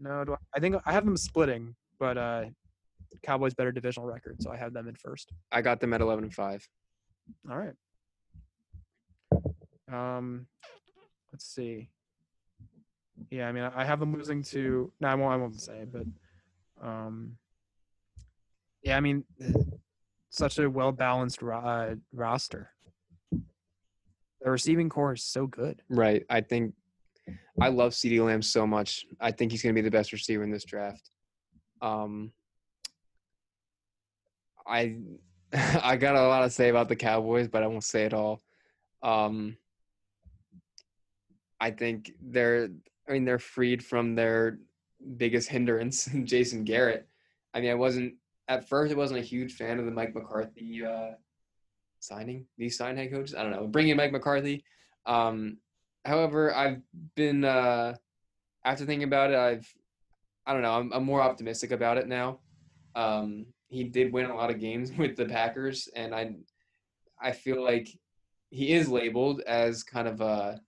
no, do I, I think I have them splitting, but uh, Cowboys better divisional record, so I have them in first. I got them at eleven and five. All right. Um, let's see. Yeah, I mean, I have them losing to. No, I won't. I won't say, but um, Yeah, I mean, such a well balanced ro- roster. The receiving corps is so good. Right. I think I love CeeDee Lamb so much. I think he's going to be the best receiver in this draft. Um, I I got a lot to say about the Cowboys, but I won't say it all. Um, I think they're I mean they're freed from their biggest hindrance, Jason Garrett. I mean, I wasn't at first. I wasn't a huge fan of the Mike McCarthy uh, signing. These sign head coaches. I don't know. Bringing Mike McCarthy. Um, however, I've been uh, after thinking about it. I've I don't know. I'm, I'm more optimistic about it now. Um, he did win a lot of games with the Packers, and I I feel like he is labeled as kind of a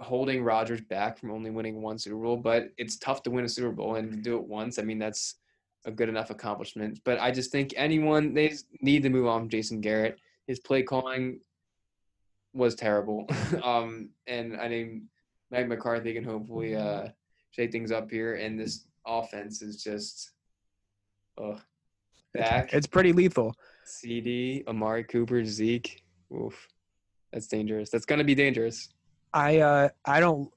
holding Rodgers back from only winning one Super Bowl, but it's tough to win a Super Bowl and to do it once. I mean, that's a good enough accomplishment. But I just think anyone they need to move on from Jason Garrett. His play calling was terrible, um, and I think Mike McCarthy can hopefully uh, shake things up here. And this offense is just, ugh, back. It's pretty lethal. CeeDee, Amari Cooper, Zeke. Oof, that's dangerous. That's gonna be dangerous. I uh, I don't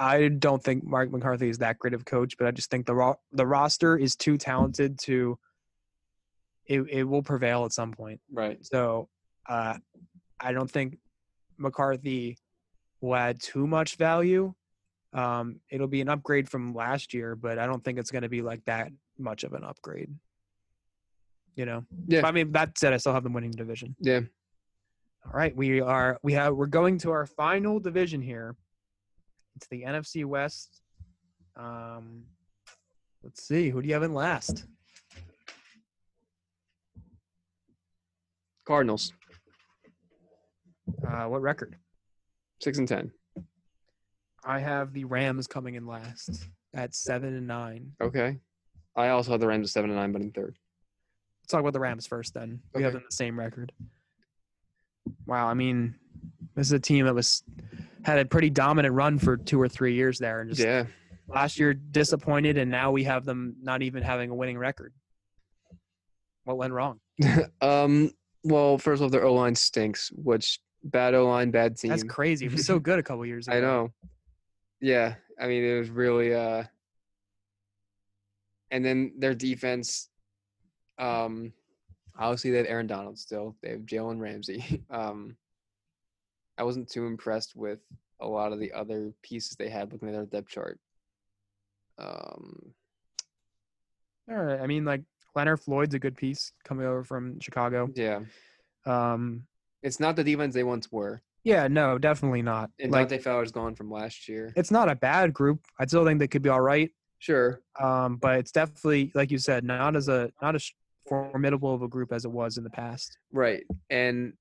I don't think Mark McCarthy is that great of a coach, but I just think the ro- the roster is too talented to it, it will prevail at some point. Right. So uh, I don't think McCarthy will add too much value. Um, it'll be an upgrade from last year, but I don't think it's going to be like that much of an upgrade. You know. Yeah. But, I mean, that said, I still have them winning the division. Yeah. All right, we are we have we're going to our final division here. It's the NFC West. Um, let's see, who do you have in last? Cardinals Uh, what record? six and ten. I have the Rams coming in last at seven and nine. Okay. I also have the Rams at seven and nine, but in third. Let's talk about the Rams first. Then we have them the same record. Wow, I mean, this is a team that was had a pretty dominant run for two or three years there, and just Yeah. last year disappointed, and now we have them not even having a winning record. What went wrong? um. Well, first off, their O line stinks. Which bad O line, bad team. That's crazy. It was so good a couple years ago. I know. Yeah, I mean it was really. uh And then their defense. Um, obviously they have Aaron Donald still. They have Jalen Ramsey. um, I wasn't too impressed with a lot of the other pieces they had looking at their depth chart. Um, All right. I mean, like Leonard Floyd's a good piece coming over from Chicago. yeah, Um, it's not the defense they once were. yeah, no, definitely not. And like, Dante Fowler's gone from last year. it's not a bad group. I still think they could be all right. Sure. Um, but it's definitely, like you said, not as a not as formidable of a group as it was in the past. Right. And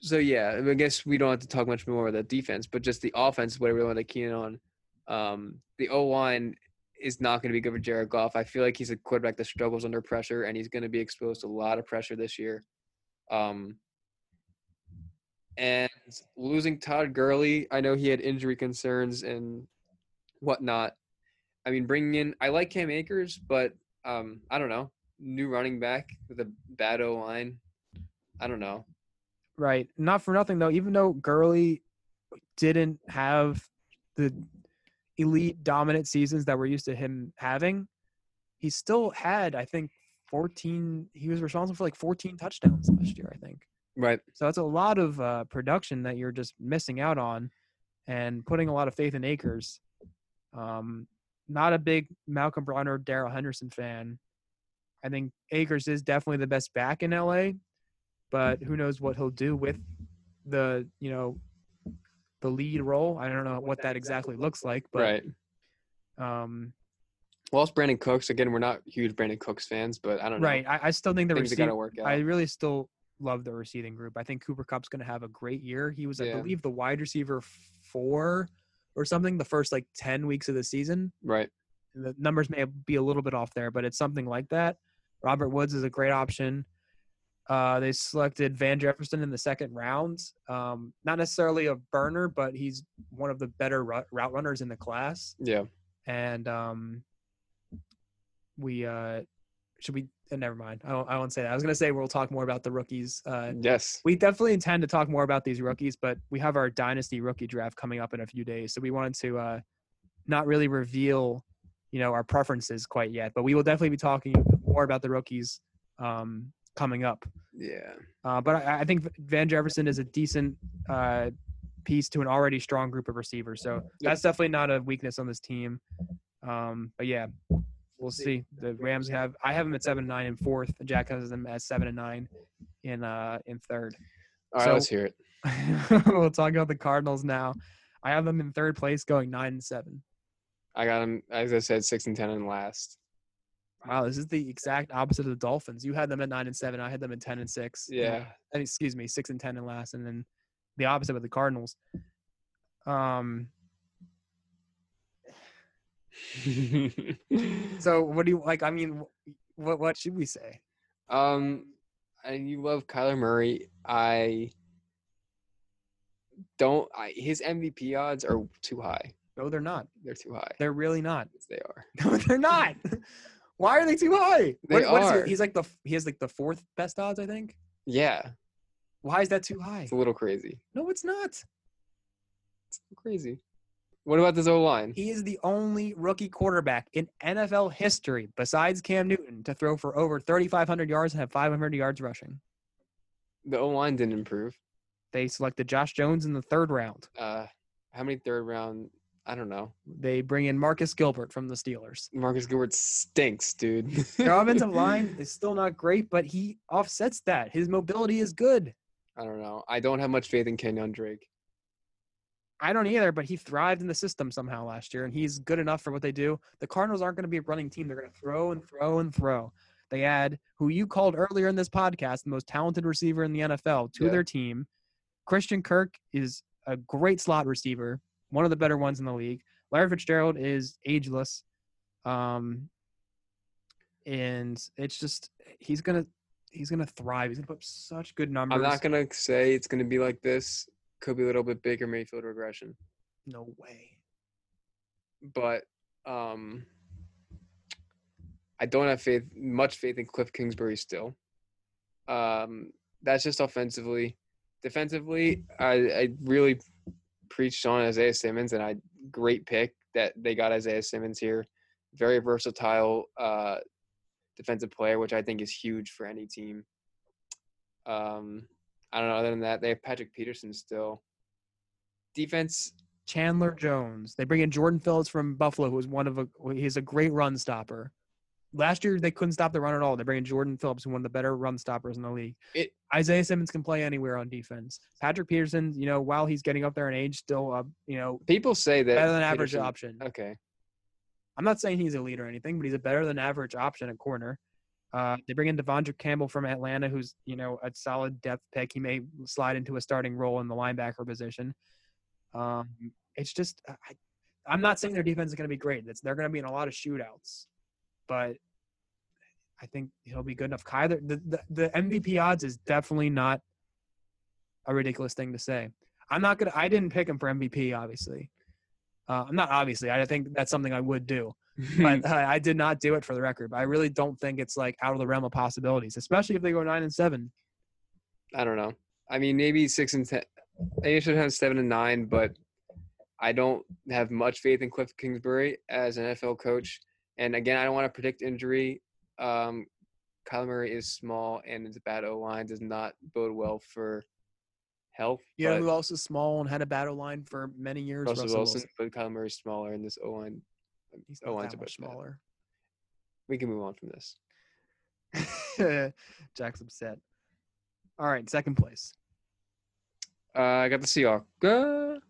so yeah, I guess we don't have to talk much more about the defense, but just the offense what I really want to key in on. Um, the O line is not going to be good for Jared Goff. I feel like he's a quarterback that struggles under pressure, and he's going to be exposed to a lot of pressure this year. Um, and losing Todd Gurley, I know he had injury concerns and whatnot. I mean, bringing in, I like Cam Akers, but um, I don't know, new running back with a bad O line. I don't know. Right. Not for nothing though. Even though Gurley didn't have the elite dominant seasons that we're used to him having, he still had, I think, 14. He was responsible for like 14 touchdowns last year, I think. Right. So that's a lot of uh, production that you're just missing out on, and putting a lot of faith in Akers. Um, not a big Malcolm Brown or Darrell Henderson fan. I think Akers is definitely the best back in LA, but who knows what he'll do with the you know the lead role. I don't know what that exactly looks like, but right. um, Well, it's Brandin Cooks. Again, we're not huge Brandin Cooks fans, but I don't know. right. I, I still think the Things gotta work out. I really still love the receiving group. I think Cooper Kupp's going to have a great year. He was, I Yeah. believe, the wide receiver four or something the first like 10 weeks of the season. right. The numbers may be a little bit off there, but it's something like that. Robert Woods is a great option. Uh, they selected Van Jefferson in the second round. Um, not necessarily a burner, but he's one of the better route runners in the class. Yeah. And um, we uh, should we? Uh, never mind. I won't, I won't say that. I was gonna say we'll talk more about the rookies. Uh, Yes. we definitely intend to talk more about these rookies, but we have our dynasty rookie draft coming up in a few days, so we wanted to uh, not really reveal, you know, our preferences quite yet. But we will definitely be talking more about the rookies um, coming up. Yeah. Uh, but I, I think Van Jefferson is a decent uh, piece to an already strong group of receivers. So that's definitely not a weakness on this team. Um, but yeah, we'll see. The Rams have I have them at seven and nine in fourth. Jack has them at seven and nine in uh in third. All right, So- let's hear it. we'll talk about the Cardinals now. I have them in third place, going nine and seven. I got them as I said, six and ten and last. Wow, this is the exact opposite of the Dolphins. You had them at nine and seven. I had them at ten and six. Yeah. and excuse me, six and ten and last, and then the opposite with the Cardinals. Um. So what do you like? I mean, what what should we say? um, and you love Kyler Murray. I don't. I, his MVP odds are too high. No, they're not. They're too high. They're really not. Yes, they are. No, they're not. Why are they too high? They what is are. he? He's like the he has like the fourth best odds, I think. Yeah, Why is that too high? it's a little crazy. No, it's not. It's a little crazy. What about this O line? He is the only rookie quarterback in NFL history, besides Cam Newton, to throw for over 3,500 yards and have 500 yards rushing. The O line didn't improve. They selected Josh Jones in the third round. Uh, how many third round? I don't know. They bring in Marcus Gilbert from the Steelers. Marcus Gilbert stinks, dude. Their offensive line is still not great, but he offsets that. His mobility is good. I don't know. I don't have much faith in Kenyon Drake. I don't either, but he thrived in the system somehow last year, and he's good enough for what they do. The Cardinals aren't going to be a running team. They're going to throw and throw and throw. They add who you called earlier in this podcast the most talented receiver in the NFL to Yeah. their team. Christian Kirk is a great slot receiver, one of the better ones in the league. Larry Fitzgerald is ageless. Um, and it's just he's gonna he's gonna thrive. He's gonna put up such good numbers. I'm not gonna say it's gonna be like this. Could be a little bit Baker Mayfield regression, no way. but um, I don't have faith, much faith in Kliff Kingsbury still. Um, that's just offensively. Defensively, I, I really preached on Isaiah Simmons, and I great pick that they got Isaiah Simmons here. Very versatile uh, defensive player, which I think is huge for any team. Um, I don't know. Other than that, they have Patrick Peterson still. Defense, Chandler Jones. They bring in Jordan Phillips from Buffalo, who is one of a he's a great run stopper. Last year they couldn't stop the run at all. They bring in Jordan Phillips, one of the better run stoppers in the league. It- Isaiah Simmons can play anywhere on defense. Patrick Peterson, you know, while he's getting up there in age, still uh, you know, people say that better than average Peterson- option. Okay, I'm not saying he's a lead or anything, but he's a better than average option at corner. Uh, they bring in De'Vondre Campbell from Atlanta, who's you know a solid depth pick. He may slide into a starting role in the linebacker position. Um, it's just I, I'm not saying their defense is going to be great. It's, they're going to be in a lot of shootouts, but I think he'll be good enough. Kyler, the, the the MVP odds is definitely not a ridiculous thing to say. I'm not gonna. I didn't pick him for MVP, obviously. Uh, I'm not obviously. I think that's something I would do but uh, I did not do it for the record. But I really don't think it's like out of the realm of possibilities, especially if they go nine and seven. I don't know. I mean, maybe six and ten. They should have seven and nine, but I don't have much faith in Kliff Kingsbury as an NFL coach. And again, I don't want to predict injury. Um, Kyler Murray is small, and his bad O line does not bode well for health. You know who else is small and had a battle line for many years? Russell, Russell Wilson, but Kyler Murray's smaller, and this O line. He's O line's a much bit better. smaller. We can move on from this. Jack's upset. All right, second place. Uh, I got the Seahawks. Uh,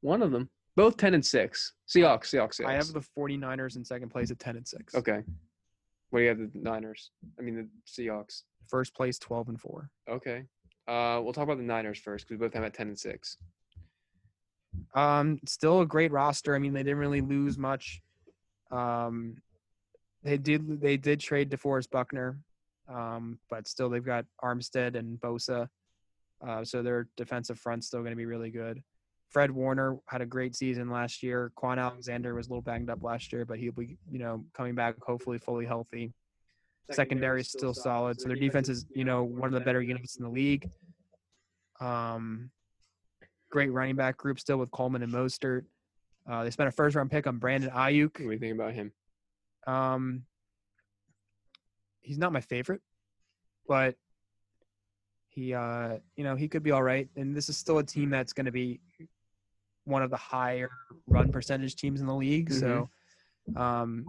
one of them. Both ten and six. Seahawks. Seahawks. Seahawks. I have the 49ers in second place at 10 and 6. Okay. What do you have? The Niners. I mean the Seahawks. First place 12 and 4. Okay. Uh, we'll talk about the Niners first because we both have at ten and six. Um, still a great roster. I mean, they didn't really lose much. Um, they did they did trade DeForest Buckner, um, but still they've got Armstead and Bosa, uh, so their defensive front's still going to be really good. Fred Warner had a great season last year. Kwon Alexander was a little banged up last year, but he'll be you know coming back hopefully fully healthy. secondary is still solid. So their defense is, you know, one of the better units in the league. Um, great running back group still with Coleman and Mostert. Uh, they spent a first round pick on Brandon Aiyuk. What do you think about him? Um, he's not my favorite, but he, uh, you know, he could be all right. And this is still a team that's going to be one of the higher run percentage teams in the league. So, um,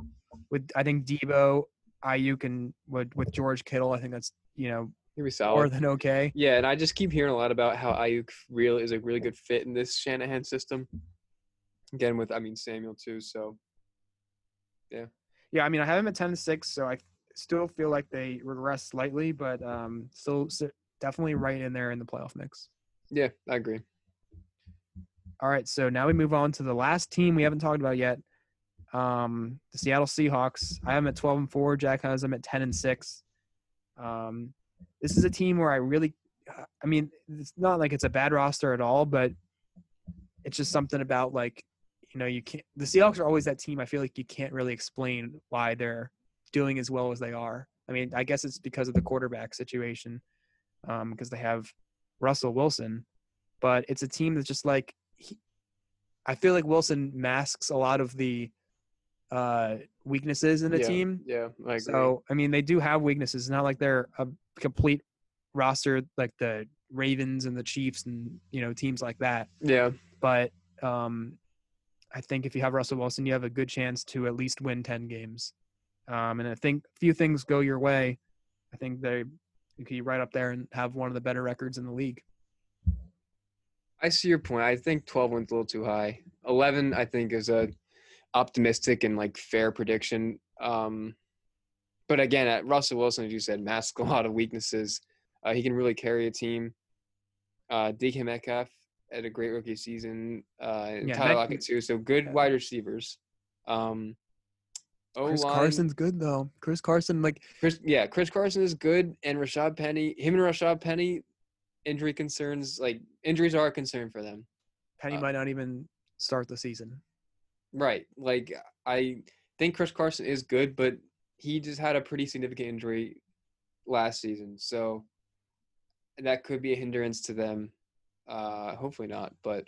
with I think Deebo, Aiyuk, and with with George Kittle, I think that's you know He'd be more solid. than okay. Yeah, and I just keep hearing a lot about how Aiyuk real is a really good fit in this Shanahan system. Again, with I mean Samuel too. So Yeah, Yeah, I mean, I have him at ten and six, so I still feel like they regress slightly, but um, still definitely right in there in the playoff mix. yeah, I agree. All right, so now we move on to the last team we haven't talked about yet. Um, the Seattle Seahawks. I am at twelve and four. Jack has them at ten and six. Um, this is a team where I really, I mean, it's not like it's a bad roster at all, but it's just something about like, you know, you can't. The Seahawks are always that team. I feel like you can't really explain why they're doing as well as they are. I mean, I guess it's because of the quarterback situation, um, because they have Russell Wilson, but it's a team that's just like I feel like Wilson masks a lot of the uh, weaknesses in the yeah, team. Yeah, I agree. So I mean, they do have weaknesses. It's not like they're a complete roster like the Ravens and the Chiefs and you know teams like that. yeah, But um, I think if you have Russell Wilson, you have a good chance to at least win ten games. Um, and I think a few things go your way. I think they you could be right up there and have one of the better records in the league. I see your point. I think 12 wins a little too high. 11, I think, is a optimistic and like fair prediction. Um, but again, at Russell Wilson, as you said, masks a lot of weaknesses. Uh, he can really carry a team. Uh, DK Metcalf had a great rookie season. Uh, Yeah, Tyler Lockett too. So good yeah. wide receivers. Um, Chris O-line- Carson's good though. Chris Carson, like Chris, yeah, Chris Carson is good, and Rashad Penny, him and Rashad Penny, injury concerns, like injuries are a concern for them. Penny Uh, might not even start the season. Right. Like I think Chris Carson is good, but he just had a pretty significant injury last season. So that could be a hindrance to them. Uh hopefully not, but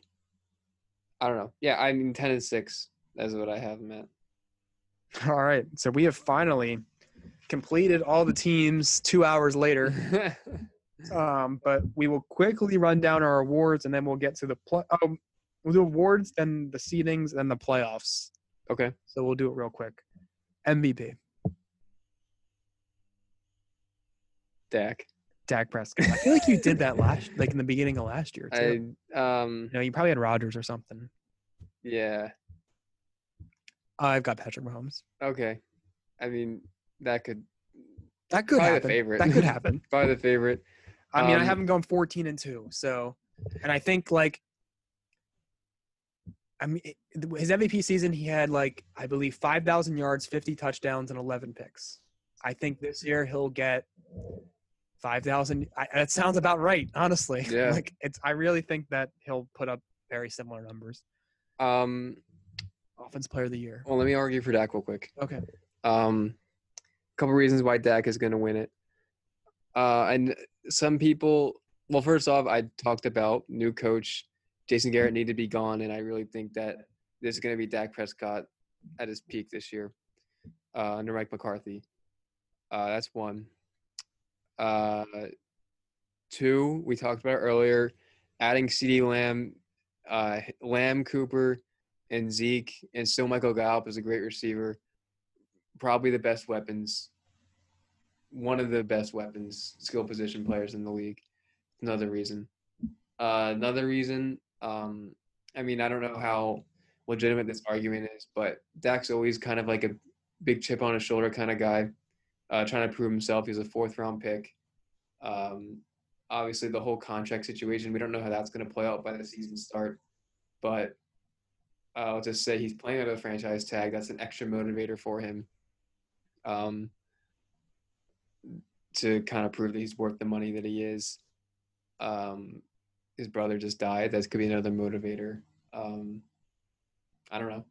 I don't know. Yeah, I mean ten and six. That's what I have them at. All right. So we have finally completed all the teams two hours later. Um, but we will quickly run down our awards and then we'll get to the play. Oh, we'll do awards, then the seedings, and the playoffs. okay. So we'll do it real quick. MVP, Dak. Dak Prescott. I feel like you did that last, like in the beginning of last year too. I um no, you probably had Rodgers or something. yeah. I've got Patrick Mahomes. Okay. I mean that could That could Probably the happen. favorite. That could happen. probably the favorite. I mean, I Um, have him going 14 and 2. So, and I think like, I mean, his MVP season, he had like, I believe 5,000 yards, 50 touchdowns, and 11 picks. I think this year he'll get 5,000. I- That sounds about right, honestly. Yeah. like, it's, I really think that he'll put up very similar numbers. Um Offense player of the year. well let me argue for Dak real quick. Okay. Um, a couple reasons why Dak is going to win it. Uh, and some people, well, first off, I talked about new coach Jason Garrett needed to be gone, and I really think that this is going to be Dak Prescott at his peak this year uh, under Mike McCarthy. Uh, that's one. Uh, two, we talked about earlier, adding CeeDee Lamb, uh, Lamb Cooper, and Zeke, and still Michael Gallup is a great receiver probably the best weapons, one of the best weapons, skill position players in the league. Another reason. Uh, another reason. Um, I mean, I don't know how legitimate this argument is, but Dak's always kind of like a big chip on his shoulder kind of guy, uh, trying to prove himself. He's a fourth round pick. Um, obviously, the whole contract situation, we don't know how that's going to play out by the season start, but uh, let's just say he's playing under the franchise tag. That's an extra motivator for him um, to kind of prove that he's worth the money that he is. Um, his brother just died. That could be another motivator. Um, I don't know.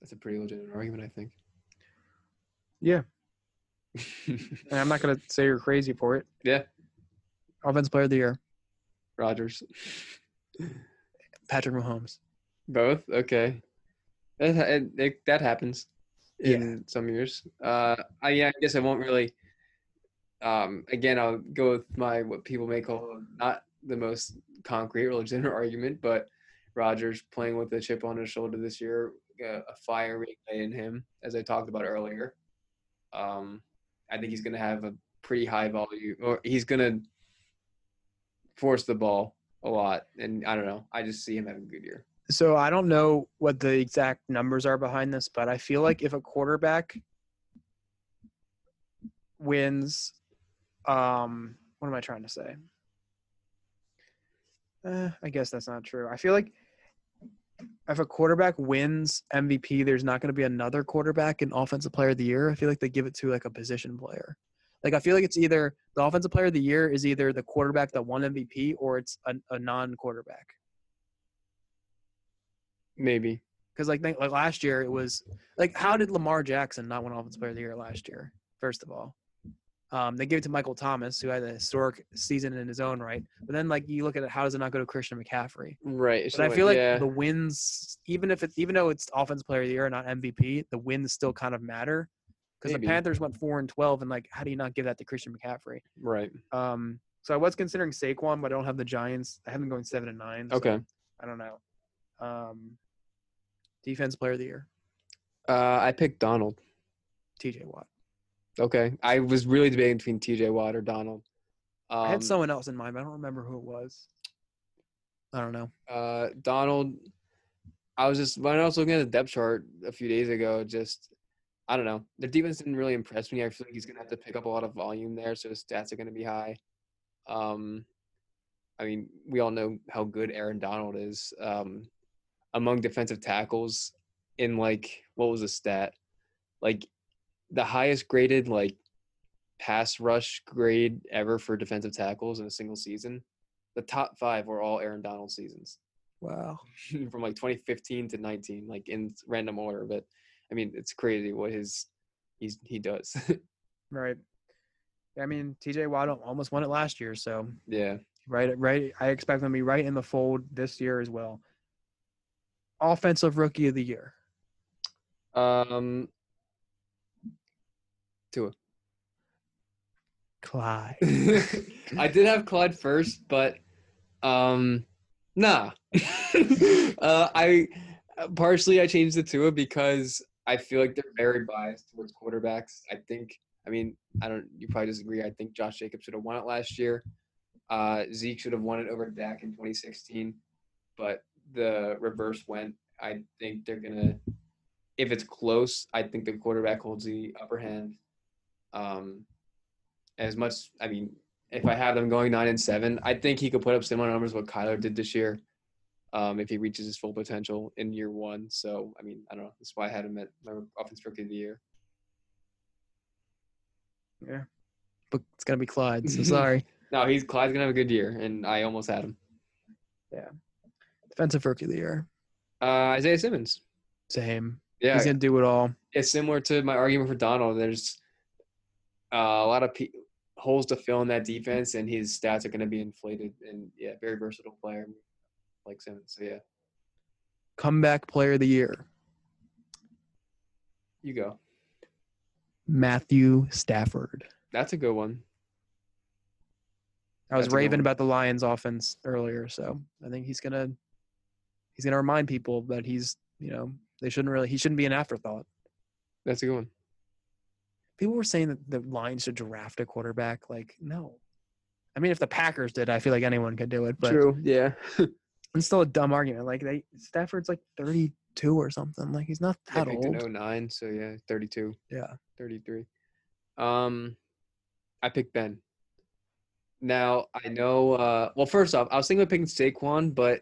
That's a pretty legitimate argument, I think. Yeah. And I'm not gonna say you're crazy for it. yeah, Offense player of the year, Rodgers. Patrick Mahomes. Both okay. That it, it, that happens Yeah. in some years. Uh, I yeah, I guess I won't really. Um, again, I'll go with my what people may call not the most concrete or legitimate argument, but Rodgers playing with a chip on his shoulder this year, uh, a fire in him, as I talked about earlier. Um, I think he's going to have a pretty high volume, or he's going to force the ball a lot, and I don't know. I just see him having a good year. So I don't know what the exact numbers are behind this, but I feel like if a quarterback wins, um, what am I trying to say? Uh, I guess that's not true. I feel like if a quarterback wins MVP, there's not going to be another quarterback in Offensive Player of the Year. I feel like they give it to like a position player. Like I feel like it's either the Offensive Player of the Year is either the quarterback that won MVP or it's a, a non-quarterback. Maybe. Because like like last year it was like how did Lamar Jackson not win Offensive Player of the Year last year? First of all, um, they gave it to Michael Thomas, who had a historic season in his own right. But then like you look at it, how does it not go to Christian McCaffrey? Right. But I feel like yeah. the wins, even if it's even though it's Offensive Player of the Year, and not MVP, the wins still kind of matter. Because the Panthers went four and twelve, and like how do you not give that to Christian McCaffrey? right. Um, so I was considering Saquon, but I don't have the Giants. I have them going seven and nine. so Okay. I don't know. Um, defense Player of the Year, Uh, I picked Donald. T.J. Watt. Okay. I was really debating between TJ Watt or Donald. Um, I had someone else in mind, but I don't remember who it was. I don't know. uh, Donald. I was just when I was looking at the depth chart a few days ago, just I don't know. The defense didn't really impress me. I feel like he's gonna have to pick up a lot of volume there, so his stats are gonna be high. Um, I mean, we all know how good Aaron Donald is um, among defensive tackles. In like, what was the stat? Like, the highest graded like pass rush grade ever for defensive tackles in a single season. The top five were all Aaron Donald seasons Wow. from like 2015 to 19, like in random order. But I mean, it's crazy what his he's he does. Right. I mean, T.J. Watt almost won it last year, so yeah. right, right. I expect them to be right in the fold this year as well. Offensive Rookie of the Year. Um. Clyde. I did have Clyde first, but um, nah. uh, I partially I changed it to it because I feel like they're very biased towards quarterbacks. I think. I mean, I don't. You probably disagree. I think Josh Jacobs should have won it last year. Uh, Zeke should have won it over Dak in 2016, but the reverse went. I think they're gonna. If it's close, I think the quarterback holds the upper hand. Um, as much, I mean, if I have them going nine and seven, I think he could put up similar numbers what Kyler did this year, um, if he reaches his full potential in year one. So, I mean, I don't know. That's why I had him at my offensive rookie of the year. Yeah. But it's gonna be Clyde, so sorry. No, he's Clyde's gonna have a good year, and I almost had him. Yeah. Defensive Rookie of the Year. Uh, Isaiah Simmons. Same. Yeah, He's gonna do it all. it's similar to my argument for Donald. There's uh, a lot of pe- holes to fill in that defense, and his stats are going to be inflated. And yeah, very versatile player like Simmons. So yeah, Comeback Player of the Year. you go. Matthew Stafford. That's a good one. I was That's raving about the Lions offense earlier, so I think he's gonna he's gonna remind people that he's you know they shouldn't really he shouldn't be an afterthought. That's a good one. People were saying that the Lions should draft a quarterback. Like, no. I mean, if the Packers did, I feel like anyone could do it. But Yeah. it's still a dumb argument. Like, they Stafford's like 32 or something. Like, he's not I that picked old. in 09, so yeah, 32, Yeah. 33. Um, I picked Ben. Now I know. Uh, well, first off, I was thinking of picking Saquon, but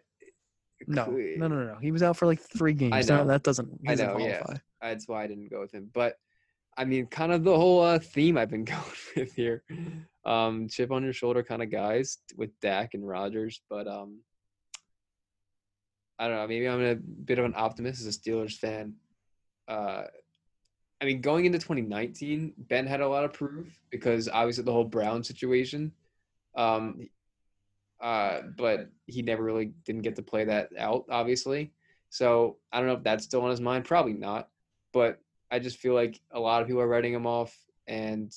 No, no, no, no, no. He was out for like three games. No, know. that doesn't. I know, yeah. that's why I didn't go with him. But I mean, kind of the whole uh, theme I've been going with here, um, chip on your shoulder kind of guys with Dak and Rodgers. But um, I don't know. Maybe I'm a bit of an optimist as a Steelers fan. Uh, I mean, going into 2019, Ben had a lot of proof because obviously the whole Brown situation. Um, uh, but he never really didn't get to play that out, obviously. So I don't know if that's still on his mind. Probably not. But I just feel like a lot of people are writing him off, and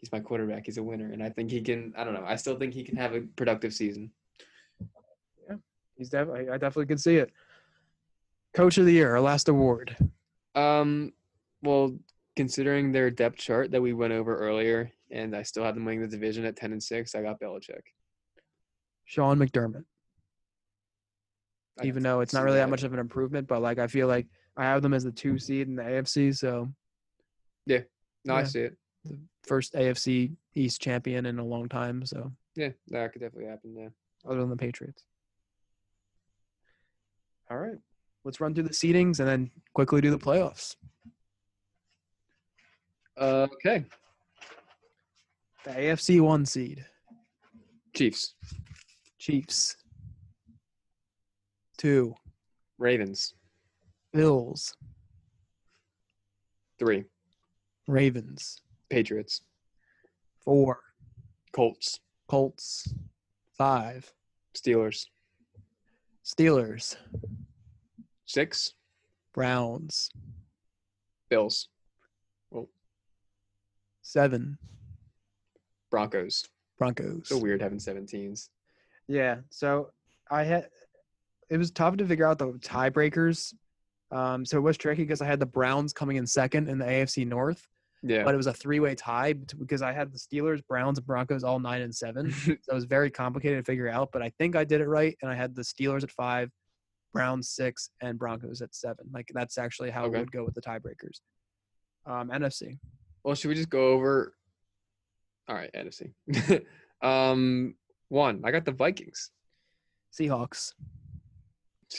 he's my quarterback. He's a winner, and I think he can. I don't know. I still think he can have a productive season. Yeah, he's definitely. I definitely can see it. Coach of the year, our last award. Um, well, considering their depth chart that we went over earlier, and I still have them winning the division at ten and six, I got Belichick. Sean McDermott. I Even though it's not really that much of an improvement, but like I feel like I have them as the two seed in the AFC, so yeah, No, I see it. the first AFC East champion in a long time. So Yeah, that could definitely happen. Yeah. other than the Patriots. All right, let's run through the seedings and then quickly do the playoffs. Uh, okay. The AFC one seed Chiefs, Chiefs. Two Ravens, Bills, three Ravens. Patriots, Four Colts, Colts. Five Steelers, Steelers. six Browns. Bills, Well, Seven Broncos. Broncos. So weird having 17s. Yeah. So I had it was tough to figure out the tiebreakers. Um, so it was tricky because I had the Browns coming in second in the AFC North, Yeah. but it was a three-way tie because I had the Steelers, Browns, and Broncos all nine and seven. so it was very complicated to figure out. But I think I did it right, and I had the Steelers at five, Browns six, and Broncos at seven. Like that's actually how Okay. it would go with the tiebreakers. Um, NFC. well, should we just go over? All right, NFC. um, one, I got the Vikings. Seahawks,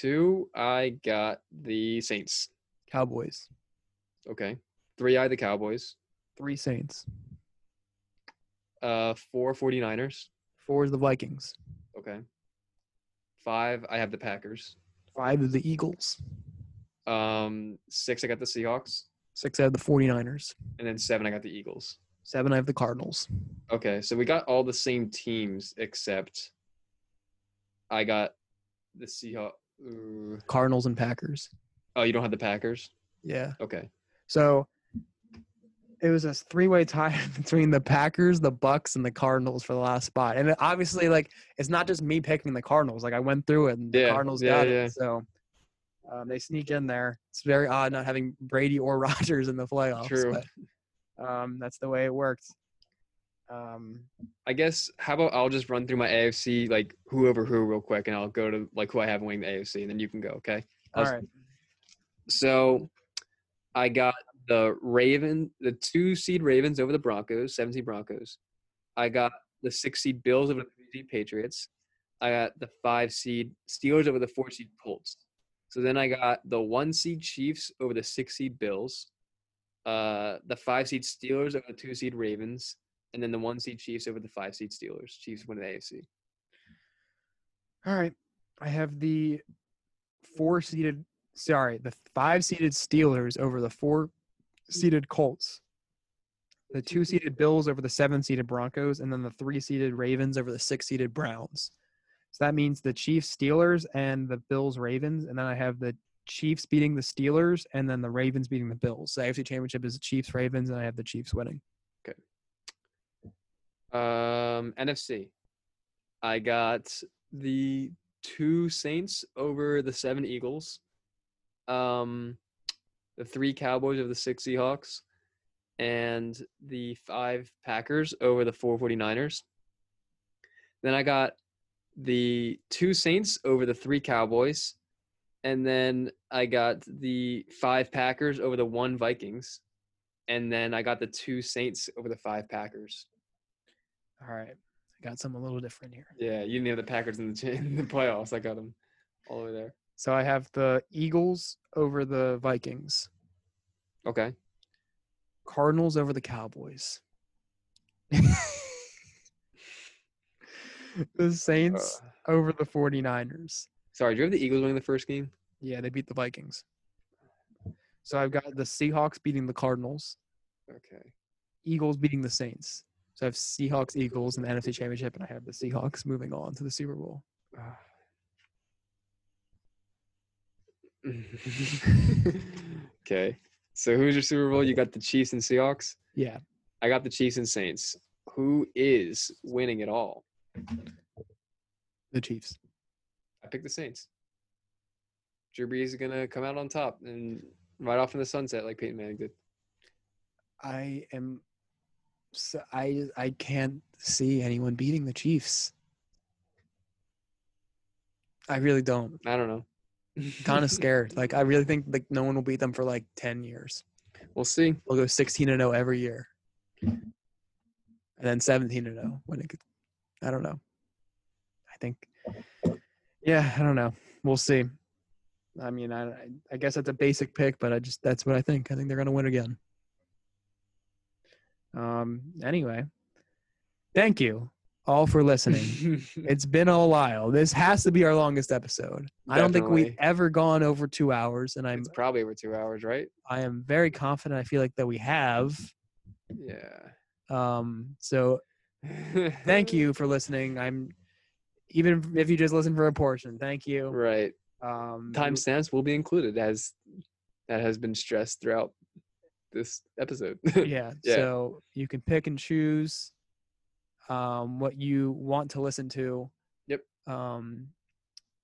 Two, I got the Saints. Cowboys, Okay. Three, I the Cowboys. three Saints, Uh, four, 49ers. four is the Vikings, Okay. Five, I have the Packers. five is the Eagles, Um, six, I got the Seahawks. six I have the 49ers, And then seven, I got the Eagles. seven I have the Cardinals. Okay, so we got all the same teams except I got the Seahawks. Cardinals and Packers. Oh, you don't have the Packers? Yeah. Okay. So it was a three-way tie between the Packers, the Bucs, and the Cardinals for the last spot. And obviously, like it's not just me picking the Cardinals. Like I went through it, and the Yeah, Cardinals yeah, got yeah. it. So um, they sneak in there. It's very odd not having Brady or Rodgers in the playoffs. True. But, um, that's the way it worked. Um, I guess how about I'll just run through my AFC like who over who real quick and I'll go to like who I have winning the AFC and then you can go, okay? all right. So I got the Raven, the two seed Ravens over the Broncos, seven seed Broncos. I got the six seed Bills over the three seed Patriots. I got the five seed Steelers over the four seed Colts. So then I got the one seed Chiefs over the six seed Bills, uh, the five seed Steelers over the two seed Ravens, and then the one seed Chiefs over the five seed Steelers. Chiefs win the AFC. All right. I have the four seeded, sorry, the five seeded Steelers over the four seeded Colts, the two seeded Bills over the seven seeded Broncos, and then the three seeded Ravens over the six seeded Browns. So that means the Chiefs Steelers and the Bills Ravens. And then I have the Chiefs beating the Steelers and then the Ravens beating the Bills. The AFC Championship is the Chiefs Ravens, and I have the Chiefs winning. Um, NFC. I got the two Saints over the seven Eagles. Um, the three Cowboys over the six Seahawks, and the five Packers over the four 49ers. Then I got the two Saints over the three Cowboys, and then I got the five Packers over the one Vikings, and then I got the two Saints over the five Packers. All right. I got some a little different here. Yeah, you didn't have the Packers in the in the playoffs. I got them all over there. So I have the Eagles over the Vikings. Okay. Cardinals over the Cowboys. the Saints Uh, over the 49ers. sorry, do you have the Eagles winning the first game? Yeah, they beat the Vikings. So I've got the Seahawks beating the Cardinals, Okay. Eagles beating the Saints. So I have Seahawks, Eagles in the NFC Championship, and I have the Seahawks moving on to the Super Bowl. okay. So who's your Super Bowl? You got the Chiefs and Seahawks. Yeah, I got the Chiefs and Saints. Who is winning it all? the Chiefs. I picked the Saints. Drew Brees is gonna come out on top and ride off in the sunset like Peyton Manning did. I am. So I I can't see anyone beating the Chiefs. I really don't. I don't know. Kind of scared. Like I really think like no one will beat them for like ten years. We'll see. We'll go sixteen and zero every year, and then seventeen and zero when it. Could, I don't know. I think. Yeah, I don't know. We'll see. I mean, I I- I guess that's a basic pick, but I just that's what I think. I think they're gonna win again. Um. Anyway, thank you all for listening. It's been a while. This has to be our longest episode. I don't think we've ever gone over two hours, and I'm it's probably over two hours, right? I am very confident. I feel like that we have. Yeah. Um. So thank you for listening. I'm even if you just listen for a portion. Thank you. Right. Um. Timestamps will be included as that has been stressed throughout this episode. yeah, Yeah. So you can pick and choose um, what you want to listen to. Yep. Um,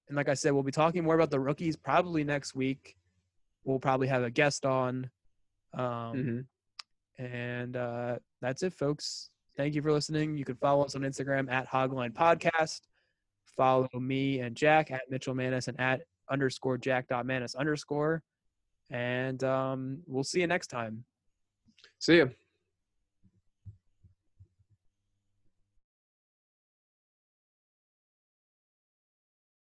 and like I said, we'll be talking more about the rookies probably next week. We'll probably have a guest on. Um, Mhm. And uh, that's it, folks. Thank you for listening. You can follow us on Instagram at Hogline Podcast. Follow me and Jack at Mitchell Mannas and at underscore Jack Mannas underscore. And um, we'll see you next time. See ya.